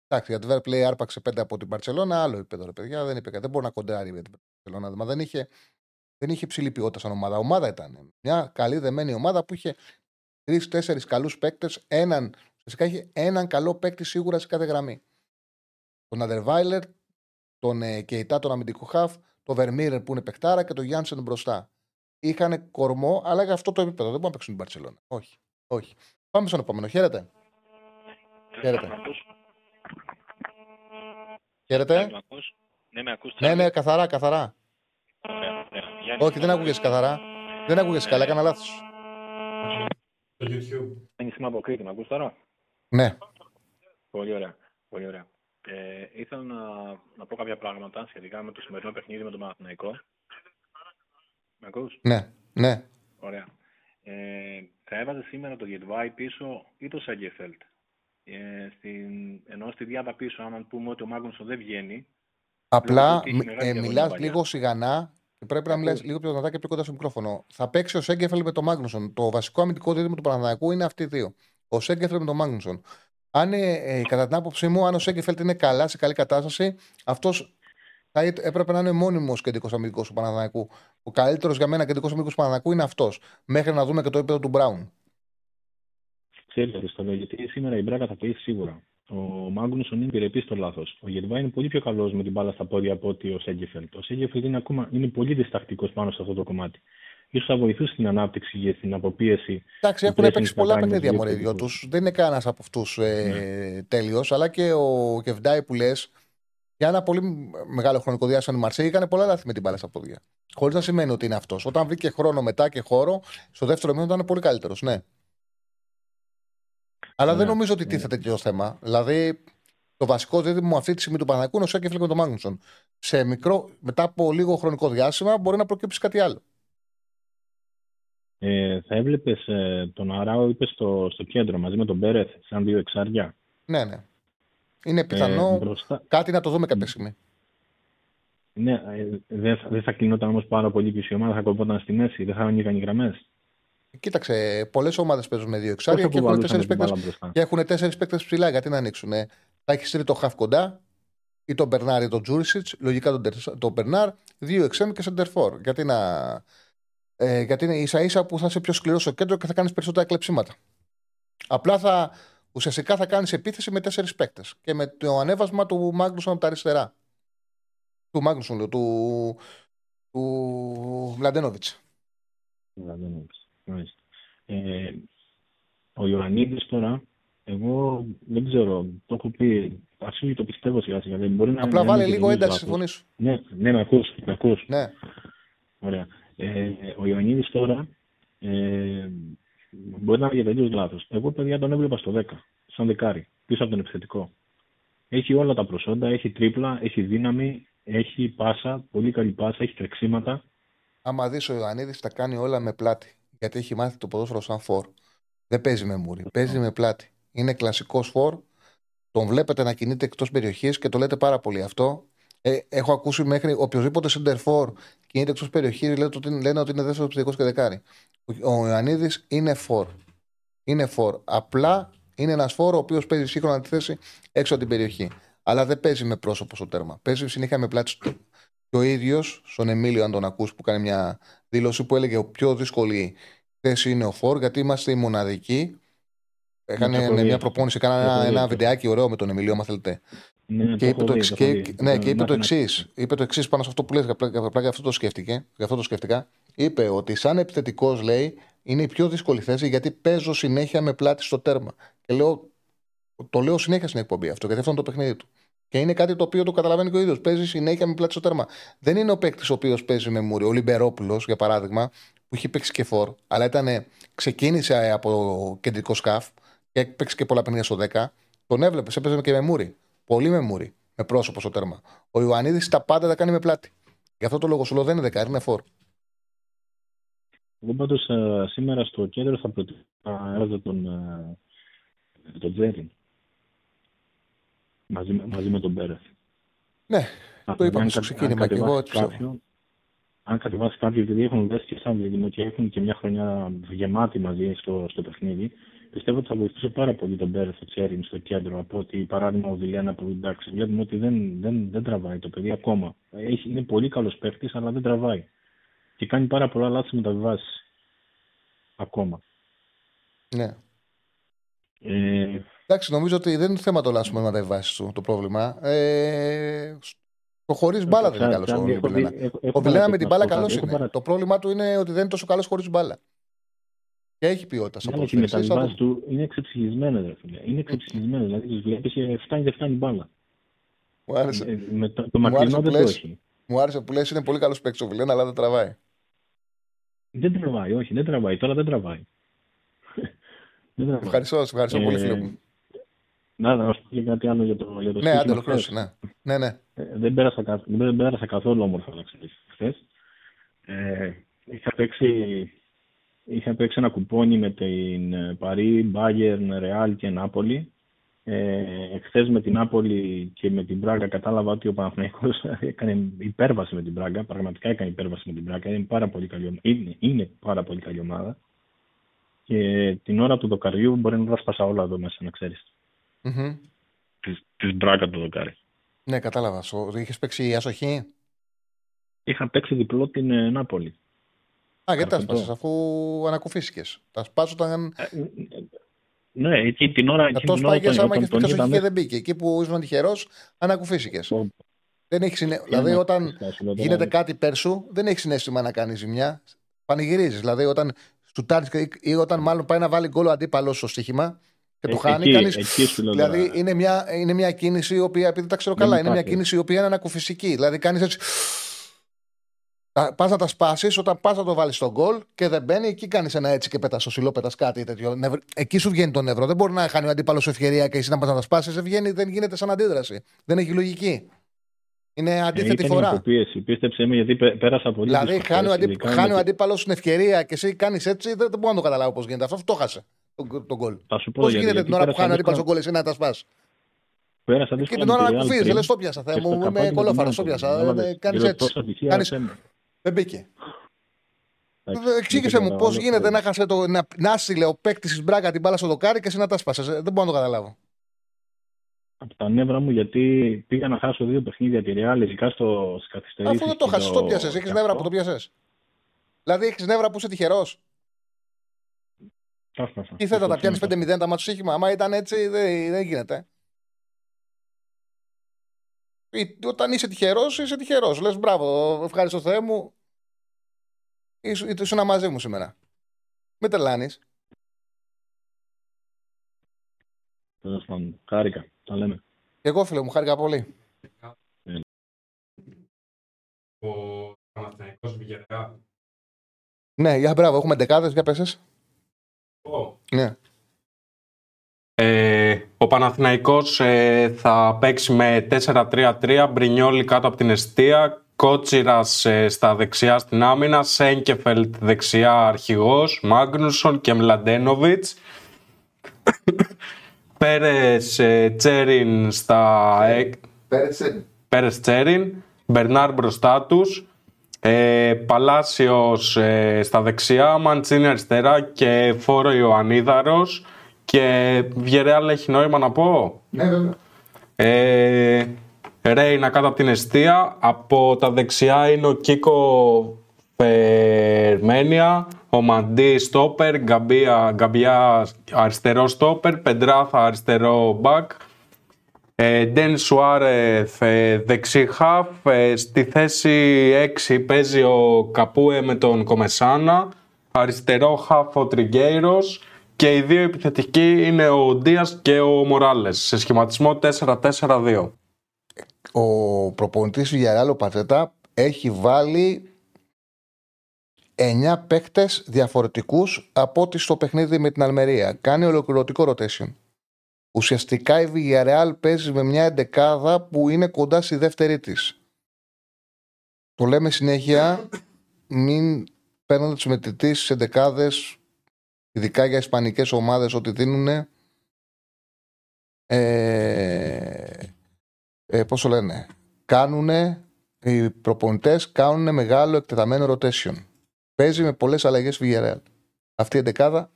Εντάξει, για το Play άρπαξε 5 από την Παρσελώνα, άλλο επίπεδο, ρε παιδιά. Δεν, είπε, δεν μπορεί να κοντράρει με την Παρσελώνα. Μα δεν είχε, δεν είχε ψηλή ποιότητα σαν ομάδα. Ομάδα ήταν. Μια καλή δεμένη ομάδα που είχε τρει-τέσσερι καλούς παίκτες. Έναν, φυσικά είχε έναν καλό παίκτη σίγουρα σε κάθε γραμμή. Τον Αντερβάιλερ, τον ε, Κεϊτά, τον αμυντικό χαφ, τον Βερμίρερ που είναι παικτάρα και τον Γιάνσεν μπροστά. Είχαν κορμό, αλλά για αυτό το επίπεδο. Δεν μπορούν να παίξουν την Παρσελώνα. Όχι. όχι. Πάμε στον επόμενο. Χαίρετε. Χαίρετε. Χαίρετε. Ναι, με ακούς, ναι, ναι, καθαρά, καθαρά. Ναι, Όχι, δεν ακούγεσαι καθαρά. Δεν ακούγεσαι καλά, έκανα λάθος. Στο YouTube. Είναι σήμα από Κρήτη, με ακούς τώρα; Ναι. Πολύ ωραία. Πολύ ωραία. Ε, ήθελα να, να πω κάποια πράγματα σχετικά με το σημερινό παιχνίδι με τον Παναθηναϊκό. Με ακούς; Ναι, ναι. Ωραία. Ε, θα έβαζε σήμερα το Γετβάη πίσω ή το Σάγκεφελτ. Ε, στην, ενώ στη διάδα πίσω, άμα πούμε ότι ο Μάγκονσον δεν βγαίνει. Απλά ε, μιλάς λίγο σιγανά και πρέπει να μιλάς λίγο πιο δυνατά και πιο κοντά στο μικρόφωνο. Θα παίξει ο Σέγκεφελ με τον Μάγνουσον. Το βασικό αμυντικό δίδυμο του Παναναναϊκού είναι αυτοί οι δύο. Ο Σέγκεφελ με τον Μάγνουσον. Αν ε, ε, κατά την άποψή μου, αν ο Σέγκεφελτ είναι καλά, σε καλή κατάσταση, αυτός θα έπρεπε να είναι μόνιμος κεντρικός αμυντικός του Παναναναϊκού. Ο καλύτερος για μένα κεντρικός αμυντικός του Παναναναϊκού είναι αυτός. Μέχρι να δούμε και το επίπεδο του Μπράουν. Ξέρετε, στο γιατί σήμερα η Μπράκα θα πει σίγουρα. Ο Μάγκνουσον είναι επιρρεπή στο λάθος. Ο Γερβά είναι πολύ πιο καλός με την μπάλα στα πόδια από ότι ο Σέγκεφελτ. Ο Σέγκεφελτ είναι, ακόμα, είναι πολύ διστακτικός πάνω σε αυτό το κομμάτι. Σω θα βοηθούσε στην ανάπτυξη και στην αποπίεση. Εντάξει, έχουν παίξει πολλά παιχνίδια μόνο οι δυο τους. Δεν είναι κανένας από αυτούς ε, ναι. τέλειος. Αλλά και ο Κεβντάι που λες, για ένα πολύ μεγάλο χρονικό διάστημα η Μαρσέη έκανε πολλά λάθη με την μπάλα στα πόδια. Χωρίς να σημαίνει ότι είναι αυτός. Όταν βρήκε χρόνο μετά και χώρο, στο δεύτερο μήνα ήταν πολύ καλύτερος. Ναι. Αλλά ναι, δεν νομίζω ότι ναι. τίθεται τέτοιο θέμα. Δηλαδή, το βασικό δίδυμο αυτή τη στιγμή του Παναγικού είναι ο Σέκεφλ με τον Μάγνουσον. Σε μικρό, μετά από λίγο χρονικό διάστημα μπορεί να προκύψει κάτι άλλο. Ε, θα έβλεπες ε, τον Αράο, είπες στο, στο κέντρο μαζί με τον Μπέρεθ, σαν δύο εξάρια; Ναι, ναι. Είναι πιθανό ε, κάτι να το δούμε κάποια στιγμή. Ναι, ε, δεν θα, θα κλεινόταν όμως πάρα πολύ πίσω η ομάδα, θα κοπόταν στη μέση, δεν θα ανοίγαν οι γραμμές. Κοίταξε, πολλές ομάδες παίζουν με δύο εξάρια και έχουν, τέσσερις παίκτες, και έχουν τέσσερις παίκτες ψηλά. Γιατί να ανοίξουν. Θα έχεις στείλει το χαφ κοντά ή τον Μπερνάρ ή τον Τζούρισιτς. Λογικά τον, τον Μπερνάρ, δύο εξέμ και σεντερφόρ. Γιατί, να, ε, γιατί είναι ίσα ίσα που θα είσαι πιο σκληρός στο κέντρο και θα κάνεις περισσότερα κλεψίματα. Απλά θα, ουσιαστικά θα κάνεις επίθεση με τέσσερις παίκτες και με το ανέβασμα του Μάγνουσον από τα αριστερά. Του Μάγνουσον, του, του, του Μλαντένοβιτς. Ε, ο Ιωαννίδης τώρα, εγώ δεν ξέρω, το έχω πει, αρχίζει το πιστεύω σιγά σιγά. Μπορεί να Απλά βάλε λίγο ένταση στη φωνής σου. Ναι, ναι, με ακούς, με ακούς. Ναι. Ωραία. Ε, ο Ιωαννίδης τώρα ε, μπορεί να βγει τελείως λάθος. Εγώ, παιδιά, τον έβλεπα στο 10, σαν δεκάρι, πίσω από τον επιθετικό. Έχει όλα τα προσόντα, έχει τρίπλα, έχει δύναμη, έχει πάσα, πολύ καλή πάσα, έχει τρεξίματα. Άμα δεις ο Ιωαννίδης, τα κάνει όλα με πλάτη γιατί έχει μάθει το ποδόσφαιρο σαν φόρ. Δεν παίζει με μούρι, παίζει με πλάτη. Είναι κλασικός φόρ. Τον βλέπετε να κινείται εκτός περιοχής και το λέτε πάρα πολύ αυτό. Ε, έχω ακούσει μέχρι οποιοδήποτε center for κινείται εκτός περιοχής λένε ότι, λένε ότι είναι δεύτερος επιθετικό και δεκάρι. Ο Ιωαννίδης είναι φόρ. Είναι φόρ. Απλά είναι ένας φόρ ο οποίος παίζει σύγχρονα τη θέση έξω από την περιοχή. Αλλά δεν παίζει με πρόσωπο στο τέρμα. Παίζει συνέχεια με πλάτη στο τέρμα. Και ο ίδιος, στον Εμίλιο, αν τον ακούς, που κάνει μια δήλωση που έλεγε: Ο πιο δύσκολη θέση είναι ο Φόρ, γιατί είμαστε οι μοναδικοί. Έκανε ναι, μια προπόνηση, έκανα ένα, ένα βιντεάκι ωραίο με τον Εμιλίο, αν θέλετε. Ναι, και είπε το, εξ, και, ναι, και είπε το εξής. Είπε το εξής πάνω σε αυτό που λέει, απλά για αυτό το σκέφτηκε. Για αυτό το σκέφτηκα. Είπε ότι σαν επιθετικός, λέει, είναι η πιο δύσκολη θέση γιατί παίζω συνέχεια με πλάτη στο τέρμα. Και λέω, το λέω συνέχεια στην εκπομπή αυτό, γιατί αυτό είναι το παιχνίδι του. Και είναι κάτι το οποίο το καταλαβαίνει και ο ίδιος. Παίζει συνέχεια με πλάτη στο τέρμα. Δεν είναι ο παίκτης ο οποίος παίζει με μούρι. Ο Λιμπερόπουλος, για παράδειγμα, που έχει παίξει και φόρ, αλλά ήταν, ξεκίνησε από κεντρικό σκάφ και έπαιξε και πολλά παιχνίδια στο 10. Τον έβλεπες, έπαιζε και με μούρι. Πολύ με μούρι. Με πρόσωπο στο τέρμα. Ο Ιωαννίδης τα πάντα τα κάνει με πλάτη. Γι' αυτό το λόγο σου λέω δεν είναι δεκάρι, είναι φόρ. Εγώ πάντως σήμερα στο κέντρο θα προτείνω τον, ε, τον Τζέριν. Μαζί, μαζί με τον Πέρεθ. Ναι, το είπαμε στο ξεκίνημα και εγώ έτσι αν κατεβάσει κάποιοι, επειδή έχουν δέσει και σαν δίδυμο και έχουν και μια χρονιά γεμάτη μαζί στο, στο παιχνίδι, πιστεύω ότι θα βοηθούσε πάρα πολύ τον Πέρεθ ο Τσέριν στο κέντρο από ότι παράδειγμα ο Βιλένα που εντάξει βλέπουμε ότι δεν, δεν, δεν τραβάει το παιδί ακόμα. Έχει, είναι πολύ καλός παίχτη, αλλά δεν τραβάει. Και κάνει πάρα πολλά λάθη μεταβιβάσει. Ακόμα. Ναι. Ε, Εντάξει, νομίζω ότι δεν είναι θέμα το λάθο με μεταβιβάσει του το πρόβλημα. Ε, το χωρί μπάλα δεν είναι καλός ο Βιλένα. Ο Βιλένα με την μπάλα καλό είναι. Το πρόβλημα του είναι ότι δεν είναι τόσο καλός χωρίς μπάλα. Και έχει ποιότητα σαν ναι, Οι μεταβιβάσει του είναι εξεψυχισμένε. Είναι εξεψυχισμένε. Δηλαδή τις βλέπεις και φτάνει δεν φτάνει μπάλα. Μου άρεσε. Ε, με το, το μακρινό δεν το έχει. Μου άρεσε που λες είναι πολύ καλός παίκτης ο Βιλένα, αλλά δεν τραβάει. Δεν τραβάει, όχι, δεν τραβάει. Τώρα δεν τραβάει. δεν τραβάει. Ευχαριστώ, ευχαριστώ ε, πολύ, φίλε μου. Να, να σου πω κάτι άλλο για το, για το ναι, άντε, ναι. ναι, ναι. Ε, δεν, πέρασα, δεν πέρασα καθόλου όμορφα να ξέρεις χθες. Ε, είχα, παίξει, είχα παίξει ένα κουπόνι με την Παρί, Μπάγερν, Ρεάλ και Νάπολη. Ε, εχθές με την Νάπολη και με την Πράγκα κατάλαβα ότι ο Παναθηναϊκός έκανε υπέρβαση με την Πράγκα. Πραγματικά έκανε υπέρβαση με την Πράγκα. Είναι πάρα πολύ καλή, είναι, είναι πάρα πολύ καλή ομάδα. Και την ώρα του δοκαριού μπορεί να τα σπάσα όλα εδώ μέσα, να ξέρεις. Mm-hmm. Της, Μπράγκα το δοκάρι. Ναι, κατάλαβα. Είχες παίξει ασοχή. Είχα παίξει διπλό την ε, Νάπολη. Α, γιατί τα σπάσες, αφού ανακουφίστηκες. Τα σπάσω όταν. Ε, ε, ναι, εκεί την ώρα. Θα το σπάγες άμα είχε πει ασοχή και δεν μπήκε. Εκεί που ήσουν τυχερός, ανακουφίστηκες. Δεν έχει συνέ... Δηλαδή, όταν γίνεται κάτι πέρσου, δεν έχει συνέστημα να κάνεις ζημιά. Πανηγυρίζεις. Δηλαδή, όταν σου ή όταν μάλλον πάει να βάλει γκολ ο αντίπαλος στο στοίχημα, και το ε, χάνει. Εκεί, κάνεις... εκεί δηλαδή είναι μια, είναι μια κίνηση η οποία, επειδή τα ξέρω καλά, είναι μια κίνηση η οποία είναι ανακουφισική. Δηλαδή κάνεις έτσι. Πας να τα σπάσεις, όταν πας να το βάλεις στον γκολ και δεν μπαίνει, εκεί κάνεις ένα έτσι και πετάς στο σιλό, πετάς κάτι τέτοιο. Εκεί σου βγαίνει το νεύρο. Δεν μπορεί να χάνει ο αντίπαλος ευκαιρία και εσύ να πας να τα σπάσεις. Δεν, βγαίνει, δεν γίνεται σαν αντίδραση. Δεν έχει λογική. Είναι αντίθετη ε, φορά. Υποπίεση. Πίστεψε με, γιατί πέρασα πολύ. Δηλαδή, χάνει ο, αντί... χάνει ο αντίπαλος την ευκαιρία και εσύ κάνεις έτσι, δεν, δεν μπορώ να το καταλάβω πώς γίνεται. Αυτό το χάσε τον γκολ. Πώς γίνεται την ώρα που χάνει ο ρήπα γκολ, εσύ να τα σπάς; Πέρασα και την ώρα να κουφίζει, λες το πιάσα. Θα μου είμαι κολόφαρος, το πιάσα. Κάνεις έτσι. Δεν μπήκε. Εξήγησε μου πώς γίνεται να χάσει το. Να, να στείλε ο παίκτης της Μπράγκα την μπάλα στο δοκάρι και εσύ να τα σπάσει. Δεν μπορώ να το καταλάβω. Από τα νεύρα μου γιατί πήγα να χάσω δύο παιχνίδια τη Ρεάλ, ειδικά στο καθυστερήσεις. Αφού δεν το χάσει, το πιάσες. Έχεις νεύρα που το πιάσες. Δηλαδή έχεις νεύρα που είσαι τυχερός. Τι θες να τα πιάνεις 5-0 τα μάτια σύγχυμα. Άμα ήταν έτσι, δεν, δεν γίνεται. Όταν είσαι τυχερός, είσαι τυχερός. Λες μπράβο, ευχαριστώ Θεέ μου. Ήσουν μαζί μου σήμερα. Με τρελάνεις. Τέλος πάντων. Χάρηκα. Τα λέμε. Και εγώ φίλε μου, χάρηκα πολύ. Ο Παναθηναϊκός Ναι, για μπράβο, έχουμε δεκάδες, για πέσει. Ναι. Ε, ο Παναθηναϊκός ε, θα παίξει με 4-3-3, Μπρινιόλι κάτω από την αιστεία, Κότσιρας ε, στα δεξιά στην άμυνα, Σέγκεφελτ δεξιά αρχηγός, Μάγνουσον και Μλαντένοβιτς. Πέρες ε, Τσέριν στα... Πέρες Τσέριν. Μπερνάρ μπροστά τους. Ε, Παλάσιος ε, στα δεξιά, Μαντσίνη αριστερά και Φόρο Ιωαννίδαρος και Βιερεάλ έχει νόημα να πω; Ναι, βέβαια. Ε, Ρέινα κάτω από την αιστεία. Από τα δεξιά είναι ο Κίκο Φερμένια, ο Μαντί Στόπερ, Γκαμπία, Γκαμπιά αριστερό Στόπερ, Πεντράθα αριστερό Μπακ, Ντέν Σουάρεθ δεξί χαφ, ε, στη θέση 6 παίζει ο Καπούε με τον Κομεσάνα, αριστερό χαφ ο Τριγκέιρος και οι δύο επιθετικοί είναι ο Ντίας και ο Μοράλες σε σχηματισμό 4-4-2. Ο προπονητής του Γιαράλο Πατέτα έχει βάλει 9 παίκτες διαφορετικούς από ό,τι στο παιχνίδι με την Αλμερία. Κάνει ολοκληρωτικό rotation. Ουσιαστικά η Villarreal παίζει με μια εντεκάδα που είναι κοντά στη δεύτερη της. το λέμε συνέχεια, μην παίρνετε του μετρητή σε δεκάδες, ειδικά για ισπανικές ομάδες, ότι δίνουν. Ε, ε, πώς το λένε, κάνουν οι προπονητές κάνουν μεγάλο εκτεταμένο rotation. Παίζει με πολλές αλλαγές Villarreal. Αυτή η εντεκάδα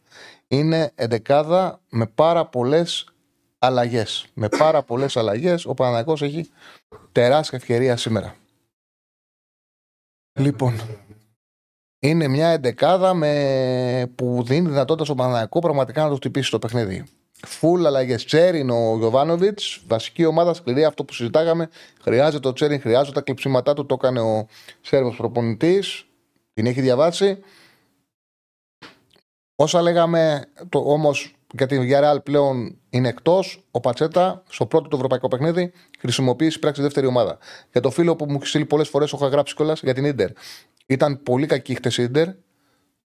είναι εντεκάδα με πάρα πολλές αλλαγές. Με πάρα πολλές αλλαγές ο Παναγιώ έχει τεράστια ευκαιρία σήμερα. Λοιπόν, είναι μια εντεκάδα με... που δίνει δυνατότητα στον Παναγιακό πραγματικά να το χτυπήσει το παιχνίδι. Φουλ αλλαγές. Τσέριν ο Γιωβάνοβιτς, βασική ομάδα σκληρή, αυτό που συζητάγαμε. Χρειάζεται το Τσέριν, χρειάζεται τα κλειψίματά του. Το έκανε ο Σέρβος προπονητής. Την έχει διαβάσει. Όσα λέγαμε όμως για την Villarreal πλέον είναι εκτός. Ο Πατσέτα στο πρώτο του ευρωπαϊκό παιχνίδι χρησιμοποίησε πράξη δεύτερη ομάδα. Για το φίλο που μου έχει στείλει πολλές φορές, έχω γράψει κιόλας για την ντερ. Ήταν πολύ κακή χτες η ντερ.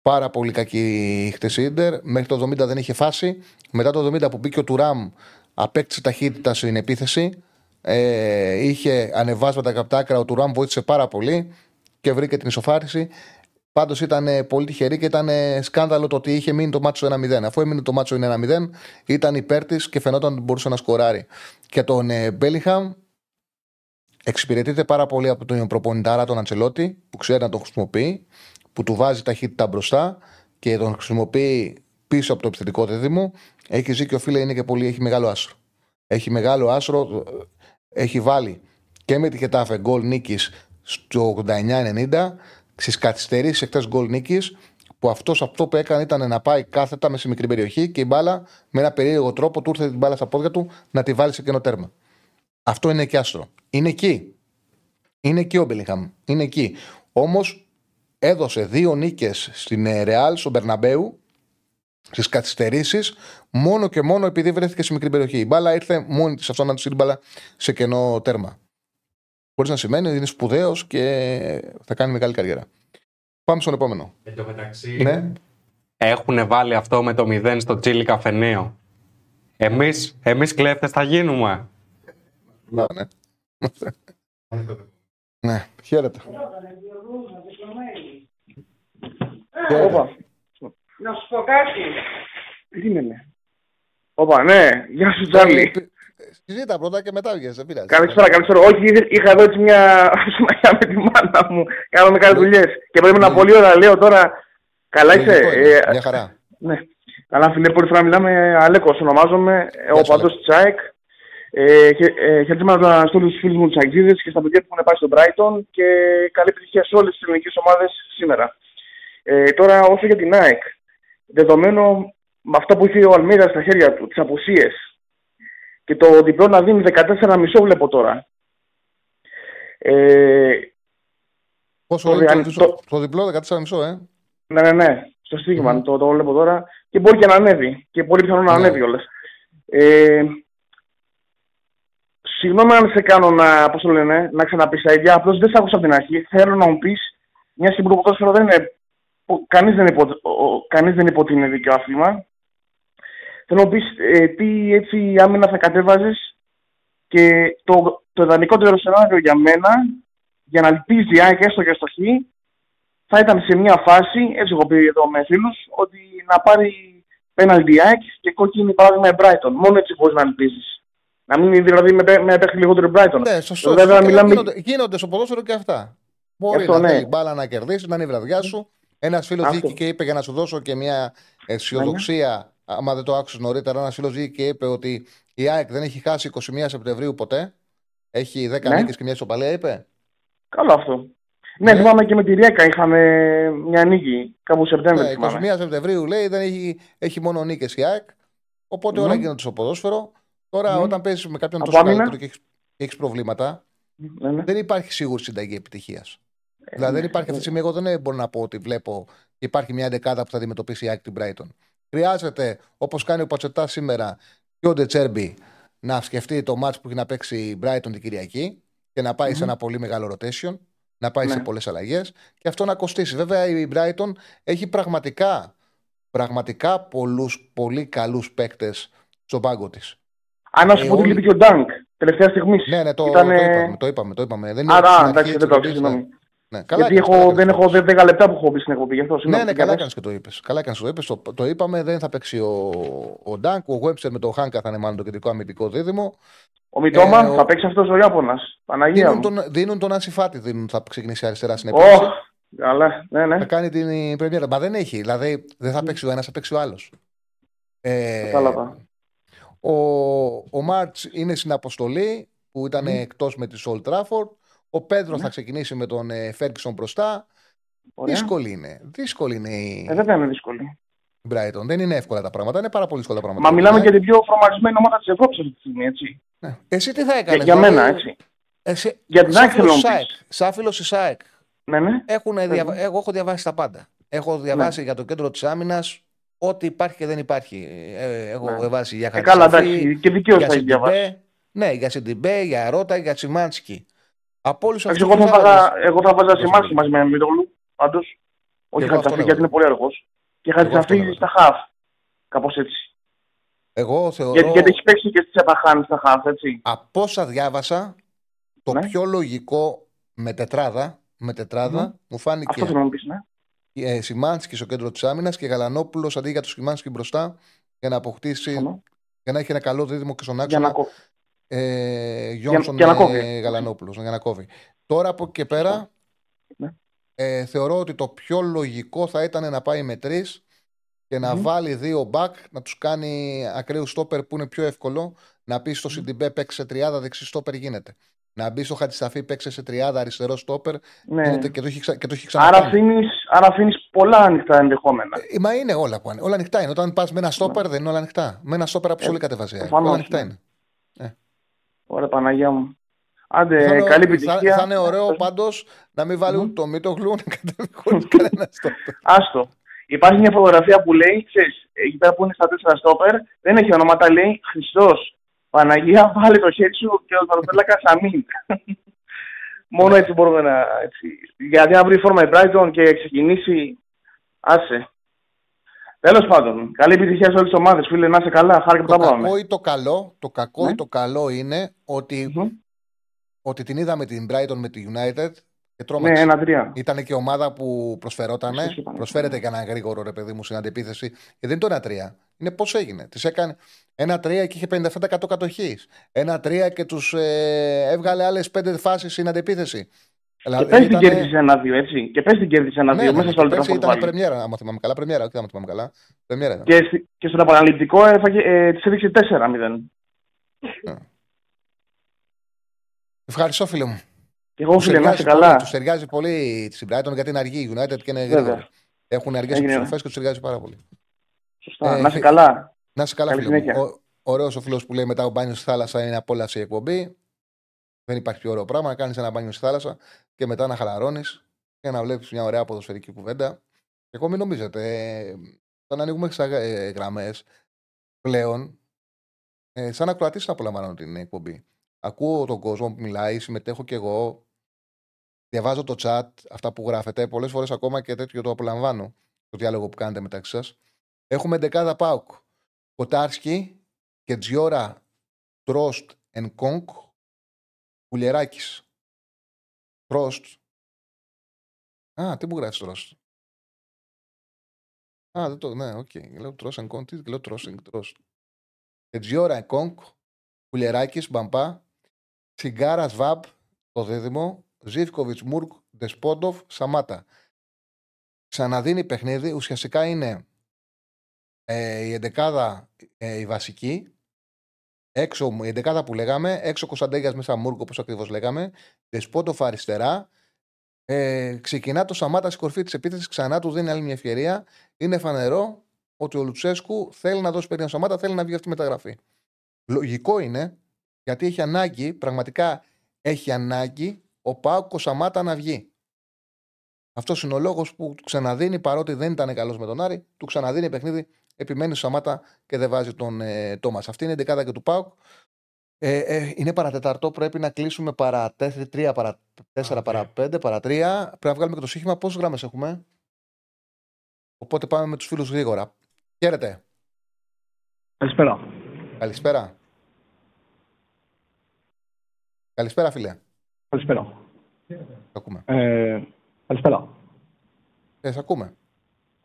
Πάρα πολύ κακή χτες η ντερ. Μέχρι το 70 δεν είχε φάση. Μετά το 70 που μπήκε ο Τουράμ, απέκτησε ταχύτητα στην επίθεση. Ε, είχε ανεβάσματα από τα άκρα. Ο Τουράμ βοήθησε πάρα πολύ και βρήκε την ισοφάριση. Πάντως ήταν ε, πολύ τυχερή και ήταν ε, σκάνδαλο το ότι είχε μείνει το μάτσο 1-0. Αφού έμεινε το μάτσο 1-0, ήταν υπέρ της και φαινόταν ότι μπορούσε να σκοράρει. Και τον ε, Μπέλιχαμ εξυπηρετείται πάρα πολύ από τον προπονητάρα τον Αντσελότη, που ξέρει να τον χρησιμοποιεί, που του βάζει ταχύτητα μπροστά και τον χρησιμοποιεί πίσω από το επιθετικό δίδυμο. Έχει ζήσει ο φίλε, είναι και πολύ, έχει μεγάλο άσρο. Έχει μεγάλο άσρο, έχει βάλει και με τη Χετάφε γκολ νίκης στο 89-90 στις καθυστερήσεις εκτός γκολ νίκης, που αυτός αυτό που έκανε ήταν να πάει κάθετα με σε μικρή περιοχή και η μπάλα με ένα περίεργο τρόπο του ήρθε την μπάλα στα πόδια του να τη βάλει σε κενό τέρμα. Αυτό είναι και άστρο. Είναι εκεί. Είναι εκεί ο Μπελιχαμ. Είναι εκεί. Όμως έδωσε δύο νίκες στην Ρεάλ, στον Μπερναμπέου, στις καθυστερήσεις, μόνο και μόνο επειδή βρέθηκε σε μικρή περιοχή. Η μπάλα ήρθε μόνη της αυτό να του μπάλα σε κενό τέρμα. Χωρίς να σημαίνει ότι είναι σπουδαίος και θα κάνει μεγάλη καριέρα. Πάμε στον επόμενο. Εν τω μεταξύ, ναι. έχουν βάλει αυτό με το 0 στο τσίλι καφενείο. Εμείς, εμείς κλέφτες θα γίνουμε. Ναι, ναι. ναι, χαίρετε. Όπα. Να σου πω κάτι. Περίμενε. Όπα, ναι. Γεια σου, Τζάρλι. Συζήτα πρώτα και μετά βγαίνεις. Δεν πειράζει. Καλησπέρα, καλησπέρα. Όχι, είχα εδώ έτσι μια συμμαχία με τη μάνα μου. Κάναμε κάτι δουλειές. Και πρέπει να πολύ ώρα λέω τώρα. Καλά είσαι. Ε, μια χαρά. Ναι. Καλά, φίλε, πολύ φορά μιλάμε. Αλέκο ονομάζομαι. Ο παντό της ΤΣΑΕΚ. Ε, ε, Χαιρετίσματα σε όλου του φίλους μου τους Αγγλίδες και στα παιδιά που έχουν πάει στον Brighton και καλή επιτυχία σε όλες τις ελληνικές ομάδες σήμερα. Ε, τώρα, όσο για την ΑΕΚ, δεδομένο με αυτά που είχε ο Αλμίδα στα χέρια του, τις απουσίες, και το διπλό να δίνει 14,5 βλέπω τώρα. Ε, Πόσο το, το, το, το διπλό 14,5 ε; Ναι, ναι, ναι. Στο στίγμα το, το βλέπω τώρα. Και μπορεί και να ανέβει. Και πολύ πιθανό να ναι. ανέβει όλες. Ε, συγγνώμη αν σε κάνω να, πώς το λένε, να ξαναπείς τα ίδια. Απλώς δεν σ' άκουσα από την αρχή. Θέλω να μου πεις, μια στιγμή που δεν είναι, κανείς δεν, υπο, κανείς δεν υποτείνει δίκαιο άθλημα. Θέλω να πεις ε, τι έτσι άμυνα θα κατέβαζες και το, το ιδανικότερο σενάριο για μένα, για να ελπίζει η ΑΕΚ έστω και στο Χ, θα ήταν σε μια φάση, έτσι έχω πει εδώ με φίλους, ότι να πάρει πέναλτι ΑΕΚ και κόκκινη παράδειγμα η Brighton. Μόνο έτσι μπορείς να ελπίζει. Να μην είναι δηλαδή με, με παίχτη λιγότερο Brighton. Ναι, σωστό. Βέβαια, μιλάμε... γίνονται, γίνονται στο ποδόσφαιρο και αυτά. Μπορεί αυτό, να ναι. μπάλα να κερδίσει, να είναι η βραδιά σου. Ένας φίλος βγήκε και είπε για να σου δώσω και μια αισιοδοξία άμα δεν το άκουσες νωρίτερα, ένας φίλος βγήκε και είπε ότι η ΑΕΚ δεν έχει χάσει 21 Σεπτεμβρίου ποτέ. Έχει 10 ναι. νίκες και μια ισοπαλία, είπε. Καλό αυτό. Ναι, ναι, θυμάμαι και με τη Ριέκα είχαμε μια νίκη κάπου Σεπτέμβριο. Ναι, 21 Σεπτεμβρίου λέει δεν έχει, έχει μόνο νίκες η ΑΕΚ. Οπότε mm. όλα γίνονται στο ποδόσφαιρο. Τώρα, mm. όταν παίζεις με κάποιον τόσο καλύτερο και έχεις προβλήματα, ναι, ναι. δεν υπάρχει σίγουρη συνταγή επιτυχίας. Ε, δηλαδή, δεν υπάρχει αυτή τη στιγμή. Εγώ δεν μπορώ να πω ότι βλέπω υπάρχει μια δεκάδα που θα αντιμετωπίσει η ΑΕΚ την Brighton. Χρειάζεται, όπως κάνει ο Πατσετά σήμερα και ο Ντετσέρμπι, να σκεφτεί το μάτς που έχει να παίξει η Brighton την Κυριακή και να πάει mm-hmm. σε ένα πολύ μεγάλο rotation, να πάει ναι. σε πολλές αλλαγές και αυτό να κοστίσει. Βέβαια η Brighton έχει πραγματικά, πραγματικά πολλούς, πολύ καλούς παίκτες στον πάγκο της. Αν να σου πω ότι λείπει και ο Ντάνκ τελευταία στιγμή. Ναι, ναι, το, Ήτανε... το, είπαμε, το είπαμε. Το είπαμε. Δεν Άρα, εντάξει, δεν το συγγνώμη. Ναι, καλά Γιατί έκανες, έχω, καλά δεν έχω 10 λεπτά που έχω μπει στην εκπομπή. Γι' αυτό Ναι, συγγνώμη, ναι, τι καλά κάνεις. έκανες και το είπες. Καλά έκανες και το είπες. Το, το είπαμε, δεν θα παίξει ο, ο Ντάνκ. Ο Webster με τον Χάνκα θα είναι μάλλον το κεντρικό αμυντικό δίδυμο. Ο Μιτόμα Ε, ο- θα παίξει αυτός ο Ιάπωνας. Παναγία Δίνουν μου. τον, δίνουν τον Ανσιφάτη, δίνουν, θα ξεκινήσει αριστερά στην επίθεση. Ωχ, καλά. Ναι, ναι. Θα κάνει την πρεμιέρα. Μα δεν έχει. Δηλαδή δεν θα παίξει ο ένας, θα παίξει ο άλλος. Ε, Κατάλαβα. ο, ο Μάρτς είναι στην αποστολή που ήταν Μμ. εκτός με τη Old Trafford. Ο Πέντρο Ναι. θα ξεκινήσει με τον ε, Ferguson μπροστά. Ωραία. Δύσκολη είναι. Δύσκολη είναι η Ε, βέβαια είναι δύσκολη. Brighton. Δεν είναι εύκολα τα πράγματα. Είναι πάρα πολύ δύσκολα τα πράγματα. Μα μιλάμε για την πιο φορμαρισμένη ομάδα της Ευρώπης αυτή τη στιγμή, έτσι. Ναι. Εσύ τι θα Για, έκανες. για μένα, έτσι. Εσύ, Για την σαν ΑΕΚ θέλω να φίλος μου ΣΑΕΚ, πεις. σαν φίλος της ΑΕΚ, Ναι, ναι. έχουν Πες διαβα... μου. εγώ έχω διαβάσει τα πάντα. Έχω διαβάσει για το κέντρο της άμυνας ό,τι υπάρχει και δεν υπάρχει. Ε, έχω Ναι. διαβάσει για Ε, καλά, Χατζησαφή, εντάξει, και δικαίως για θα έχει Σιντιμπέ, διαβάσει. Ναι, για Σιντιμπέ, για Ρότα, για Τσιμάνσκι. Από όλους Εντάξει, αυτούς εγώ θα τους βάζα, άλλους- εγώ θα βάζα Δώσε Σιμάνσκι μου. μαζί με Μητογλου, πάντως. Όχι εγώ αυτόν Χατζησαφή, έβαζα. γιατί είναι πολύ αργός. Και Εγώ αυτόν Χατζησαφή έβαζα. στα χαφ. Κάπως έτσι. Εγώ θεωρώ, Γιατί, γιατί έχει παίξει και στη Σεπαχάνη στα χαφ, έτσι. από όσα διάβασα, το Ναι. πιο λογικό με τετράδα, με τετράδα Μμμ. μου φάνηκε Αυτό θέλω να μου πεις, ναι. ε, Σιμάνσκι στο κέντρο της άμυνας και Γαλανόπουλος αντί για το Σιμάνσκι μπροστά για να αποκτήσει. Συμφωνώ. για να έχει ένα καλό δίδυμο και στον Για άξονα. να κόβει. Ε, Γιόνσον για να ε, κόβει. Γαλανόπουλος, για να κόβει. Τώρα από εκεί και πέρα Ναι. ε, θεωρώ ότι το πιο λογικό θα ήταν να πάει με τρεις και να Μμμ. βάλει δύο μπακ, να τους κάνει ακραίου στόπερ που είναι πιο εύκολο. Να πει στο Σιντιμπέ παίξει σε τριάδα, δεξί στόπερ γίνεται. Να μπει στο Χατισταφή παίξει σε τριάδα, αριστερό στόπερ Ναι. γίνεται και το έχει, ξα... και το έχει Άρα ξανακάνει. αφήνει άρα αφήνεις πολλά ανοιχτά ενδεχόμενα. Ε, Μα είναι όλα που είναι. Όλα ανοιχτά είναι. Όταν πας με ένα στόπερ δεν είναι όλα ανοιχτά. Με ένα στόπερ από Ε, όλη κατεβασία. προφανώς, Όλα ανοιχτά ναι. είναι. Ωραία, Παναγία μου. Άντε, θα, είναι, καλή θα, επιτυχία. θα είναι ωραίο πάντως να μην βάλει ούτε το Μίτογλου να κατέβει χωρί κανένα στόπερ. Άστο. Υπάρχει μια φωτογραφία που λέει, ξέρεις, εκεί πέρα που είναι στα τέσσερα στόπερ, δεν έχει ονόματα, λέει Χριστός. Παναγία, βάλε το χέρι σου και ο Ταροπέλακα αμήν. Μόνο έτσι μπορούμε να. Έτσι. Γιατί αν βρει φόρμα η Brighton και ξεκινήσει, άσε. Τέλος πάντων, καλή επιτυχία σε όλες τις ομάδες, φίλε. Να είσαι καλά, χάρη που το τα πάμε. κακό ή το καλό, το κακό Ναι. ή το καλό είναι ότι, ότι την είδαμε την Brighton με τη United και Ναι, τρόμαξε. ένα-τρία. Ήταν και ομάδα που προσφερότανε. Σωστή είπαμε. Προσφέρεται για ένα γρήγορο ρε παιδί μου στην αντεπίθεση. Και δεν είναι το ένα-τρία. Είναι πώς έγινε. Της έκανε ένα-τρία και είχε 57% κατοχής. Ένα-τρία και τους ε, έβγαλε άλλες πέντε φάσεις στην αντεπίθεση. Και πες την κέρδισε ένα-δύο, έτσι. Και πες την κέρδισε ένα-δύο Ναι, μέσα ναι, στο και πέρσι Ολτράφορντ ήταν πάλι. πρεμιέρα, άμα θυμάμαι καλά. Πρεμιέρα, όχι άμα θυμάμαι καλά. Πρεμιέρα ήταν. Και, στη- και στον επαναληπτικό έφαγε, ε, της έδειξε 4-0. Ευχαριστώ, φίλε μου. Και εγώ, φίλε, να είσαι καλά. Τους ταιριάζει πολύ στην Brighton γιατί είναι αργή η United και είναι Βέβαια. γρήγορη. Έχουν αργές Έγινε. επιστροφές και τους ταιριάζει πάρα πολύ. Σωστά. Ε, να είσαι καλά. Να είσαι καλά, Καλή φίλε μου. συνέχεια. Ο, Ωραίος ο φίλος που λέει μετά ο μπάνιος στη θάλασσα είναι απόλαυση η εκπομπή. Δεν υπάρχει πιο ωραίο πράγμα να κάνεις ένα μπάνιο στη θάλασσα και μετά να χαλαρώνεις και να βλέπεις μια ωραία ποδοσφαιρική κουβέντα. Και εγώ μην νομίζετε, ε, όταν ανοίγουμε τι ε, γραμμές πλέον, ε, σαν ακροατής να απολαμβάνω την εκπομπή. Ακούω τον κόσμο που μιλάει, συμμετέχω κι εγώ, διαβάζω το chat, αυτά που γράφετε. Πολλές φορές ακόμα και τέτοιο το απολαμβάνω, το διάλογο που κάνετε μεταξύ σας. Έχουμε δεκάδα Πάουκ. Κοτάρσκι και Τζιόρα Τρόστ εν Κόγκ Κουλιεράκη. Τρόστ. Α, τι μου γράφεις Τρόστ. Α, δεν το. Ναι, οκ. Okay. Λέω Τρόστ εν Κόγκ. Τι λέω Τρόστ εν Τρόστ. Και Τζιόρα εν Κόγκ Κουλιεράκη Μπαμπά. Τσιγκάρα Βαμπ το δίδυμο. Ζήφκοβιτς Μουρκ Δεσπόντοφ Σαμάτα. Ξαναδίνει παιχνίδι. Ουσιαστικά είναι ε, η εντεκάδα ε, η βασική. Έξω, η εντεκάδα που λέγαμε, έξω Κωνσταντέγιας μέσα Μούργκο, όπω ακριβώς λέγαμε. Δεσπότοφ αριστερά. Ε, ξεκινά το Σαμάτα στην κορφή της επίθεσης, ξανά του δίνει άλλη μια ευκαιρία. Είναι φανερό ότι ο Λουτσέσκου θέλει να δώσει παιδιά Σαμάτα, θέλει να βγει αυτή η μεταγραφή. Λογικό είναι, γιατί έχει ανάγκη, πραγματικά έχει ανάγκη ο Πάουκο Σαμάτα να βγει. Αυτός είναι ο λόγος που του ξαναδίνει, παρότι δεν ήταν καλός με τον Άρη, του ξαναδίνει παιχνίδι, επιμένει στο Σαμάτα και δεν βάζει τον ε, Τόμας. Αυτή είναι η δεκάδα και του Πάουκ. Ε, ε, είναι παρατεταρτό, πρέπει να κλείσουμε παρά 4, παρά 4, παρά 5, παρά 3. Πρέπει να βγάλουμε και το σύγχυμα. Πόσες γράμμες έχουμε; Οπότε πάμε με τους φίλους γρήγορα. Χαίρετε. Καλησπέρα. Καλησπέρα. Καλησπέρα, φίλε. Καλησπέρα. Το ακούμε. Ε, Καλησπέρα. Ε, σε ακούμε.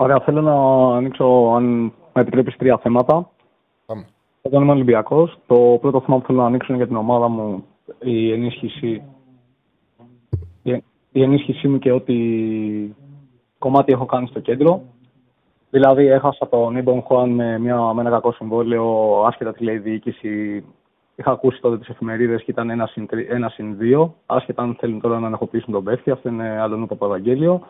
Ωραία, θέλω να ανοίξω, αν με επιτρέπεις, τρία θέματα. Πάμε. Όταν είμαι Ολυμπιακός, το πρώτο θέμα που θέλω να ανοίξω είναι για την ομάδα μου η ενίσχυση, η, η ενίσχυσή μου και ό,τι κομμάτι έχω κάνει στο κέντρο. Δηλαδή, έχασα τον Ιμπον Χουάν με, μια, με ένα κακό συμβόλαιο, άσχετα τι λέει η διοίκηση. Είχα ακούσει τότε τις εφημερίδες και ήταν ένα συν, ένα συν δύο. Άσχετα αν θέλουν τώρα να ανεχοποιήσουν τον παίχτη, αυτό είναι άλλο νου Ευαγγέλιο.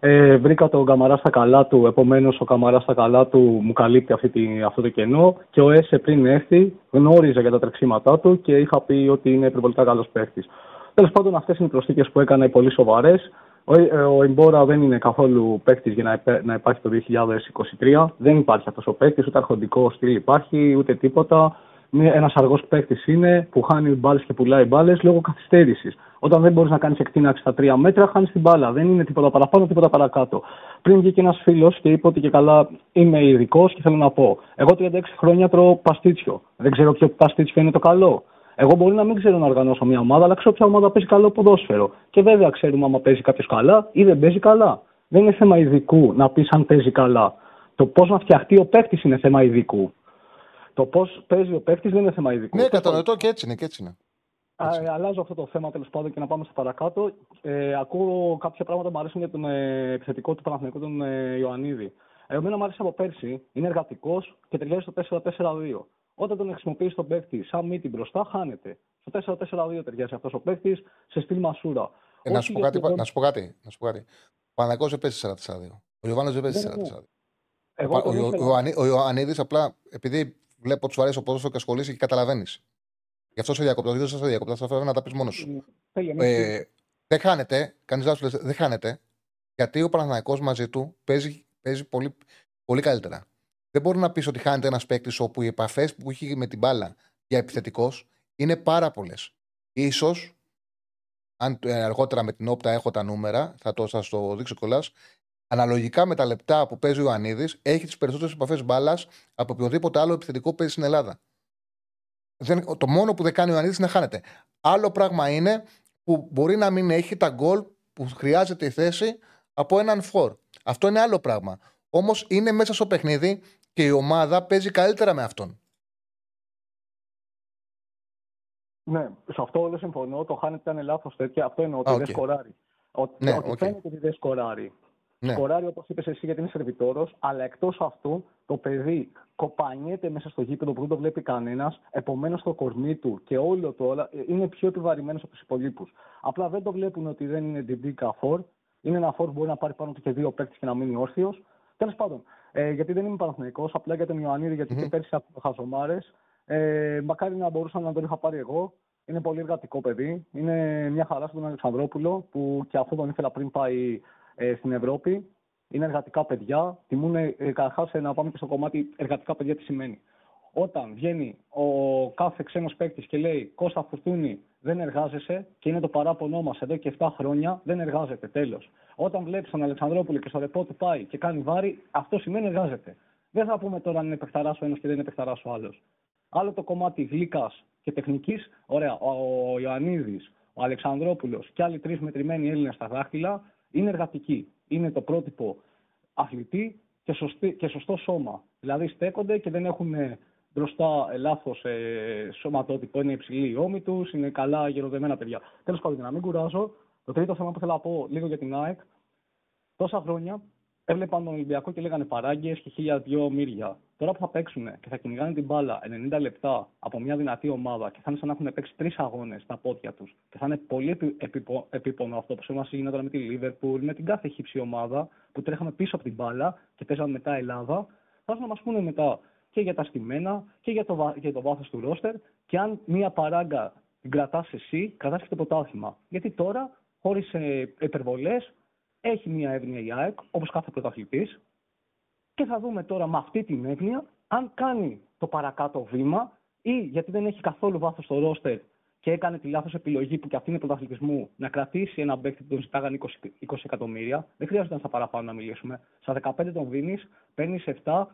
Ε, βρήκα τον Καμαρά στα καλά του, επομένως ο Καμαρά στα καλά του μου καλύπτει αυτή τη, αυτό το κενό. Και ο Έσε πριν έρθει γνώριζε για τα τρεξίματά του και είχα πει ότι είναι υπερβολικά καλός παίχτη. Τέλος πάντων, αυτές είναι οι προσθήκες που έκανα πολύ σοβαρές. Ο, ε, ο Ιμπόρα δεν είναι καθόλου παίκτης για να, να υπάρχει το 2023. Δεν υπάρχει αυτός ο παίκτης, ούτε αρχοντικό στυλ υπάρχει, ούτε τίποτα. Ένας αργός παίκτης είναι που χάνει μπάλες και πουλάει μπάλες λόγω καθυστέρησης. Όταν δεν μπορείς να κάνεις εκτείναξη στα τρία μέτρα, χάνεις την μπάλα. Δεν είναι τίποτα παραπάνω, τίποτα παρακάτω. Πριν βγήκε ένας φίλος και είπε ότι και καλά είμαι ειδικός και θέλω να πω. Εγώ 36 χρόνια τρώω παστίτσιο. Δεν ξέρω ποιο παστίτσιο είναι το καλό. Εγώ μπορεί να μην ξέρω να οργανώσω μια ομάδα, αλλά ξέρω ποια ομάδα παίζει καλό ποδόσφαιρο. Και βέβαια ξέρουμε άμα παίζει κάποιος καλά ή δεν παίζει καλά. Δεν είναι θέμα ειδικού να πεις αν παίζει καλά. Το πώς να φτιαχτεί ο παίκτης είναι θέμα ειδικού. Το πώς παίζει ο παίκτης δεν είναι θέμα ειδικού. Ναι, κατανοητό και έτσι είναι. Και έτσι είναι. Α, ε, αλλάζω αυτό το θέμα τέλος πάντων και να πάμε στο παρακάτω. Ε, ακούω κάποια πράγματα που μου αρέσουν για τον ε, επιθετικό του Παναθηνικού, τον ε, Ιωαννίδη. Εμένα μου άρεσε από πέρσι, είναι εργατικός και ταιριάζει στο 4-4-2. Όταν τον χρησιμοποιείς τον παίκτη σαν μύτη μπροστά, χάνεται. Στο 4-4-2 ταιριάζει αυτός ο παίκτης σε στυλ μασούρα. Ε, να, σου πω κάτι, να σου πω κάτι. Να σου πω κάτι. Ο Παναγό δεν παίζει 4-4-2. Ο Ιωάννη δεν παίζει 4-4-2. Ο, ο, ο Ιωαννίδης απλά επειδή βλέπω ότι σου αρέσει ο ποδόσφαιρο και ασχολείσαι και καταλαβαίνεις. Γι' αυτό σε διακόπτω. Δεν σα διακόπτω. Θα να τα πεις μόνος σου. Ε, δεν χάνεται. Κανείς δεν χάνεται. Γιατί ο Παναγικό μαζί του παίζει, παίζει πολύ, πολύ καλύτερα. Δεν μπορεί να πεις ότι χάνεται ένας παίκτης όπου οι επαφές που έχει με την μπάλα για επιθετικός είναι πάρα πολλές. σω, αν ε, αργότερα με την όπτα έχω τα νούμερα, θα το σα το δείξω κιόλας. Αναλογικά με τα λεπτά που παίζει ο Ανίδη, έχει τις περισσότερες επαφές μπάλας από οποιοδήποτε άλλο επιθετικό που παίζει στην Ελλάδα. Δεν, το μόνο που δεν κάνει ο Ανίδης είναι να χάνεται. Άλλο πράγμα είναι που μπορεί να μην έχει τα γκολ που χρειάζεται η θέση από έναν φορ. Αυτό είναι άλλο πράγμα. Όμως είναι μέσα στο παιχνίδι και η ομάδα παίζει καλύτερα με αυτόν. Ναι, σε αυτό όλο συμφωνώ. Το χάνεται ήταν λάθος τέτοια. Αυτό εννοώ ότι okay. δεν σκοράρει. Ότι, ναι, ότι okay. φαίνεται ότι δεν σκοράρει. Ναι. Σκοράρει όπως είπες εσύ γιατί είναι σερβιτόρος, αλλά εκτός αυτού το παιδί κοπανιέται μέσα στο γήπεδο που δεν το βλέπει κανένας. Επομένως το κορμί του και όλο το όλα είναι πιο επιβαρημένος από τους υπολείπους. Απλά δεν το βλέπουν ότι δεν είναι DD φόρ. Είναι ένα φόρ που μπορεί να πάρει πάνω του και δύο παίκτες και να μείνει όρθιος. Τέλος πάντων, ε, γιατί δεν είμαι Παναθηναϊκός, απλά για τον Ιωαννίδη, γιατί mm-hmm. και πέρσι από χαζομάρες. Ε, μακάρι να μπορούσα να τον είχα πάρει εγώ. Είναι πολύ εργατικό παιδί. Είναι μια χαρά στον Αλεξανδρόπουλο, που και αυτό τον ήθελα πριν πάει ε, στην Ευρώπη. Είναι εργατικά παιδιά. Τιμούν ε, καταρχάς ε, να πάμε και στο κομμάτι εργατικά παιδιά τι σημαίνει. Όταν βγαίνει ο κάθε ξένος παίκτης και λέει Κώστα Φουρτούνη, δεν εργάζεσαι και είναι το παράπονό μας εδώ και 7 χρόνια, δεν εργάζεται. Τέλος. Όταν βλέπεις τον Αλεξανδρόπουλο και στο ρεπό του πάει και κάνει βάρη, αυτό σημαίνει εργάζεται. Δεν θα πούμε τώρα αν είναι παιχταράς ο ένας και δεν είναι παιχταράς ο άλλος. Άλλο το κομμάτι γλύκας και τεχνικής, ωραία, ο Ιωαννίδης, ο Αλεξανδρόπουλος και άλλοι τρεις μετρημένοι Έλληνες στα δάχτυλα είναι εργατικοί. Είναι το πρότυπο αθλητή και, σωστή, και σωστό σώμα. Δηλαδή στέκονται και δεν έχουν μπροστά λάθος ε, σωματότυπο. Είναι υψηλή η ώμη τους, είναι καλά γεροδεμένα παιδιά. Τέλος πάντων, να μην κουράζω, το τρίτο θέμα που θέλω να πω λίγο για την ΑΕΚ. Τόσα χρόνια έβλεπαν τον Ολυμπιακό και λέγανε παράγκες και χίλια δυο μύρια. Τώρα που θα παίξουν και θα κυνηγάνε την μπάλα 90 λεπτά από μια δυνατή ομάδα και θα είναι σαν να έχουν παίξει τρεις αγώνες στα πόδια τους και θα είναι πολύ επίπονο αυτό που μας γίνεται με τη Λίβερπουλ, με την κάθε χύψη ομάδα που τρέχαμε πίσω από την μπάλα και παίζαμε μετά Ελλάδα, θα να μας πούνε μετά και για τα στημένα και για το, για το βάθος του ρόστερ και αν μια παράγκα την κρατάς εσύ, κρατάς και το πρωτάθλημα. Γιατί τώρα χωρίς ε, υπερβολές, έχει μια εύνοια η ΑΕΚ, όπως κάθε πρωταθλητής, και θα δούμε τώρα με αυτή την εύνοια αν κάνει το παρακάτω βήμα ή γιατί δεν έχει καθόλου βάθος στο ρόστερ και έκανε τη λάθος επιλογή που και αυτή είναι πρωταθλητισμού να κρατήσει ένα παίκτη που τον ζητάγανε 20, 20 εκατομμύρια. Δεν χρειάζεται να στα παραπάνω να μιλήσουμε. Στα 15 τον δίνεις, παίρνεις 7,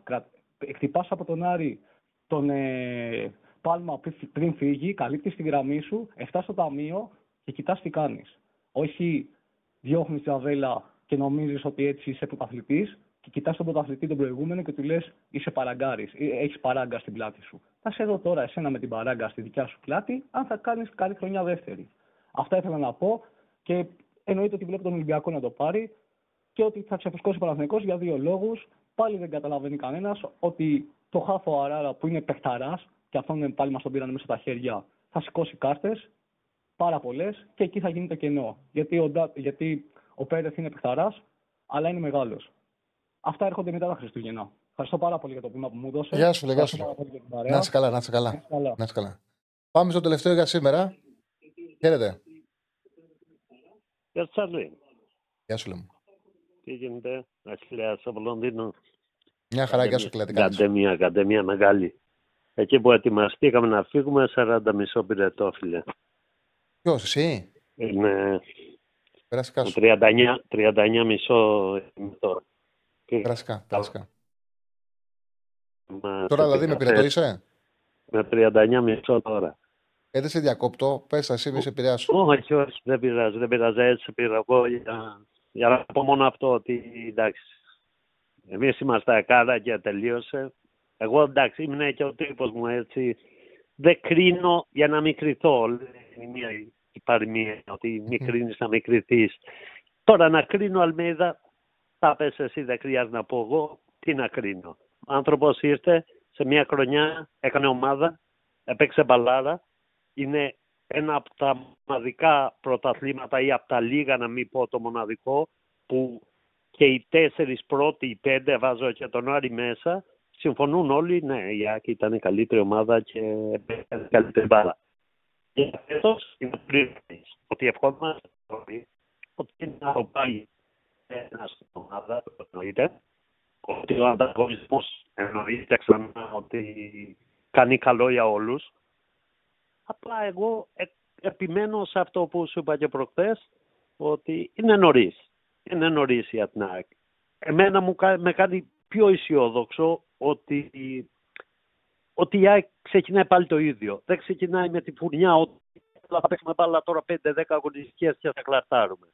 εκτυπάς από τον Άρη τον ε, Πάλμα πριν φύγει, καλύπτεις τη γραμμή σου, 7 στο ταμείο και κοιτάς τι κάνεις όχι διώχνεις τη βέλα και νομίζεις ότι έτσι είσαι πρωταθλητής και κοιτάς τον πρωταθλητή τον προηγούμενο και του λες: Είσαι παραγκάρης, έχεις παράγκα στην πλάτη σου. Θα σε δω τώρα εσένα με την παράγκα στη δικιά σου πλάτη, αν θα κάνεις καλή χρονιά δεύτερη. Αυτά ήθελα να πω και εννοείται ότι βλέπω τον Ολυμπιακό να το πάρει και ότι θα ξεφουσκώσει ο Παναθηναϊκός για δύο λόγους. Πάλι δεν καταλαβαίνει κανένας ότι το χάφο Αράρα που είναι παιχταράς και αυτόν πάλι μας τον πήραν μέσα στα χέρια θα σηκώσει κάρτες πάρα πολλές και εκεί θα γίνει το κενό. Γιατί ο, γιατί ο Πέρεθ είναι παιχταράς, αλλά είναι μεγάλος. Αυτά έρχονται μετά τα Χριστούγεννα. Ευχαριστώ πάρα πολύ για το πείμα που μου δώσες. Γεια σου, γεια σου. Να είσαι καλά, να είσαι καλά. Να είσαι καλά. Πάμε στο τελευταίο για σήμερα. Χαίρετε. Γεια σου, Τσάρλι. Γεια σου, λέμε. Τι γίνεται, Αχιλέας από Λονδίνο. Μια χαρά, γεια σου, κλατικά. Καντέμια, ακαδημία μεγάλη. Εκεί που ετοιμαστήκαμε να φύγουμε, 40 μισό πυρετό, φίλε. Ποιος, εσύ; Είναι... Περαστικά σου. 39, 39 μισό είμαι τώρα. Περαστικά, περαστικά. Τώρα δηλαδή με πυρετό είσαι; Με 39 μισό τώρα. Ε, δεν σε διακόπτω. Πες εσύ, μη σε επηρεάσω. Όχι, όχι, δεν πειράζει, δεν πειράζει. Έτσι πήρα εγώ για, για να πω μόνο αυτό ότι εντάξει. Εμείς είμαστε ακάρα και τελείωσε. Εγώ εντάξει, ήμουν και ο τύπος μου έτσι. Δεν κρίνω για να μην κρυθώ. Είναι μια παροιμία ότι μην κρίνεις να μην κρυθείς. Τώρα να κρίνω Αλμίδα, θα πες εσύ δεν χρειάζεται να πω εγώ, τι να κρίνω. Ο άνθρωπος ήρθε σε μια χρονιά, έκανε ομάδα, έπαιξε μπαλάρα, είναι ένα από τα μοναδικά πρωταθλήματα ή από τα λίγα να μην πω το μοναδικό που και οι τέσσερις πρώτοι, οι πέντε βάζω και τον Άρη μέσα συμφωνούν όλοι, ναι, η Άκη ήταν η καλύτερη ομάδα και έκανε καλύτερη μπάλα. Και αυτός είναι πλήρης, ότι ευχόμαστε ότι είναι να το πάει ένας στην ομάδα, εννοείται, ότι ο ανταγωνισμός εννοείται ξανά ότι κάνει καλό για όλους. Απλά εγώ ε, επιμένω σε αυτό που σου είπα και προχθές, ότι είναι νωρίς. Είναι νωρίς η ΑΤΝΑΚ. Εμένα μου, με κάνει πιο αισιόδοξο ότι, ότι η ΑΕΚ ξεκινάει πάλι το ίδιο. Δεν ξεκινάει με τη φουρνιά ότι θα παίξουμε μπάλα τώρα 5-10 αγωνιστικές και θα κλαρτάρουμε.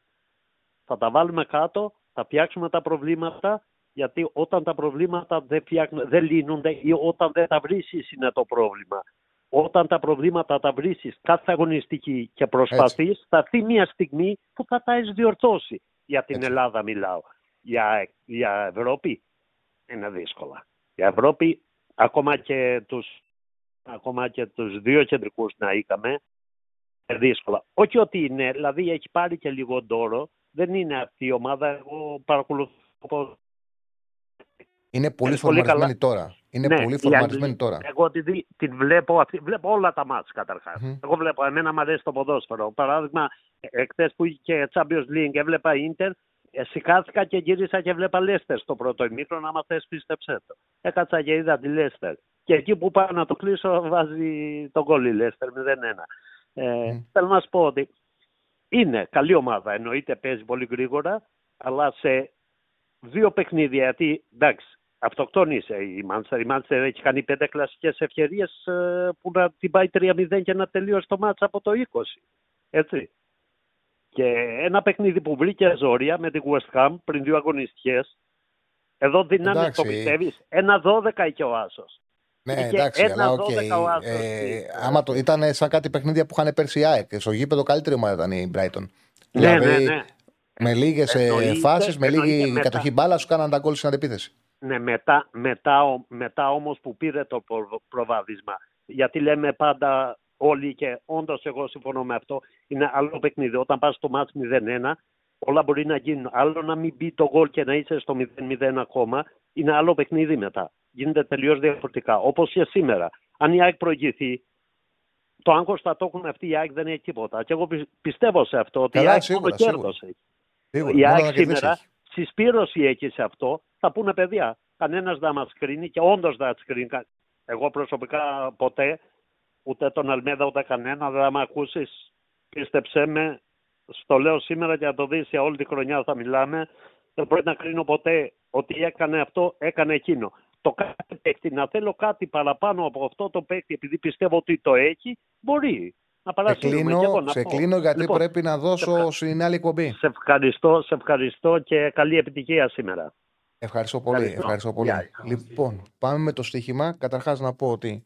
Θα τα βάλουμε κάτω, θα φτιάξουμε τα προβλήματα, γιατί όταν τα προβλήματα δεν, δεν λύνονται ή όταν δεν τα βρίσκεις είναι το πρόβλημα. Όταν τα προβλήματα τα βρίσκεις κάθε αγωνιστική και προσπαθείς, θα έρθει μια στιγμή που θα τα έχεις διορθώσει. Για την Ελλάδα μιλάω. Για, για Ευρώπη είναι δύσκολα. Η Ευρώπη, ακόμα και τους, ακόμα και τους δύο κεντρικούς να είχαμε, είναι δύσκολα. Όχι ότι είναι, δηλαδή έχει πάρει και λίγο ντόρο, δεν είναι αυτή η ομάδα, εγώ παρακολουθώ είναι πολύ φορμαρισμένη τώρα. Είναι ναι, πολύ φορμαρισμένη τώρα. Εγώ την, την βλέπω, βλέπω όλα τα μάτια καταρχάς. Mm-hmm. Εγώ βλέπω, εμένα μου αρέσει το ποδόσφαιρο. Παράδειγμα, εχθέ που είχε Champions League, έβλεπα Ιντερ, Σηκάθηκα και γύρισα και βλέπα Λέστερ στο πρώτο ημίχρονο, άμα θες πίστεψέ το. Έκατσα και είδα τη Λέστερ. Και εκεί που πάω να το κλείσω βάζει το γκολ η Λέστερ 0-1. Ε, mm. Θέλω να σου πω ότι είναι καλή ομάδα, εννοείται παίζει πολύ γρήγορα, αλλά σε δύο παιχνίδια, γιατί εντάξει, αυτοκτόνησε η Μάντσερ. Η Μάντσερ έχει κάνει πέντε κλασικές ευκαιρίες ε, που να την πάει 3-0 και να τελειώσει το μάτσα από το 20. Έτσι. Και ένα παιχνίδι που βρήκε ζόρια με τη West Ham πριν δύο αγωνιστικές. Εδώ δυνάμεις το πιστεύεις. Ένα 12 είχε ο Άσος. Ναι, είχε εντάξει, ένα αλλά okay. ε, άμα το, ήταν σαν κάτι παιχνίδια που είχαν πέρσι η ΑΕΚ. Στο γήπεδο καλύτερη ομάδα ήταν η Brighton. Ναι, ναι, δηλαδή, ναι. Με λίγες φάσεις, με λίγη κατοχή μπάλα, σου κάναν τα γκολ στην αντεπίθεση. Ναι, μετά, μετά, μετά όμως που πήρε το προβάδισμα. Γιατί λέμε πάντα όλοι και όντως εγώ συμφωνώ με αυτό. Είναι άλλο παιχνίδι. Όταν πας στο μάτς 0-1, όλα μπορεί να γίνουν. Άλλο να μην μπει το γκολ και να είσαι στο 0-0 ακόμα. Είναι άλλο παιχνίδι μετά. Γίνεται τελείως διαφορετικά. Όπως και σήμερα. Αν η ΑΕΚ προηγηθεί, το άγχος θα το έχουν αυτοί. Η ΑΕΚ δεν έχει τίποτα. Και εγώ πιστεύω σε αυτό ότι Καλά, η ΑΕΚ σίγουρα, κέρδο έχει. Η ΑΕΚ σήμερα συσπήρωση έχει σε αυτό. Θα πούνε παιδιά, κανένας δεν μας κρίνει και όντως δεν μα κρίνει. Εγώ προσωπικά ποτέ ούτε τον Αλμέδα ούτε κανένα, δεν θα με ακούσεις. Πίστεψέ με, στο λέω σήμερα και να το δεις για όλη τη χρονιά θα μιλάμε. Δεν πρέπει να κρίνω ποτέ ότι έκανε αυτό, έκανε εκείνο. Το κάθε παίκτη να θέλω κάτι παραπάνω από αυτό το παίκτη, επειδή πιστεύω ότι το έχει, μπορεί. να σε κλείνω, σε κλείνω γιατί λοιπόν, πρέπει να δώσω σε, στην άλλη εκπομπή. Σε ευχαριστώ, σε ευχαριστώ και καλή επιτυχία σήμερα. Ευχαριστώ πολύ. Ευχαριστώ πολύ. Λοιπόν, πάμε με το στοίχημα. Καταρχάς να πω ότι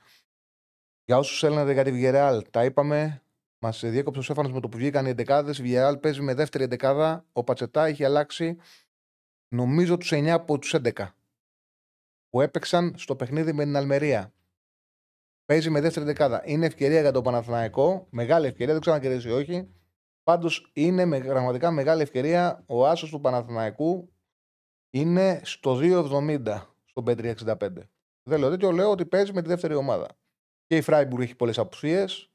για όσους έλεγαν για τη Βιερεάλ, τα είπαμε. Μας διέκοψε ο Σέφανο με το που βγήκαν οι εντεκάδες. Η Βιερεάλ παίζει με δεύτερη εντεκάδα. Ο Πατσετά έχει αλλάξει νομίζω τους 9 από τους 11 που έπαιξαν στο παιχνίδι με την Αλμερία. Παίζει με δεύτερη δεκάδα. Είναι ευκαιρία για τον Παναθηναϊκό. Μεγάλη ευκαιρία, δεν ξέρω αν κερδίσει ή όχι. Πάντως είναι με, πραγματικά μεγάλη ευκαιρία. Ο άσος του Παναθηναϊκού είναι στο 2,70 στο 5,65. Δεν λέω τέτοιο, λέω ότι παίζει με τη δεύτερη ομάδα. Και η Φράιμπουργκ έχει πολλές απουσίες.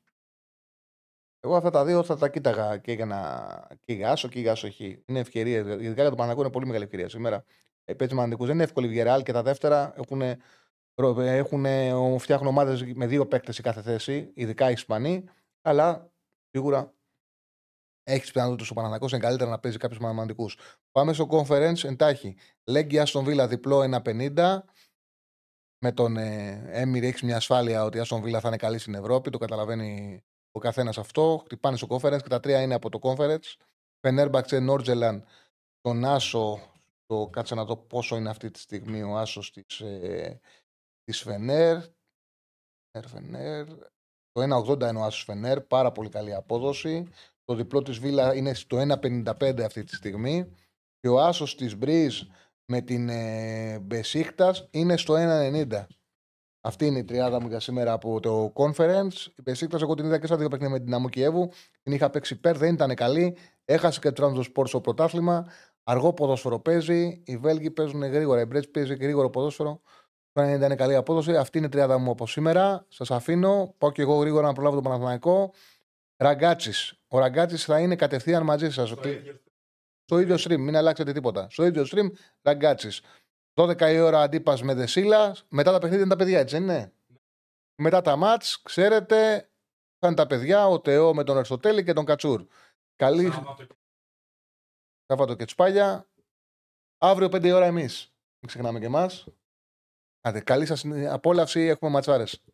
Εγώ αυτά τα δύο θα τα κοίταγα και για να. και για άσο και για άσο έχει. Είναι ευκαιρία. Ειδικά για τον Παναθηναϊκό είναι πολύ μεγάλη ευκαιρία σήμερα. Ε, παίζει με Δεν είναι εύκολη η Βιεράλ και τα δεύτερα έχουν έχουν, φτιάχνουν ομάδες με δύο παίκτες σε κάθε θέση, ειδικά οι Ισπανοί, αλλά σίγουρα έχεις πιθανότητε ο Παναναναϊκό είναι καλύτερα να παίζει κάποιους μαθηματικού. Πάμε στο conference εντάχει. Λέγκη Άστον Βίλα διπλό 1,50. Με τον ε, Έμιρ έχει μια ασφάλεια ότι η Άστον Βίλα θα είναι καλή στην Ευρώπη. Το καταλαβαίνει ο καθένας αυτό. Χτυπάνε στο conference και τα τρία είναι από το conference. Φενέρμπαξε Νόρτζελαν, τον Άσο. Το, κάτσε να δω πόσο είναι αυτή τη στιγμή ο Άσος της ε, της Φενέρ. Φενέρ. Το 1,80 είναι ο Άσος Φενέρ, πάρα πολύ καλή απόδοση. Το διπλό της Βίλα είναι στο 1,55 αυτή τη στιγμή. Και ο Άσος της Μπρίζ με την ε, Μπεσίκτας είναι στο 1,90. Αυτή είναι η τριάδα μου για σήμερα από το conference. Η Μπεσίκτας εγώ την είδα και στα δύο παιχνίδια με την Αμού Κιέβου. Την είχα παίξει υπέρ, δεν ήταν καλή. Έχασε και το Sport στο πρωτάθλημα. Αργό ποδόσφαιρο παίζει. Οι Βέλγοι παίζουν γρήγορα. Η Μπρέτς παίζει γρήγορο ποδόσφαιρο. Το δεν ήταν καλή απόδοση. Αυτή είναι η τριάδα μου από σήμερα. Σας αφήνω. Πάω και εγώ γρήγορα να προλάβω το Παναθηναϊκό. Ραγκάτσης. Ο Ραγκάτσης θα είναι κατευθείαν μαζί σας. Στο ίδιο stream, μην αλλάξετε τίποτα. Στο ίδιο stream, Ραγκάτσης. 12 η ώρα αντίπας με Δεσίλα. Μετά τα παιχνίδια είναι τα παιδιά, έτσι δεν είναι. Μετά τα μάτς, ξέρετε, θα είναι τα παιδιά, ο Τεό με τον Αριστοτέλη και τον Κατσούρ. Καλή. Σάββατο και τσπάλια. Αύριο 5 η ώρα εμείς. Μην ξεχνάμε και εμάς. Άντε, καλή σας απόλαυση. Έχουμε ματσάρες.